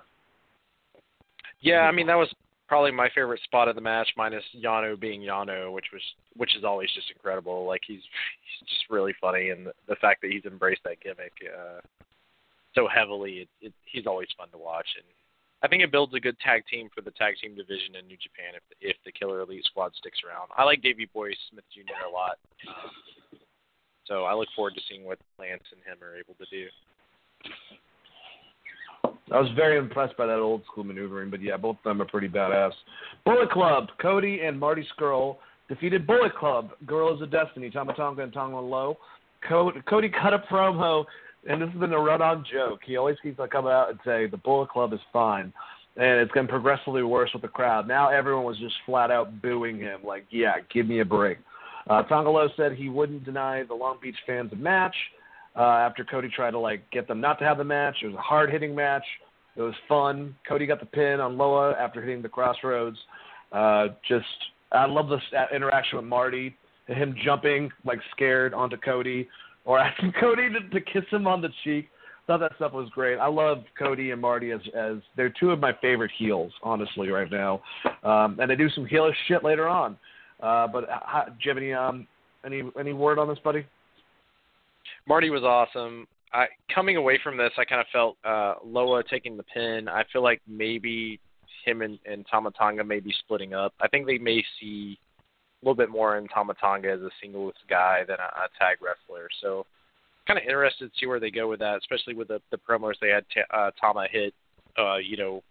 Yeah, I mean that was probably my favorite spot of the match, minus Yano being Yano, which was which is always just incredible. Like he's he's just really funny, and the, the fact that he's embraced that gimmick uh, so heavily, it, it, he's always fun to watch. And I think it builds a good tag team for the tag team division in New Japan if if the Killer Elite Squad sticks around. I like Davey Boy Smith Jr. a lot, so I look forward to seeing what Lance and him are able to do. I was very impressed by that old school maneuvering, but yeah, both of them are pretty badass. Bullet Club, Cody and Marty Scurll defeated Bullet Club, Guerrillas of Destiny, Tama Tonga and Tanga Loa. Cody cut a promo, and this has been a run-on joke. He always keeps on coming out and say the Bullet Club is fine, and it's getting progressively worse with the crowd. Now everyone was just flat out booing him, like, yeah, give me a break. Uh, Tanga Loa said he wouldn't deny the Long Beach fans a match uh, after Cody tried to like get them not to have the match. It was a hard hitting match. It was fun. Cody got the pin on Loa after hitting the crossroads. Uh, just I love this interaction with Marty, him jumping like scared onto Cody or asking Cody to, to kiss him on the cheek. Thought that stuff was great. I love Cody and Marty as as they're two of my favorite heels, honestly, right now. Um, and they do some heelish shit later on. Uh, but how, do you have any um, any any word on this, buddy? Marty was awesome. I coming away from this, I kind of felt uh, Loa taking the pin. I feel like maybe him and, and Tama Tonga may be splitting up. I think they may see a little bit more in Tama Tonga as a singles guy than a, a tag wrestler. So kind of interested to see where they go with that, especially with the, the promos they had t- uh, Tama hit, uh, you know,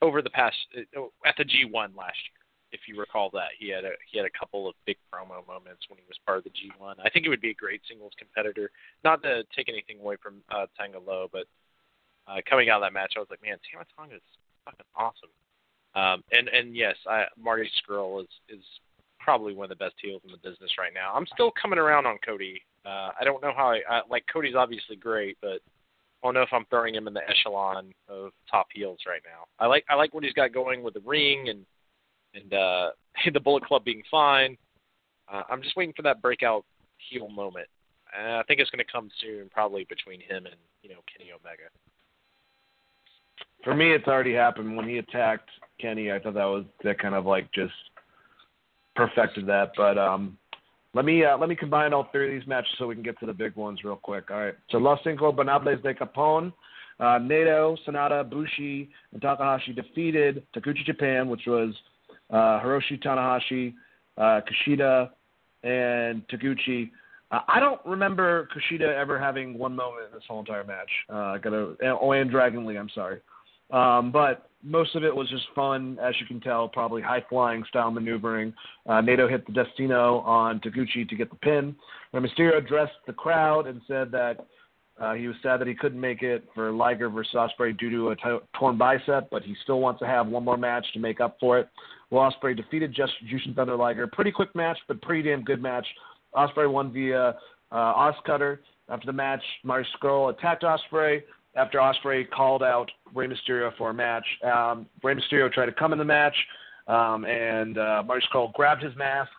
over the past uh, at the G1 last year if you recall that he had a he had a couple of big promo moments when he was part of the G1. I think it would be a great singles competitor. Not to take anything away from uh, Tanga Loa, but uh, coming out of that match, I was like, man, Tama Tonga is fucking awesome. Um, and and yes, I, Marty Scurll is is probably one of the best heels in the business right now. I'm still coming around on Cody. Uh, I don't know how I, I like Cody's obviously great, but I don't know if I'm throwing him in the echelon of top heels right now. I like I like what he's got going with the ring and and uh, the Bullet Club being fine. Uh, I'm just waiting for that breakout heel moment. And I think it's going to come soon, probably between him and you know Kenny Omega. For me, it's already happened when he attacked Kenny. I thought that was that kind of like just perfected that. But um, let me uh, let me combine all three of these matches so we can get to the big ones real quick. All right. So Los Ingobernables de Japon, uh, Naito, Sanada, Bushi, and Takahashi defeated Taguchi Japan, which was uh, Hiroshi Tanahashi, uh, Kushida, and Taguchi. Uh, I don't remember Kushida ever having one moment in this whole entire match. Uh, I gotta, oh, and Dragon Lee, I'm sorry. Um, but most of it was just fun, as you can tell, probably high flying style maneuvering. Uh, Naito hit the Destino on Taguchi to get the pin. Rey Mysterio addressed the crowd and said that uh, he was sad that he couldn't make it for Liger versus Ospreay due to a t- torn bicep, but he still wants to have one more match to make up for it. Will Ospreay defeated Just Jushin Thunder Liger. Pretty quick match, but pretty damn good match. Ospreay won via uh, Oscutter. After the match, Marty Scurll attacked Ospreay. After Ospreay called out Rey Mysterio for a match, um, Rey Mysterio tried to come in the match, um, and uh, Marty Scurll grabbed his mask,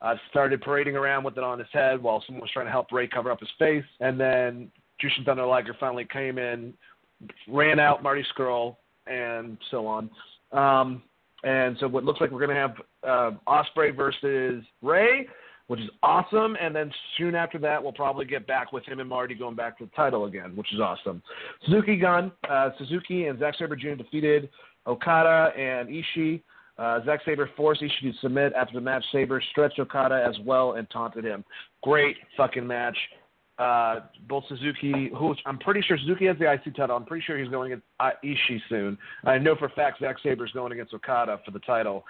uh, started parading around with it on his head while someone was trying to help Rey cover up his face, and then Jushin Thunder Liger finally came in, ran out Marty Scurll, and so on. Um, and so what looks like we're going to have uh, Ospreay versus Rey, which is awesome. And then soon after that, we'll probably get back with him and Marty going back to the title again, which is awesome. Suzuki Gun, uh, Suzuki and Zack Sabre Jr. defeated Okada and Ishii. Uh, Zack Sabre forced Ishii to submit after the match. Sabre stretched Okada as well and taunted him. Great fucking match uh, both Suzuki, who I'm pretty sure Suzuki has the IC title. I'm pretty sure he's going against Ishii soon. I know for a fact Zack Sabre's going against Okada for the title.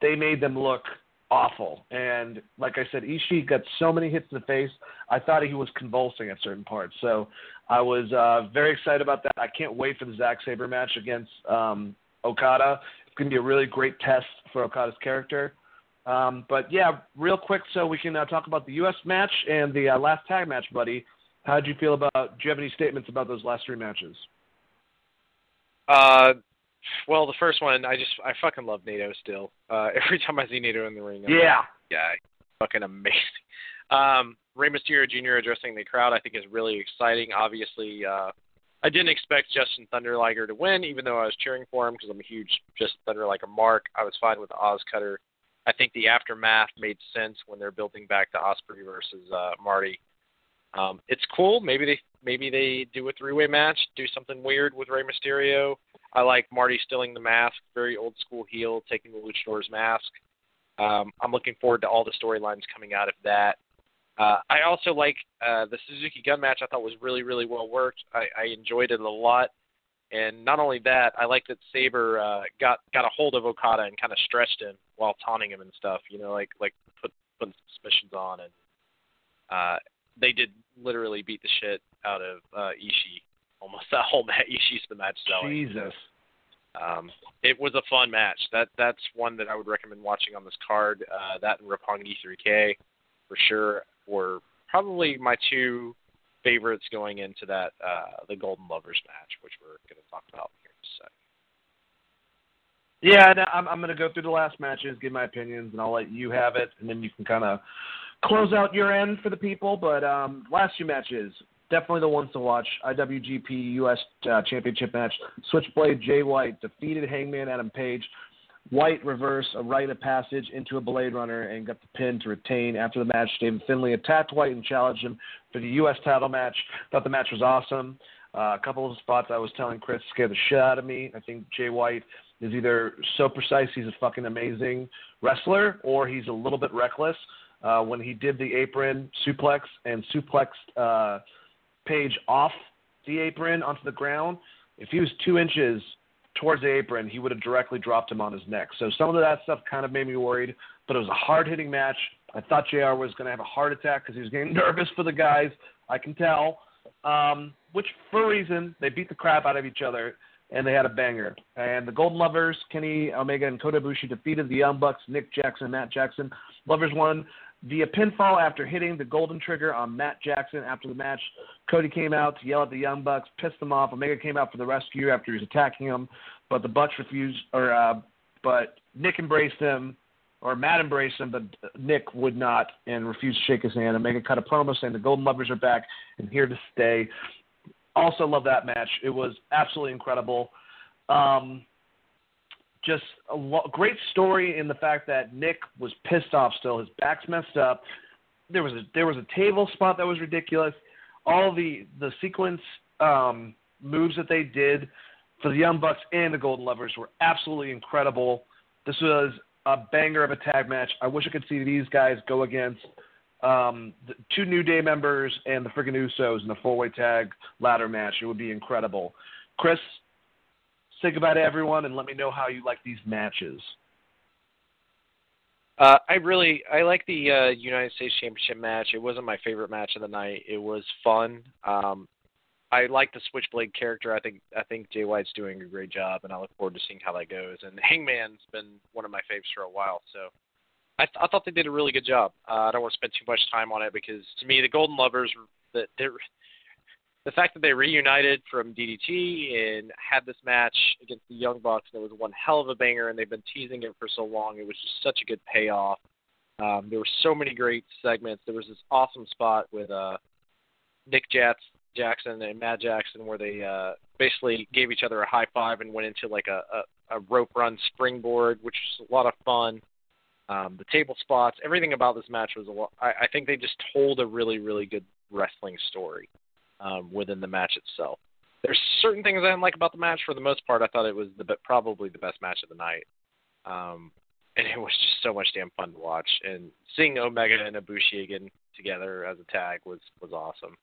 They made them look awful. And like I said, Ishii got so many hits in the face. I thought he was convulsing at certain parts. So I was uh, very excited about that. I can't wait for the Zack Sabre match against um, Okada. It's going to be a really great test for Okada's character. Um, but yeah, real quick, so we can uh, talk about the U.S. match and the uh, last tag match, buddy. How did you feel about? Do you have any statements about those last three matches? Uh, well, the first one, I just I fucking love Naito still. Uh, every time I see Naito in the ring, I'm yeah, like, yeah, fucking amazing. Um, Rey Mysterio Jr. addressing the crowd, I think, is really exciting. Obviously, uh, I didn't expect Jushin Thunder Liger to win, even though I was cheering for him because I'm a huge Jushin Thunder Liger mark. I was fine with the Oz Cutter. I think the aftermath made sense when they're building back to Ospreay versus uh, Marty. Um, it's cool. Maybe they maybe they do a three way match, do something weird with Rey Mysterio. I like Marty stealing the mask, very old school heel, taking the luchador's mask. Um, I'm looking forward to all the storylines coming out of that. Uh, I also like uh, the Suzuki Gun match. I thought was really, really well worked. I, I enjoyed it a lot, and not only that, I like that Sabre uh, got got a hold of Okada and kind of stretched him while taunting him and stuff. You know, like like put putting suspicions on, and uh, they did literally beat the shit out of uh, Ishii almost that whole match. Ishii's the match selling. Jesus. Um, it was a fun match. That that's one that I would recommend watching on this card. Uh, that and Roppongi 3K for sure were probably my two favorites going into that uh, the Golden Lovers match, which we're going to talk about here in a second. Yeah, I'm, I'm going to go through the last matches, give my opinions, and I'll let you have it, and then you can kind of close out your end for the people. But um, last two matches, definitely the ones to watch. IWGP US uh, Championship match. Switchblade Jay White defeated Hangman Adam Page. White reversed a rite of passage into a Blade Runner and got the pin to retain. After the match, David Finlay attacked White and challenged him for the U.S. title match. Thought the match was awesome. Uh, a couple of spots I was telling Chris scared the shit out of me. I think Jay White is either so precise he's a fucking amazing wrestler, or he's a little bit reckless. Uh, when he did the apron suplex and suplexed uh, Page off the apron onto the ground, if he was two inches towards the apron, he would have directly dropped him on his neck. So some of that stuff kind of made me worried, but it was a hard hitting match. I thought JR was going to have a heart attack because he was getting nervous for the guys. I can tell. Um, which, for a reason, they beat the crap out of each other and they had a banger. And the Golden Lovers, Kenny Omega and Kota Ibushi defeated the Young Bucks, Nick Jackson, Matt Jackson. Lovers won via pinfall after hitting the golden trigger on Matt Jackson after the match. Cody came out to yell at the Young Bucks, pissed them off. Omega came out for the rescue after he was attacking him, but the Bucks refused, or uh, but Nick embraced him, or Matt embraced him, but Nick would not and refused to shake his hand. Omega cut a promo saying the Golden Lovers are back and here to stay. Also love that match. It was absolutely incredible. Um, just a lo- great story in the fact that Nick was pissed off still. His back's messed up. There was a there was a table spot that was ridiculous. All the the sequence um, moves that they did for the Young Bucks and the Golden Lovers were absolutely incredible. This was a banger of a tag match. I wish I could see these guys go against um, the two New Day members and the freaking Usos in a four way tag ladder match. It would be incredible. Chris, say goodbye to everyone and let me know how you like these matches. Uh, I really I like the uh, United States Championship match. It wasn't my favorite match of the night. It was fun. Um, I like the Switchblade character. I think I think Jay White's doing a great job, and I look forward to seeing how that goes. And Hangman's been one of my faves for a while, so I, th- I thought they did a really good job. Uh, I don't want to spend too much time on it because to me the Golden Lovers that they're the fact that they reunited from DDT and had this match against the Young Bucks, it was one hell of a banger, and they've been teasing it for so long. It was just such a good payoff. Um, there were so many great segments. There was this awesome spot with uh, Nick Jats, Jackson and Matt Jackson where they uh, basically gave each other a high five and went into like a, a, a rope run springboard, which was a lot of fun. Um, the table spots, everything about this match was a lot. I, I think they just told a really, really good wrestling story um, within the match itself. There's certain things I didn't like about the match. For the most part, I thought it was the probably the best match of the night, um, and it was just so much damn fun to watch. And seeing Omega and Ibushi again together as a tag was was awesome.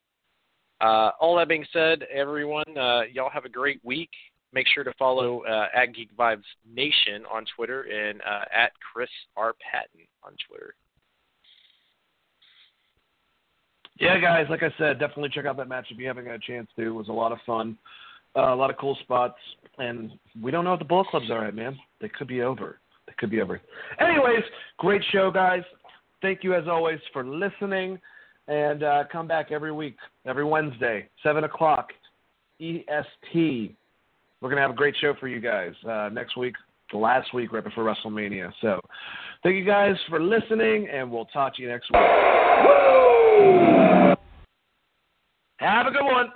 Uh, all that being said, everyone, uh, y'all have a great week. Make sure to follow uh, at Geek Vibes Nation on Twitter and uh, at Chris R Patton on Twitter. Yeah, guys, like I said, definitely check out that match if you haven't got a chance to. It was a lot of fun, uh, a lot of cool spots, and we don't know what the Bullet Clubs are at, man. They could be over. They could be over. Anyways, great show, guys. Thank you as always for listening, and uh, come back every week, every Wednesday, seven o'clock EST. We're gonna have a great show for you guys uh, next week, the last week right before WrestleMania. So, thank you guys for listening, and we'll talk to you next week. Have a good one.